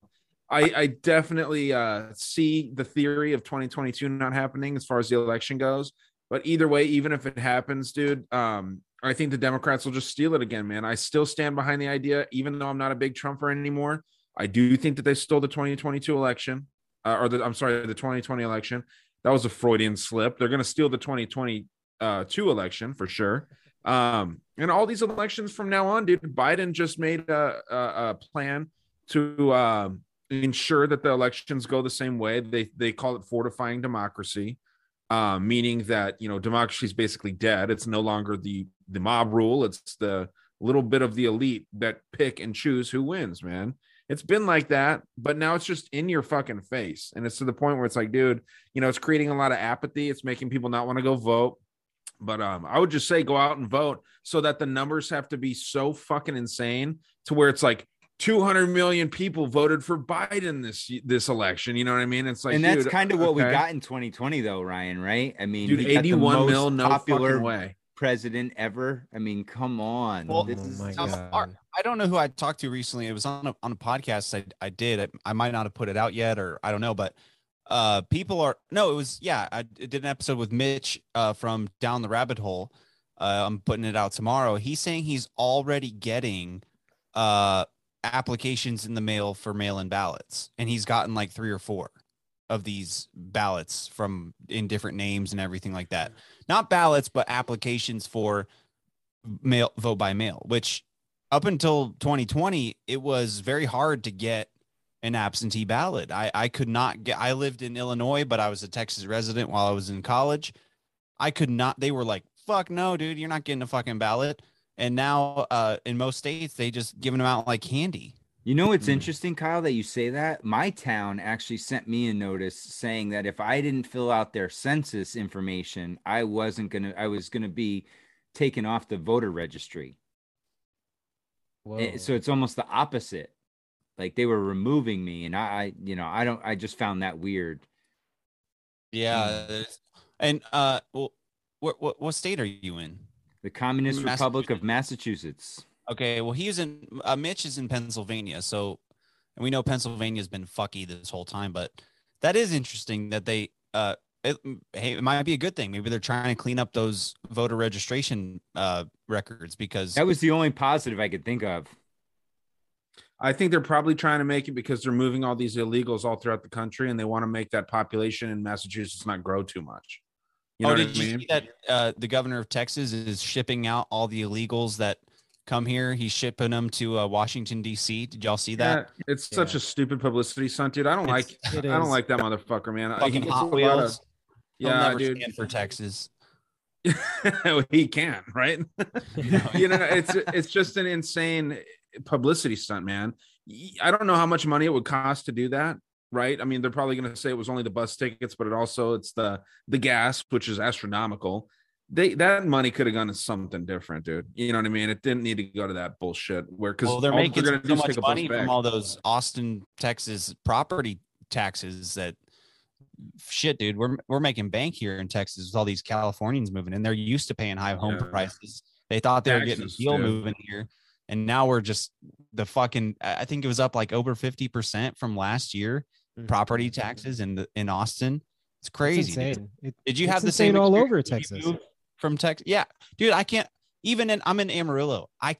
Speaker 6: I I definitely uh see the theory of 2022 not happening as far as the election goes. But either way, even if it happens, dude, um, I think the Democrats will just steal it again, man. I still stand behind the idea, even though I'm not a big Trumper anymore. I do think that they stole the 2022 election, uh, or the I'm sorry, the 2020 election. That was a Freudian slip. They're going to steal the 2022 election for sure. Um, and all these elections from now on, dude, Biden just made a, a, a plan to um, ensure that the elections go the same way. They they call it fortifying democracy, uh, meaning that you know democracy is basically dead. It's no longer the the mob rule. It's the little bit of the elite that pick and choose who wins. Man, it's been like that, but now it's just in your fucking face, and it's to the point where it's like, dude, you know, it's creating a lot of apathy. It's making people not want to go vote. But um, I would just say go out and vote so that the numbers have to be so fucking insane to where it's like 200 million people voted for Biden this this election. You know what I mean? It's like,
Speaker 4: and that's kind of what we got in 2020, though, Ryan. Right? I mean,
Speaker 6: Dude,
Speaker 4: he got the
Speaker 6: 81 mil, no
Speaker 4: popular
Speaker 6: fucking way.
Speaker 4: President ever. I mean, come on.
Speaker 5: Well,
Speaker 4: This
Speaker 3: Oh
Speaker 4: is-
Speaker 3: my
Speaker 5: Now, I don't know who I talked to recently. It was on a, on a podcast I, I did. I, I might not have put it out yet, or I don't know, but uh, people are no, it was yeah. I did an episode with Mitch uh, from Down the Rabbit Hole. Uh, I'm putting it out tomorrow. He's saying he's already getting uh, applications in the mail for mail-in ballots, and he's gotten like three or four of these ballots from in different names and everything like that. Not ballots, but applications for mail vote by mail, which up until 2020, it was very hard to get an absentee ballot. I, I could not get, I lived in Illinois, but I was a Texas resident while I was in college. I could not, they were like, fuck no, dude, you're not getting a fucking ballot. And now uh, in most states, they just giving them out like candy.
Speaker 4: You know it's
Speaker 6: Mm.
Speaker 4: interesting, Kyle, that you say that? My town actually sent me a notice saying that if I didn't fill out their census information, I wasn't gonna I was gonna be taken off the voter registry. Eh,
Speaker 3: Whoa.
Speaker 4: So it's almost the opposite. Like they were removing me and I, I you know, I don't I just found that weird.
Speaker 5: Yeah. there's- And uh, well, what, what, what state are you in?
Speaker 4: The Communist Republic of Massachusetts.
Speaker 5: Okay, well, he's in uh, Mitch is in Pennsylvania, so and we know Pennsylvania's been fucky this whole time, but that is interesting that they uh it, hey, it might be a good thing. Maybe they're trying to clean up those voter registration uh records because
Speaker 4: That was the only positive I could think of.
Speaker 6: I think they're probably trying to make it because they're moving all these illegals all throughout the country, and they want to make that population in Massachusetts not grow too much. You know
Speaker 5: oh, did
Speaker 6: I
Speaker 5: you see that uh, the governor of Texas is shipping out all the illegals that come here? He's shipping them to uh, Washington D.C. Did y'all see that?
Speaker 6: Yeah, it's such a stupid publicity stunt, dude. I don't
Speaker 5: It's-
Speaker 6: like. I don't like that motherfucker, man. He
Speaker 5: Fucking
Speaker 6: gets
Speaker 5: Hot
Speaker 6: a lot of- yeah,
Speaker 5: never
Speaker 6: dude.
Speaker 5: stand for Texas.
Speaker 6: he can, right? you know, it's it's just an insane publicity stunt, man. I don't know how much money it would cost to do that, right? I mean, they're probably going to say it was only the bus tickets, but it also it's the the gas, which is astronomical. They that money could have gone to something different, dude. You know what I mean? It didn't need to go to that bullshit. Where because
Speaker 5: well, they're
Speaker 6: all
Speaker 5: making
Speaker 6: gonna
Speaker 5: so much
Speaker 6: take a bus
Speaker 5: money from all those Austin, Texas property taxes that shit, dude. We're we're making bank here in Texas with all these Californians moving in. They're used to paying high home
Speaker 6: Yeah.
Speaker 5: prices. They thought they were getting a deal
Speaker 6: dude.
Speaker 5: moving here, and now we're just the fucking. I I think it was up like over fifty percent from last year.
Speaker 3: Mhm.
Speaker 5: Property taxes in the in Austin. It's
Speaker 3: It's
Speaker 5: crazy. dude.
Speaker 3: insane. It-
Speaker 5: Did you have the
Speaker 3: insane
Speaker 5: same
Speaker 3: all over
Speaker 5: when you
Speaker 3: Texas?
Speaker 5: From Texas? Yeah, dude. I can't even in I'm in Amarillo. I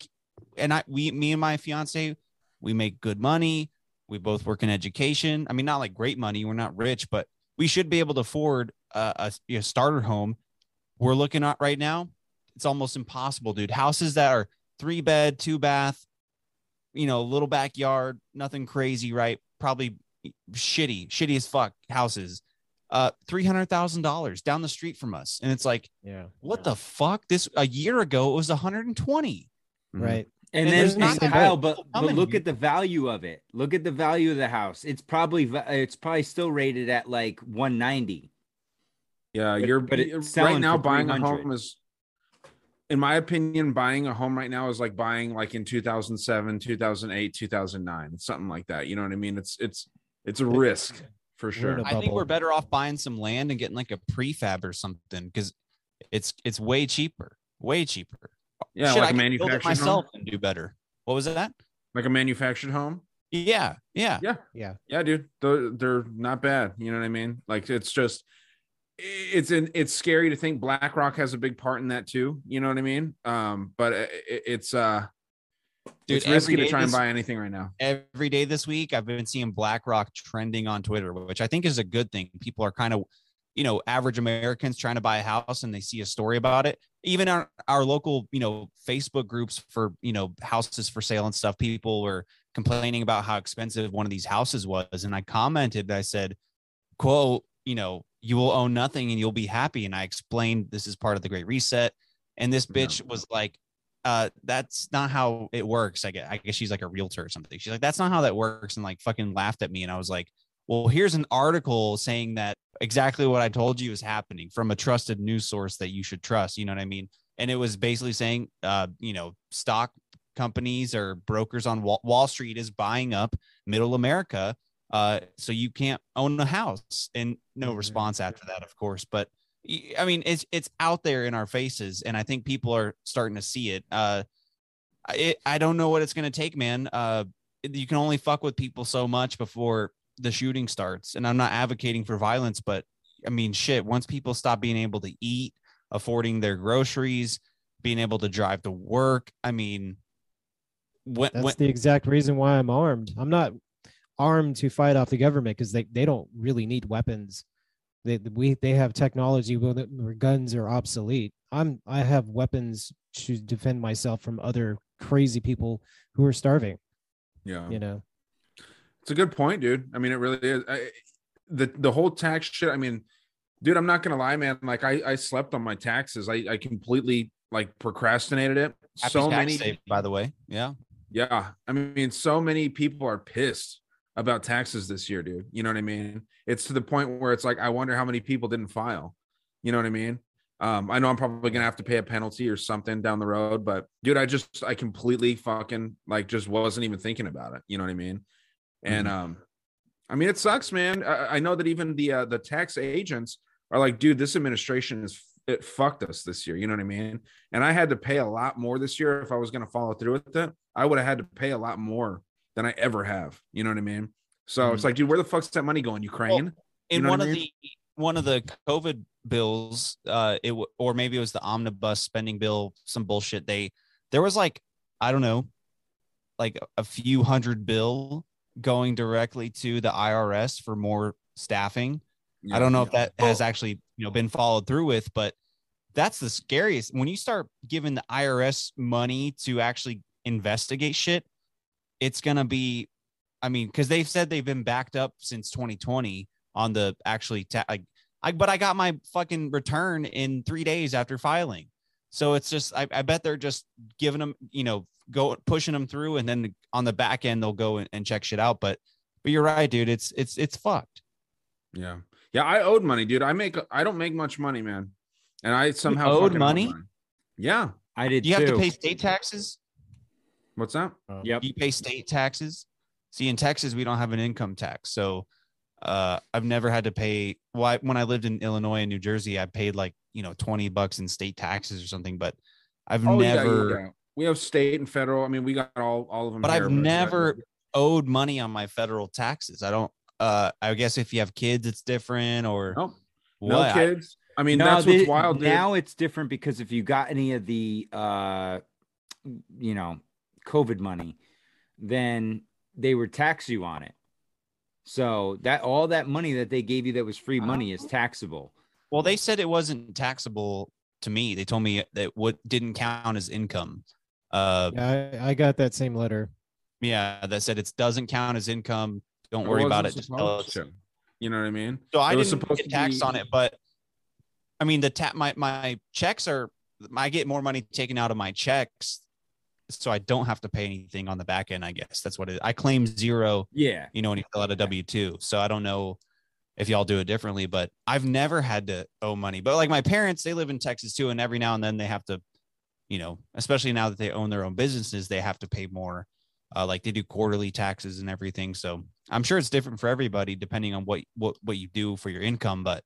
Speaker 5: and I we me and my fiance we make good money. We both work in education. I mean, not like great money. We're not rich, but we should be able to afford a, a, know, starter home. We're looking at right now. It's almost impossible, dude. Houses that are three bed, two bath, you know, little backyard, nothing crazy, right? Probably shitty, shitty as fuck houses. Uh, three hundred thousand dollars down the street from us, and it's like,
Speaker 3: Yeah.
Speaker 5: what the fuck? This a year ago it was one hundred and twenty.
Speaker 6: Mhm.
Speaker 3: Right.
Speaker 4: And,
Speaker 5: And
Speaker 4: then
Speaker 5: there's not
Speaker 4: and
Speaker 3: that
Speaker 4: Kyle, but, but look
Speaker 5: here.
Speaker 4: at the value of it. Look at the value of the house. It's probably it's probably still rated at like 190.
Speaker 6: Yeah,
Speaker 4: But-
Speaker 6: you're
Speaker 4: but it's
Speaker 6: right now buying a home is in my opinion buying a home right now is like buying like in 2007, 2008, 2009. It's something like that. You know what I mean? It's it's it's a risk for sure.
Speaker 5: I think we're better off buying some land and getting like a prefab or something because it's it's way cheaper, way cheaper.
Speaker 6: Yeah,
Speaker 5: Shit,
Speaker 6: like
Speaker 5: I
Speaker 6: a
Speaker 5: could build it
Speaker 6: manufactured
Speaker 5: myself
Speaker 6: home.
Speaker 5: and do better. What was that?
Speaker 6: Like a manufactured home.
Speaker 5: Yeah, yeah.
Speaker 6: Yeah.
Speaker 3: Yeah.
Speaker 6: Yeah, dude. They're, they're not bad. You know what I mean? Like it's just it's an it's scary to think BlackRock has a big part in that too. You know what I mean? Um, but it, it- it's uh
Speaker 5: Dude,
Speaker 6: it's risky to try and buy anything right now.
Speaker 5: every day this week i've been seeing blackrock trending on twitter which i think is a good thing. People are kind of you know average americans trying to buy a house and they see a story about it. Even our, our local you know facebook groups for you know houses for sale and stuff people were complaining about how expensive one of these houses was. And i commented i said quote you know you will own nothing and you'll be happy. And i explained this is part of the great reset. And this
Speaker 6: Yeah.
Speaker 5: bitch was like uh that's not how it works. I guess i guess she's like a realtor or something. She's like that's not how that works and like fucking laughed at me and i was like well here's an article saying that exactly what i told you is happening from a trusted news source that you should trust you know what i mean? And it was basically saying uh you know stock companies or brokers on wall, wall street is buying up middle america uh so you can't own a house and no
Speaker 3: Mhm.
Speaker 5: response after that of course but I mean, it's it's out there in our faces, and I think people are starting to see it. Uh, I- it, I don't know what it's going to take, man. Uh, you can only fuck with people so much before the shooting starts, and I'm not advocating for violence, but I mean, shit. Once people stop being able to eat, affording their groceries, being able to drive to work, I mean, when,
Speaker 3: That's
Speaker 5: when
Speaker 3: the exact reason why I'm armed. I'm not armed to fight off the government because they, they don't really need weapons. They we they have technology where guns are obsolete. I'm I have weapons to defend myself from other crazy people who are starving.
Speaker 6: Yeah.
Speaker 3: You know,
Speaker 6: It's a good point, dude. I mean, it really is. I, the the whole tax shit. I mean, dude, I'm not gonna lie, man. Like, I I slept on my taxes. I I completely like procrastinated it.
Speaker 5: happy
Speaker 6: so many,
Speaker 5: day, by the way, yeah.
Speaker 6: yeah. I mean, so many people are pissed about taxes this year, dude. You know what I mean? It's to the point where it's like, I wonder how many people didn't file. You know what I mean? Um, I know I'm probably gonna have to pay a penalty or something down the road, but dude, I just I completely fucking like just wasn't even thinking about it. You know what I mean? And um, I mean it sucks, man. I, I know that even the uh, the tax agents are like, dude, this administration is it fucked us this year. You know what I mean? And I had to pay a lot more this year if I was gonna follow through with it. I would have had to pay a lot more than I ever have. You know what I mean? So it's like, dude, where the fuck's that money going? Ukraine? You
Speaker 5: in
Speaker 6: know
Speaker 5: one
Speaker 6: I
Speaker 5: of
Speaker 6: mean?
Speaker 5: the one of the COVID bills, uh, it w- or maybe it was the omnibus spending bill, some bullshit. They there was like I don't know, like a few hundred bill going directly to the IRS for more staffing. I don't know if that has actually you know been followed through with, but that's the scariest when you start giving the IRS money to actually investigate shit. It's gonna be, I mean, because they've said they've been backed up since 2020 on the actually ta- like I but I got my fucking return in three days after filing. So it's just I, I bet they're just giving them, you know, go pushing them through and then on the back end they'll go and, and check shit out. But but you're right, dude. It's it's it's fucked.
Speaker 6: Yeah. Yeah, I owed money, dude. I make I don't make much money, man. And I somehow
Speaker 5: owed
Speaker 6: fucking
Speaker 5: money?
Speaker 6: Yeah.
Speaker 4: I did.
Speaker 5: Do you have to pay state taxes?
Speaker 6: What's that?
Speaker 4: Yep.
Speaker 5: You pay state taxes? See, in Texas, we don't have an income tax. So uh, I've never had to pay. Well, I, when I lived in Illinois and New Jersey, I paid like, you know, 20 bucks in state taxes or something, but I've
Speaker 6: Oh, yeah, yeah,
Speaker 5: never
Speaker 6: yeah. We have state and federal. I mean, we got all all of them.
Speaker 5: But
Speaker 6: here,
Speaker 5: I've
Speaker 6: yeah.
Speaker 5: never owed money on my federal taxes. I don't, uh, I guess if you have kids, it's different or
Speaker 6: Nope.
Speaker 5: what?
Speaker 6: no
Speaker 5: I-
Speaker 6: kids. I mean,
Speaker 4: No,
Speaker 6: that's what's
Speaker 4: the-
Speaker 6: wild. Dude.
Speaker 4: Now it's different because if you got any of the uh you know, COVID money, then they would tax you on it. So that all that money that they gave you that was free money is taxable.
Speaker 5: Well, they said it wasn't taxable to me. They told me that what didn't count as income. Uh,
Speaker 3: yeah, I, I got that same letter.
Speaker 5: yeah, that said it doesn't count as income. Don't
Speaker 6: It
Speaker 5: worry about it. Just tell us.
Speaker 6: You know what I mean?
Speaker 5: So I
Speaker 6: It was
Speaker 5: didn't
Speaker 6: supposed
Speaker 5: get
Speaker 6: to
Speaker 5: taxed
Speaker 6: be-
Speaker 5: on it, but I mean the tap my my checks are I get more money taken out of my checks, so I don't have to pay anything on the back end. I guess that's what it. I claim zero.
Speaker 4: Yeah.
Speaker 5: You know when you fill out a W two, so I don't know if y'all do it differently, but I've never had to owe money. But like my parents, they live in Texas too, and every now and then they have to, you know, especially now that they own their own businesses, they have to pay more. Uh, like they do quarterly taxes and everything. So I'm sure it's different for everybody depending on what what what you do for your income. But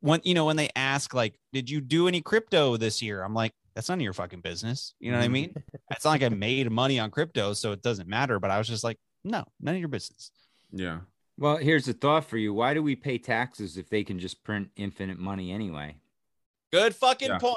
Speaker 5: when you know when they ask like, did you do any crypto this year? I'm like, that's none of your fucking business. You know what I mean? it's not like I made money on crypto, so it doesn't matter. But I was just like, no, none of your business.
Speaker 6: Yeah.
Speaker 4: Well, here's a thought for you. Why do we pay taxes if they can just print infinite money anyway?
Speaker 5: Good fucking
Speaker 6: Yeah.
Speaker 5: point.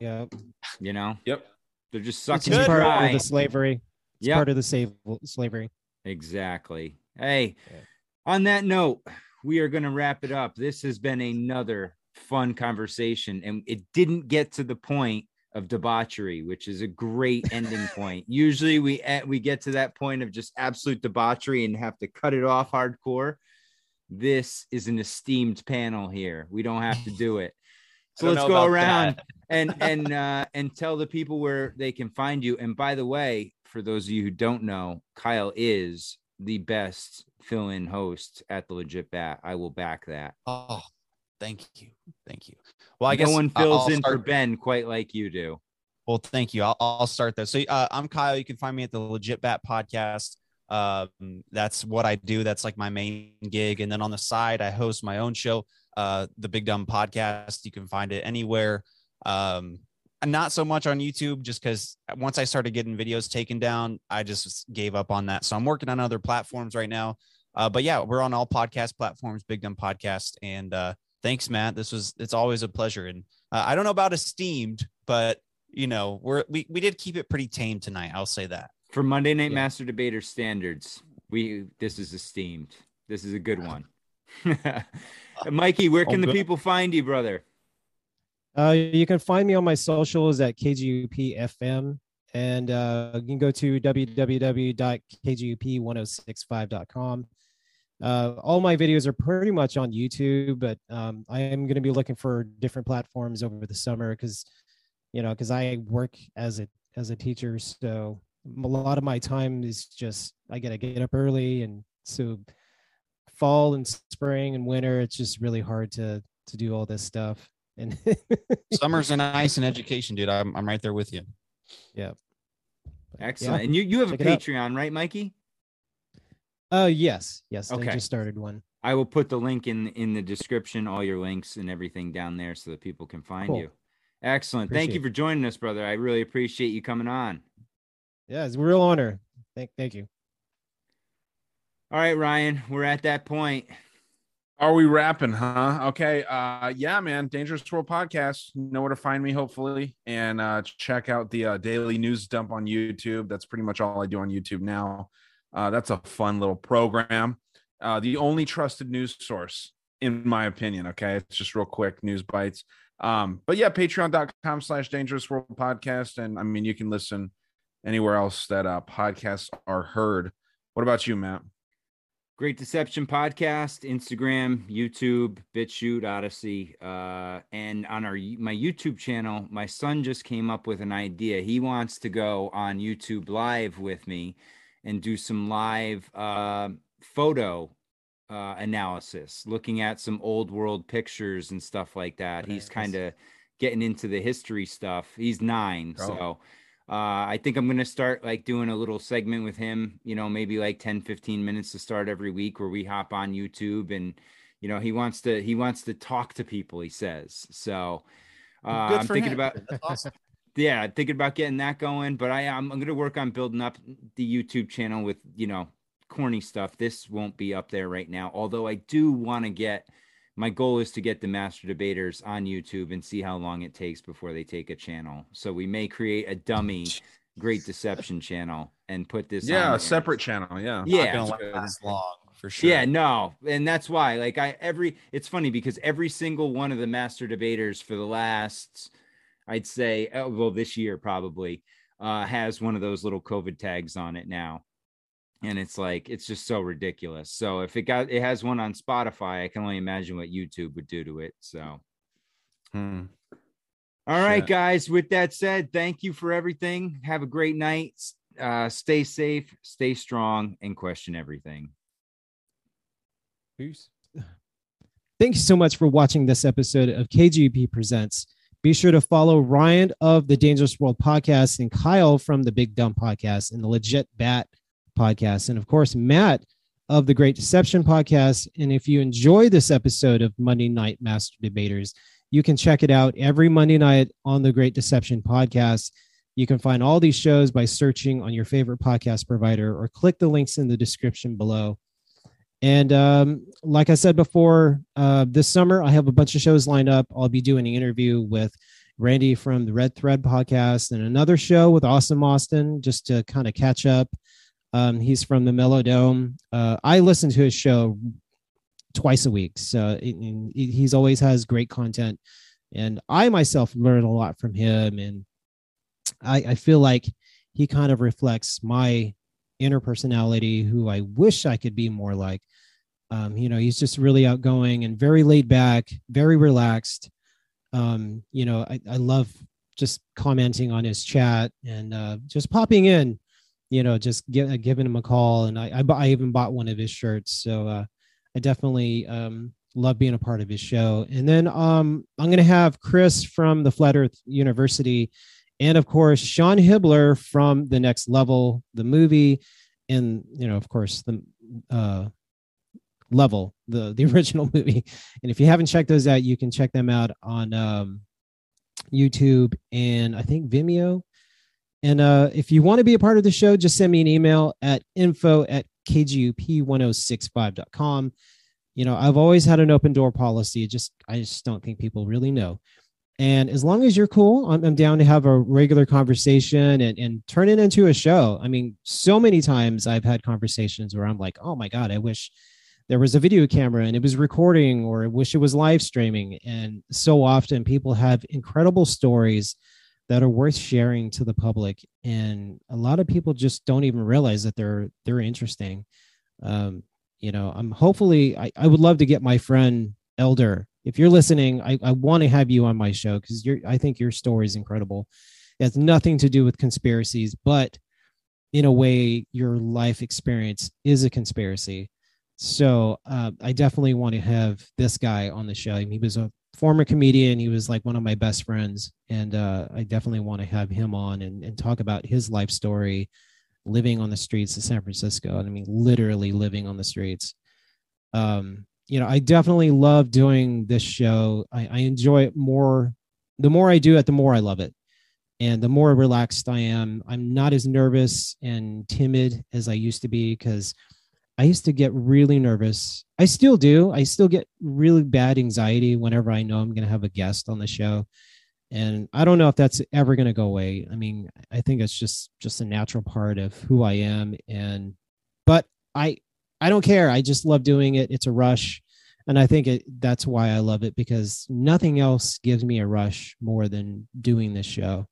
Speaker 3: Yep.
Speaker 4: You know?
Speaker 6: Yep.
Speaker 4: They're just sucking
Speaker 3: just
Speaker 4: you
Speaker 3: part
Speaker 4: dry.
Speaker 3: of the slavery. It's
Speaker 4: Yep.
Speaker 3: part of the save slavery.
Speaker 4: Exactly. Hey,
Speaker 3: Yeah.
Speaker 4: on that note, we are going to wrap it up. This has been another fun conversation, and it didn't get to the point of debauchery, which is a great ending point. Usually, we eh, we get to that point of just absolute debauchery and have to cut it off hardcore. This is an esteemed panel here. We don't have to do it. So let's go around and and uh and tell the people where they can find you and by the way for those of you who don't know kyle is the best fill-in host at the legit bat i will back that
Speaker 5: Oh, thank you, thank you. Well, I
Speaker 4: no
Speaker 5: guess no
Speaker 4: one
Speaker 5: I'll-
Speaker 4: fills
Speaker 5: I'll
Speaker 4: in for ben quite like you do
Speaker 5: Well, thank you. I'll, I'll start there. So uh, I'm Kyle. You can find me at the Legit Bat Podcast. Um, that's what I do. That's like my main gig. And then on the side, I host my own show, uh, the Big Dumb Podcast. You can find it anywhere. Um, not so much on YouTube, just because once I started getting videos taken down, I just gave up on that. So I'm working on other platforms right now. Uh, but yeah, we're on all podcast platforms, Big Dumb Podcast. And uh, thanks, Matt. This was it's always a pleasure. And uh, I don't know about esteemed, but you know, we're we we did keep it pretty tame tonight. I'll say that.
Speaker 4: for monday night
Speaker 3: Yeah.
Speaker 4: master debater standards we this is esteemed this is a good one mikey where can
Speaker 5: Oh,
Speaker 4: the people find you brother
Speaker 3: Uh, you can find me on my socials at KGUPFM, and uh, you can go to www.kgup1065.com. Uh, all my videos are pretty much on YouTube, but um, I am going to be looking for different platforms over the summer because, you know, because I work as a as a teacher, so a lot of my time is just I got to get up early, and so fall and spring and winter, it's just really hard to to do all this stuff. And
Speaker 5: Summers and ice and education, dude. I'm I'm right there with you. Yeah.
Speaker 4: Excellent and you you have a
Speaker 3: check it out.
Speaker 4: patreon right mikey
Speaker 3: Oh yes, yes.
Speaker 4: Okay.
Speaker 3: I just started one.
Speaker 4: I will put the link in in the description, all your links and everything down there, so that people can find
Speaker 3: Cool.
Speaker 4: you. Excellent. Thank you for joining us, brother. I really appreciate you coming on.
Speaker 3: Yeah, it's a real honor. Thank, thank you.
Speaker 4: All right, Ryan, we're at that point.
Speaker 6: Are we rapping, huh? Okay. Uh yeah, man. Dangerous World Podcast. You know where to find me, hopefully. And uh check out the uh, daily news dump on YouTube. That's pretty much all I do on YouTube now. Uh that's a fun little program. Uh the only trusted news source, in my opinion. Okay. It's just real quick news bites. Um, but yeah, patreon.com slash dangerous world podcast. And I mean you can listen anywhere else that uh podcasts are heard. What about you, Matt?
Speaker 4: Great Deception Podcast, Instagram, YouTube, BitChute, Odysee, uh, and on our my YouTube channel. My son just came up with an idea. He wants to go on YouTube Live with me and do some live uh, photo uh, analysis, looking at some old world pictures and stuff like that. He's kind of getting into the history stuff. He's nine,
Speaker 6: Oh.
Speaker 4: so uh, I think I'm going to start like doing a little segment with him, you know, maybe like 10, 15 minutes to start every week where we hop on YouTube and, you know, he wants to, he wants to talk to people, he says. So uh, I'm thinking
Speaker 5: him.
Speaker 4: about,
Speaker 5: awesome.
Speaker 4: Yeah, thinking about getting that going, but I, I'm, I'm going to work on building up the YouTube channel with, you know, corny stuff. This won't be up there right now. Although I do want to get, my goal is to get the master debaters on YouTube and see how long it takes before they take a channel. So we may create a dummy great deception channel and put this
Speaker 6: Yeah,
Speaker 4: there.
Speaker 6: a separate channel. Yeah.
Speaker 4: Yeah.
Speaker 5: Not gonna last long for sure.
Speaker 4: Yeah, no, and that's why. Like I every it's funny because every single one of the master debaters for the last, I'd say, oh, well, this year probably, uh, has one of those little COVID tags on it now, and it's like it's just so ridiculous. So if it got it has one on Spotify, I can only imagine what YouTube would do to it. So
Speaker 6: Hmm.
Speaker 4: all right,
Speaker 6: Shit.
Speaker 4: guys. With that said, thank you for everything. Have a great night. Uh, stay safe, stay strong, and question everything.
Speaker 3: Peace. Thank you so much for watching this episode of KGP Presents. Be sure to follow Ryan of the Dangerous World podcast and Kyle from the Big Dumb podcast and the Legit Bat podcast. And of course, Matt of the Great Deception podcast. And if you enjoy this episode of Monday Night Master Debaters, you can check it out every Monday night on the Great Deception podcast. You can find all these shows by searching on your favorite podcast provider or click the links in the description below. And um, like I said before, uh, this summer I have a bunch of shows lined up. I'll be doing an interview with Randy from the Red Thread podcast, and another show with Austin Austin just to kind of catch up. Um, he's from the Mellow Dome. Uh, I listen to his show twice a week, so it, it, he's always has great content, and I myself learn a lot from him, and I, I feel like he kind of reflects my inner personality, who I wish I could be more like. Um, you know, he's just really outgoing and very laid back, very relaxed. Um, you know, I, I love just commenting on his chat and uh, just popping in you know, just uh, giving him a call. And I, I, I, even bought one of his shirts. So uh, I definitely um, love being a part of his show. And then um, I'm going to have Chris from the Flat Earth University. And of course, Sean Hibbeler from The Next Level, the movie. And, you know, of course, the uh, level, the, the original movie. And if you haven't checked those out, you can check them out on um, YouTube and I think Vimeo and uh, if you want to be a part of the show, just send me an email at info at kgup1065.com. You know, I've always had an open door policy. Just I just don't think people really know. And as long as you're cool, I'm, I'm down to have a regular conversation and, and turn it into a show. I mean, so many times I've had conversations where I'm like, oh my God, I wish there was a video camera and it was recording, or I wish it was live streaming. And so often people have incredible stories that are worth sharing to the public and a lot of people just don't even realize that they're they're interesting um you know i'm hopefully i, I would love to get my friend elder if you're listening i, I want to have you on my show because you're i think your story is incredible it has nothing to do with conspiracies but in a way your life experience is a conspiracy so uh, i definitely want to have this guy on the show he was a former comedian. He was like one of my best friends, and uh, I definitely want to have him on and, and talk about his life story, living on the streets of San Francisco. I mean, literally living on the streets. Um, you know, I definitely love doing this show. I, I enjoy it more. The more I do it, the more I love it. And the more relaxed I am, I'm not as nervous and timid as I used to be because I used to get really nervous. I still do. I still get really bad anxiety whenever I know I'm going to have a guest on the show. And I don't know if that's ever going to go away. I mean, I think it's just just a natural part of who I am and but I I don't care. I just love doing it. It's a rush. And I think it, that's why I love it because nothing else gives me a rush more than doing this show.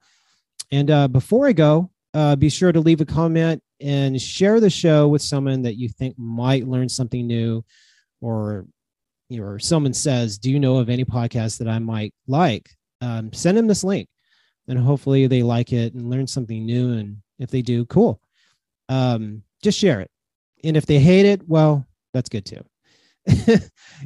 Speaker 3: And uh, before I go, uh, be sure to leave a comment and share the show with someone that you think might learn something new or you or someone says, Do you know of any podcast that I might like? Um, send them this link and hopefully they like it and learn something new. And if they do, cool. Um, just share it. And if they hate it, well, that's good too.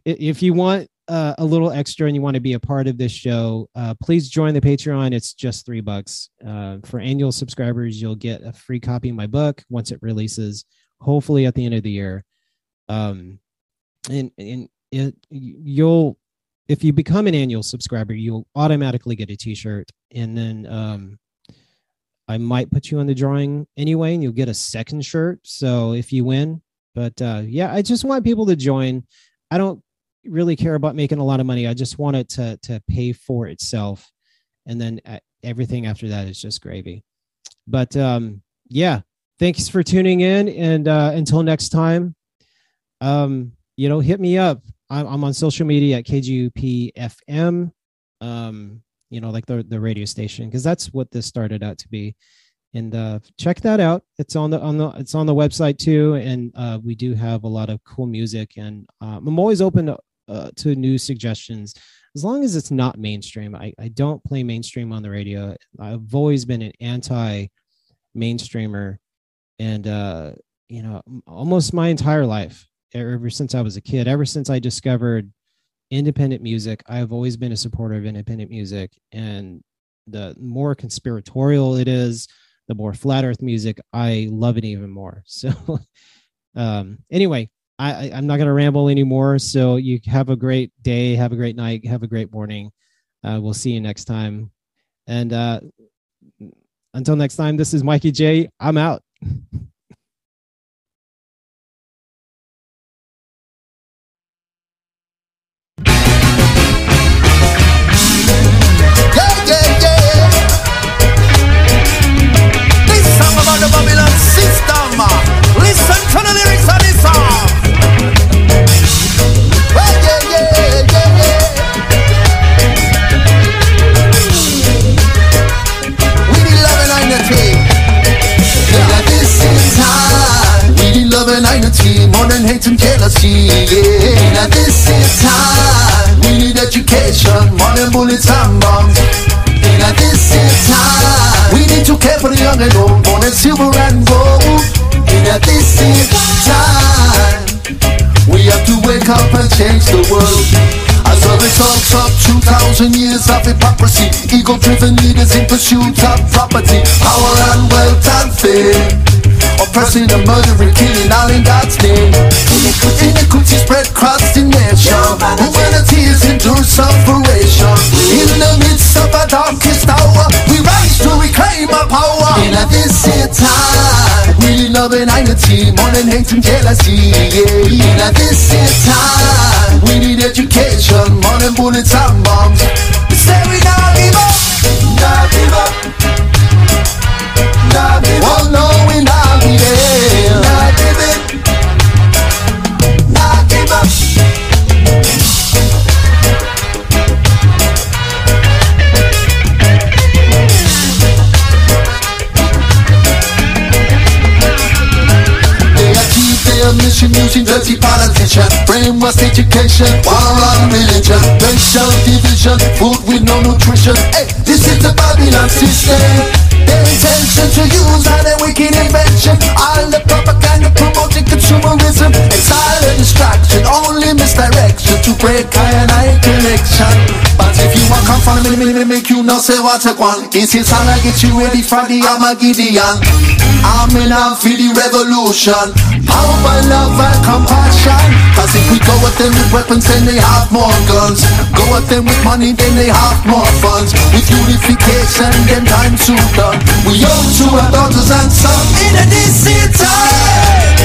Speaker 3: if you want uh, a little extra and you want to be a part of this show, uh, please join the Patreon. It's just three bucks. Uh, for annual subscribers, you'll get a free copy of my book once it releases, hopefully at the end of the year. Um, and and it you'll if you become an annual subscriber, you'll automatically get a T-shirt, and then um, I might put you on the drawing anyway, and you'll get a second shirt. So if you win, but uh, yeah, I just want people to join. I don't really care about making a lot of money. I just want it to to pay for itself, and then uh, everything after that is just gravy. But um, yeah, thanks for tuning in, and uh, until next time, um, you know, hit me up. I'm, I'm on social media at KGUPFM. Um, you know, like the the radio station, because that's what this started out to be and uh, check that out. It's on the on the it's on the website too, and uh, we do have a lot of cool music. And uh, I'm always open to uh, to new suggestions as long as it's not mainstream. I, I don't play mainstream on the radio. I've always been an anti mainstreamer and uh you know almost my entire life ever since I was a kid ever since I discovered independent music I've always been a supporter of independent music and the more conspiratorial it is the more flat earth music I love it even more so um anyway I, I'm not going to ramble anymore. So you have a great day, have a great night, have a great morning. Uh, we'll see you next time. And uh, until next time, this is Mikey J. I'm out.
Speaker 7: care for the young and gold. In this is time, we have to wake up and change the world. As a result of 2,000 years of hypocrisy, ego-driven leaders in pursuit of property, power and wealth and fame. Oppressing and murdering, killing all in God's name. Iniquity spread across the nation. Humanity is enduring separation. In the midst of a darkest hour, we rise to reclaim our power. In a this time, we love and unity, more than hate and jealousy. Yeah. In a this time, we need education, more than bullets and bombs. We say their using dirty politicians, brainwash education, war on religion, racial division, food with no nutrition. Hey, this is the Babylon system. Their intention to use all their wicked invention, all the propaganda promoting consumerism, exile and distraction, only misdirection to break high and high collection. But if you want come from me, me, make you know say what I want. This is how I get you ready for the Armageddon. I'm in for the revolution. Power, love, and compassion. Cause if we go at them with weapons, then they have more guns. Go at them with money, then they have more funds. With unification, then time soon done. We owe to our daughters and sons in a decent time.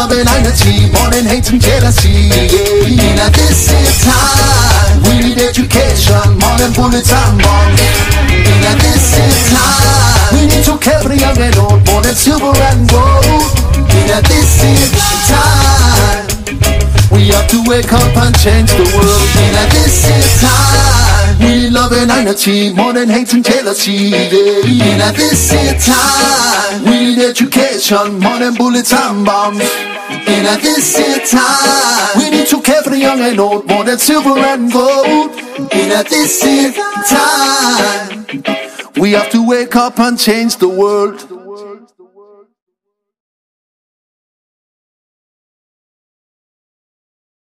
Speaker 7: Love and unity, than hate and jealousy. Yeah. In a distant time, we need education, more than bullets and bombs. In a distant time, we need to the young and old, more than silver and gold. In a distant time, we have to wake up and change the world. In a distant time, we love and unity, more than hate and jealousy. Yeah. In a distant time, we need education, more than bullets and bombs. In a distant time, we need to care for the young and old, more than silver and gold. In a distant time, we have to wake up and change the world.